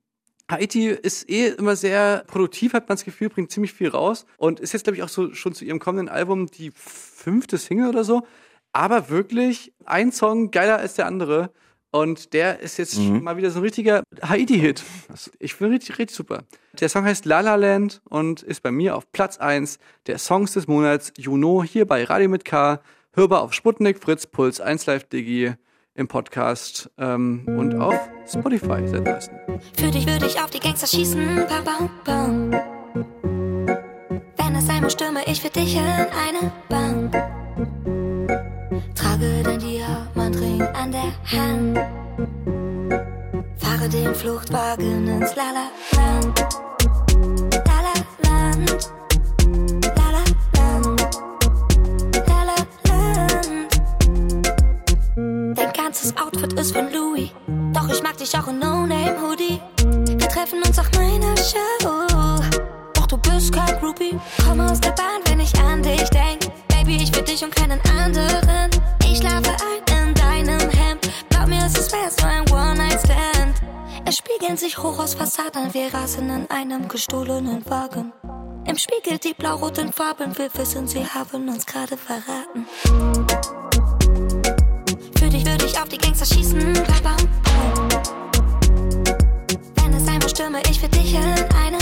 Haiti ist eh immer sehr produktiv, hat man das Gefühl, bringt ziemlich viel raus. Und ist jetzt, glaube ich, auch so schon zu ihrem kommenden Album die fünfte Single oder so. Aber wirklich ein Song geiler als der andere. Und der ist jetzt mal wieder so ein richtiger Haiti-Hit. Ich finde richtig, richtig super. Der Song heißt La La Land und ist bei mir auf Platz 1 der Songs des Monats Juno hier bei Radio mit K. Hörbar auf Sputnik, Fritz, Puls, 1 Live Digi im Podcast ähm, und auf Spotify seit neuestem.
Für dich würde ich auf die Gangster schießen, bam, bam, bam. Wenn es sein muss, stürme ich für dich in eine Bank. Trage dein Diamantring an der Hand. Fahre den Fluchtwagen ins. Lala-Land. Lala-Land. Ganzes Outfit ist von Louis. Doch ich mag dich auch in No-Name-Hoodie. Wir treffen uns auf meiner Show. Doch du bist kein Groupie. Komm aus der Bahn, wenn ich an dich denk. Baby, ich will dich und keinen anderen. Ich schlafe ein in deinem Hemd. Glaub mir, es ist mehr nur ein One-Night-Stand. Es spiegeln sich hoch aus Fassaden. Wir rasen in einem gestohlenen Wagen. Im Spiegel die blau-roten Farben. Wir wissen, sie haben uns gerade verraten. Ich auf die Gangster schießen. Bam, bam. Wenn es einmal stürme ich für dich in eine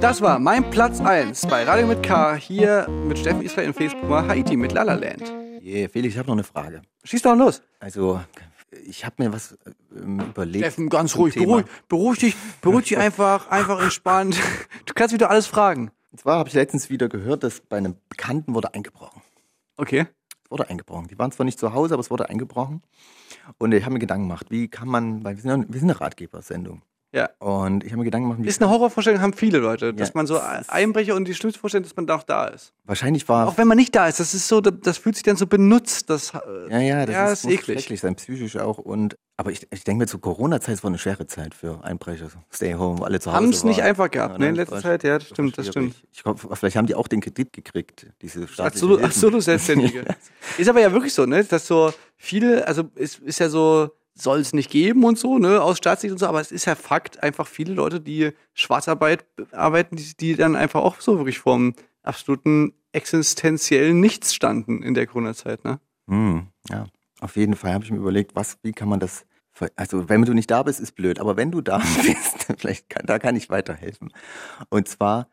Das war mein Platz 1 bei Radio mit K, hier mit Steffen Israel in Facebook mal Haiti mit La La Land.
Yeah, Felix, ich habe noch eine Frage.
Schieß doch los.
Also, ich habe mir was ähm, überlegt.
Steffen, ganz ruhig, beruhig, beruhig dich, beruhig dich einfach, einfach entspannt. Du kannst wieder alles fragen.
Und zwar habe ich letztens wieder gehört, dass bei einem Bekannten wurde eingebrochen.
Okay.
Es wurde eingebrochen. Die waren zwar nicht zu Hause, aber es wurde eingebrochen. Und ich habe mir Gedanken gemacht, wie kann man, weil wir sind, ja, wir sind eine Ratgebersendung.
Ja.
Und ich habe mir Gedanken gemacht, wie
Ist eine Horrorvorstellung, haben viele Leute, dass
Ja,
man so
ist-
Einbrecher und die schlimmste Vorstellung, dass man doch da ist.
wahrscheinlich war
Auch wenn man nicht da ist, das ist so, das fühlt sich dann so benutzt. Das, äh,
Ja, ja, das
ja,
ist,
ist eklig.
schrecklich sein, psychisch auch. Und, aber ich, ich denke mir, zur Corona-Zeit war eine schwere Zeit für Einbrecher. Stay home, alle zu Hause.
Haben es nicht einfach gehabt, ne, in letzter Zeit, ja, das stimmt, das stimmt.
Ich glaub, vielleicht haben die auch den Kredit gekriegt, diese
Absolut, absolut Selbstständige. ist aber ja wirklich so, ne, dass so viele, also es ist ja so, soll es nicht geben und so, ne, aus Staatssicht und so, aber es ist ja Fakt, einfach viele Leute, die Schwarzarbeit arbeiten, die, die dann einfach auch so wirklich vorm absoluten existenziellen Nichts standen in der Corona-Zeit, ne?
Hm, ja, auf jeden Fall habe ich mir überlegt, was, wie kann man das, also wenn du nicht da bist, ist blöd, aber wenn du da bist, vielleicht kann, da kann ich weiterhelfen. Und zwar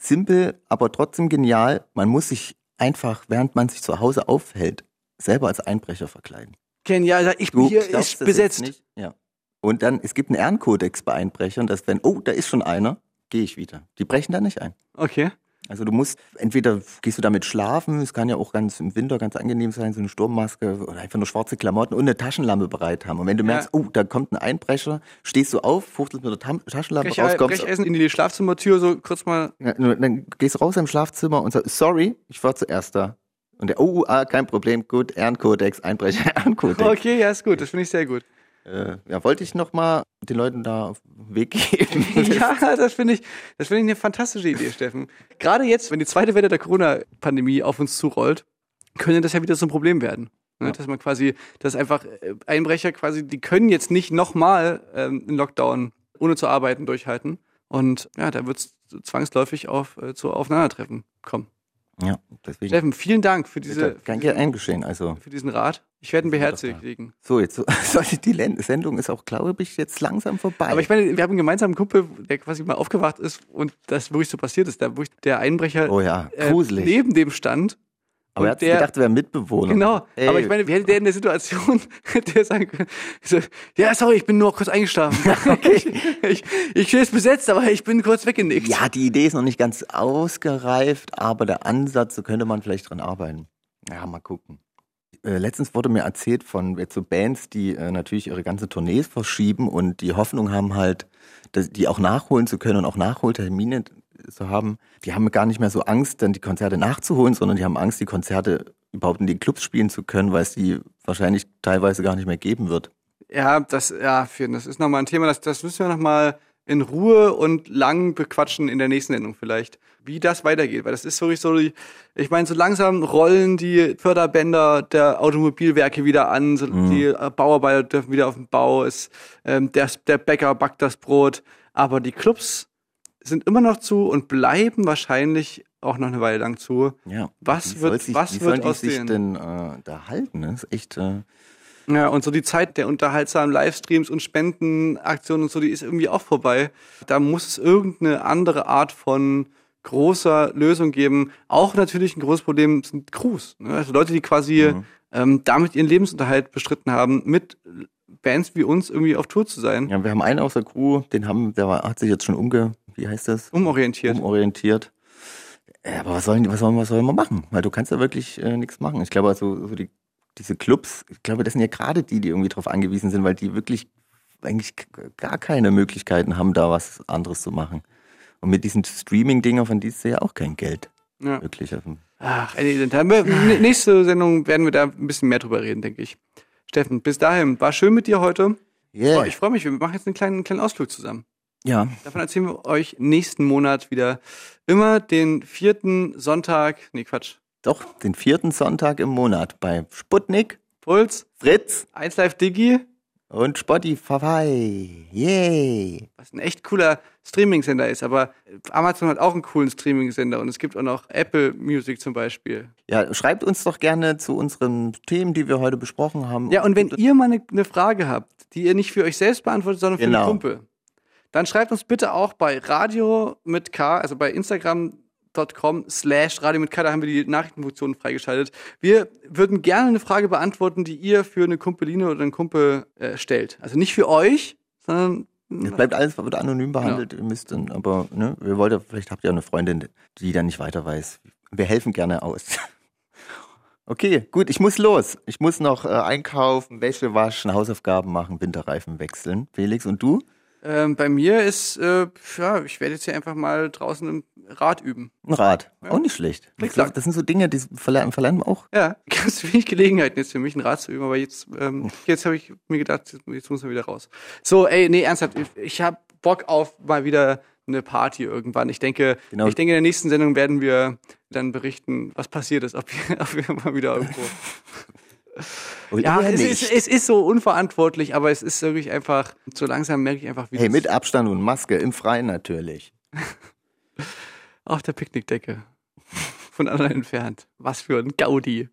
simpel, aber trotzdem genial. Man muss sich einfach, während man sich zu Hause aufhält, selber als Einbrecher verkleiden.
Genial, ja, ich bin
Du
hier ist besetzt.
Ja. Und dann, es gibt einen Ehrenkodex bei Einbrechern, dass wenn, oh, da ist schon einer, gehe ich wieder. Die brechen da nicht ein.
Okay.
Also du musst, entweder gehst du damit schlafen, es kann ja auch ganz im Winter ganz angenehm sein, so eine Sturmmaske oder einfach nur schwarze Klamotten und eine Taschenlampe bereit haben. Und wenn du
Ja.
merkst, oh, da kommt ein Einbrecher, stehst du auf, fuchtelst mit der Tam Taschenlampe
Brech,
raus, kommst,
Brechessen in die Schlafzimmertür, so kurz mal.
ja, dann gehst du raus im Schlafzimmer und sagst, sorry, ich war zuerst da. Und der, oh, ah, kein Problem, gut, Ehrenkodex, Einbrecher, Ehrenkodex.
Okay, ja, ist gut, das finde ich sehr gut.
Äh, ja, wollte ich noch mal den Leuten da auf den Weg geben.
ja, das finde ich, das finde ich eine fantastische Idee, Steffen. Gerade jetzt, wenn die zweite Welle der Corona-Pandemie auf uns zurollt, könnte das ja wieder so ein Problem werden. Ne? Dass man quasi, dass einfach äh, Einbrecher quasi, die können jetzt nicht nochmal ähm, einen Lockdown ohne zu arbeiten durchhalten. Und ja, da wird es zwangsläufig auf, äh, zu Aufeinandertreffen kommen.
Ja, deswegen.
Steffen, vielen Dank für diese,
Kein gern geschehen, also.
für diesen Rat. Ich werde ihn beherzigen.
So, jetzt so- die Sendung ist auch, glaube ich, jetzt langsam vorbei.
Aber ich meine, wir haben einen gemeinsamen Kumpel, der quasi mal aufgewacht ist und das wirklich so passiert ist, da wo ich der Einbrecher
oh ja,
äh,
gruselig.
neben dem stand.
Aber er hat sich gedacht, er wäre Mitbewohner.
Genau,
Ey,
aber ich meine, wie hätte der in der Situation, der sagen können, so, ja, sorry, ich bin nur kurz eingeschlafen. ich, ich, ich stehe jetzt besetzt, aber ich bin kurz weggenickt.
Ja, die Idee ist noch nicht ganz ausgereift, aber der Ansatz, so könnte man vielleicht dran arbeiten. Ja, mal gucken. Äh, letztens wurde mir erzählt von jetzt so Bands, die äh, natürlich ihre ganze Tournees verschieben und die Hoffnung haben halt, dass, die auch nachholen zu können und auch Nachholtermine zu haben. Die haben gar nicht mehr so Angst, dann die Konzerte nachzuholen, sondern die haben Angst, die Konzerte überhaupt in die Clubs spielen zu können, weil es die wahrscheinlich teilweise gar nicht mehr geben wird.
Ja, das, ja, das ist nochmal ein Thema, das, das müssen wir nochmal in Ruhe und lang bequatschen in der nächsten Sendung vielleicht, wie das weitergeht, weil das ist wirklich so, ich meine, so langsam rollen die Förderbänder der Automobilwerke wieder an, so die äh, Bauarbeiter dürfen wieder auf den Bau, ist, ähm, der, der Bäcker backt das Brot, aber die Clubs sind immer noch zu und bleiben wahrscheinlich auch noch eine Weile lang zu.
Ja.
Was
Wie
wird-
sich,
was
wie
wird aus
sich
denen?
denn äh, da halten? Das ist echt. Äh,
Ja, und so die Zeit der unterhaltsamen Livestreams und Spendenaktionen und so, die ist irgendwie auch vorbei. Da muss es irgendeine andere Art von großer Lösung geben. Auch natürlich ein großes Problem sind Crews. Ne? Also Leute, die quasi
Mhm.
ähm, damit ihren Lebensunterhalt bestritten haben, mit Bands wie uns irgendwie auf Tour zu sein.
Ja, wir haben einen aus der Crew, den haben, der war, hat sich jetzt schon umge, wie heißt das?
Umorientiert.
Umorientiert. Ja, aber was sollen, was sollen, was sollen wir machen? Weil du kannst ja wirklich äh, nichts machen. Ich glaube, also so die, diese Clubs, ich glaube, das sind ja gerade die, die irgendwie darauf angewiesen sind, weil die wirklich eigentlich gar keine Möglichkeiten haben, da was anderes zu machen. Und mit diesen Streaming-Dinger von dies ja auch kein Geld.
Ja.
Wirklich. Also,
Ach, nächste Sendung werden wir da ein bisschen mehr drüber reden, denke ich. Steffen, bis dahin, war schön mit dir heute.
Yeah.
Oh, ich freue mich, wir machen jetzt einen kleinen, einen kleinen Ausflug zusammen.
Ja,
Davon erzählen wir euch nächsten Monat wieder. Immer den vierten Sonntag, nee, Quatsch,
doch, den vierten Sonntag im Monat bei Sputnik,
Puls,
Fritz
1 Live Digi,
und Spotify. Yay!
was ein echt cooler Streaming-Sender ist, aber Amazon hat auch einen coolen Streaming-Sender und es gibt auch noch Apple Music zum Beispiel.
Ja, schreibt uns doch gerne zu unseren Themen, die wir heute besprochen haben.
Ja, und wenn ihr mal eine, eine Frage habt, die ihr nicht für euch selbst beantwortet, sondern für
Genau.
einen Kumpel, dann schreibt uns bitte auch bei Radio mit K, also bei Instagram.com slash Radio mit K, da haben wir die Nachrichtenfunktion freigeschaltet. Wir würden gerne eine Frage beantworten, die ihr für eine Kumpeline oder einen Kumpel äh, stellt. Also nicht für euch, sondern
Es bleibt alles wird anonym behandelt, ihr müsst dann, aber ne, wir wollten, vielleicht habt ihr eine Freundin, die dann nicht weiter weiß. Wir helfen gerne aus. Okay, gut, ich muss los. Ich muss noch äh, einkaufen, Wäsche waschen, Hausaufgaben machen, Winterreifen wechseln. Felix, und du?
Ähm, bei mir ist, äh, ja, ich werde jetzt hier einfach mal draußen im Rad üben.
Ein Rad. Auch nicht schlecht. Das,
klar.
das sind so Dinge, die verlernen, verlernen wir auch.
Ja, ganz wenig Gelegenheiten jetzt für mich, ein Rad zu üben, aber jetzt, ähm, jetzt habe ich mir gedacht, jetzt, muss man wieder raus. So, ey, nee, ernsthaft, ich, ich habe Bock auf mal wieder eine Party irgendwann. Ich denke,
Genau.
ich denke, in der nächsten Sendung werden wir dann berichten, was passiert ist, ob wir, ob wir mal wieder irgendwo.
Oder
Ja, es ist, es ist so unverantwortlich, aber es ist wirklich einfach, so langsam merke ich einfach, wie
Hey, mit Abstand und Maske, im Freien natürlich.
auf der Picknickdecke von anderen entfernt. Was für ein Gaudi.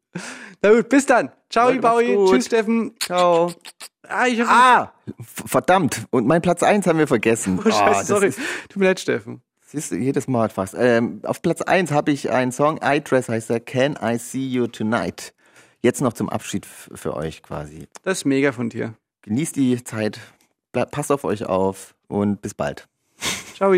Na gut, bis dann. Ciao,
macht's
Baui. Tschüss, Steffen.
Ciao.
Ah, ich
Ah! Verdammt, und mein Platz 1 haben wir vergessen.
Oh, scheiße,
das
sorry.
ist-
Tut mir leid, Steffen.
Siehst du, jedes Mal fast. Ähm, auf Platz 1 habe ich einen Song, I Dress heißt er, Can I See You Tonight? Jetzt noch zum Abschied für euch quasi.
Das ist mega von dir.
Genießt die Zeit, passt auf euch auf und bis bald.
Ciao.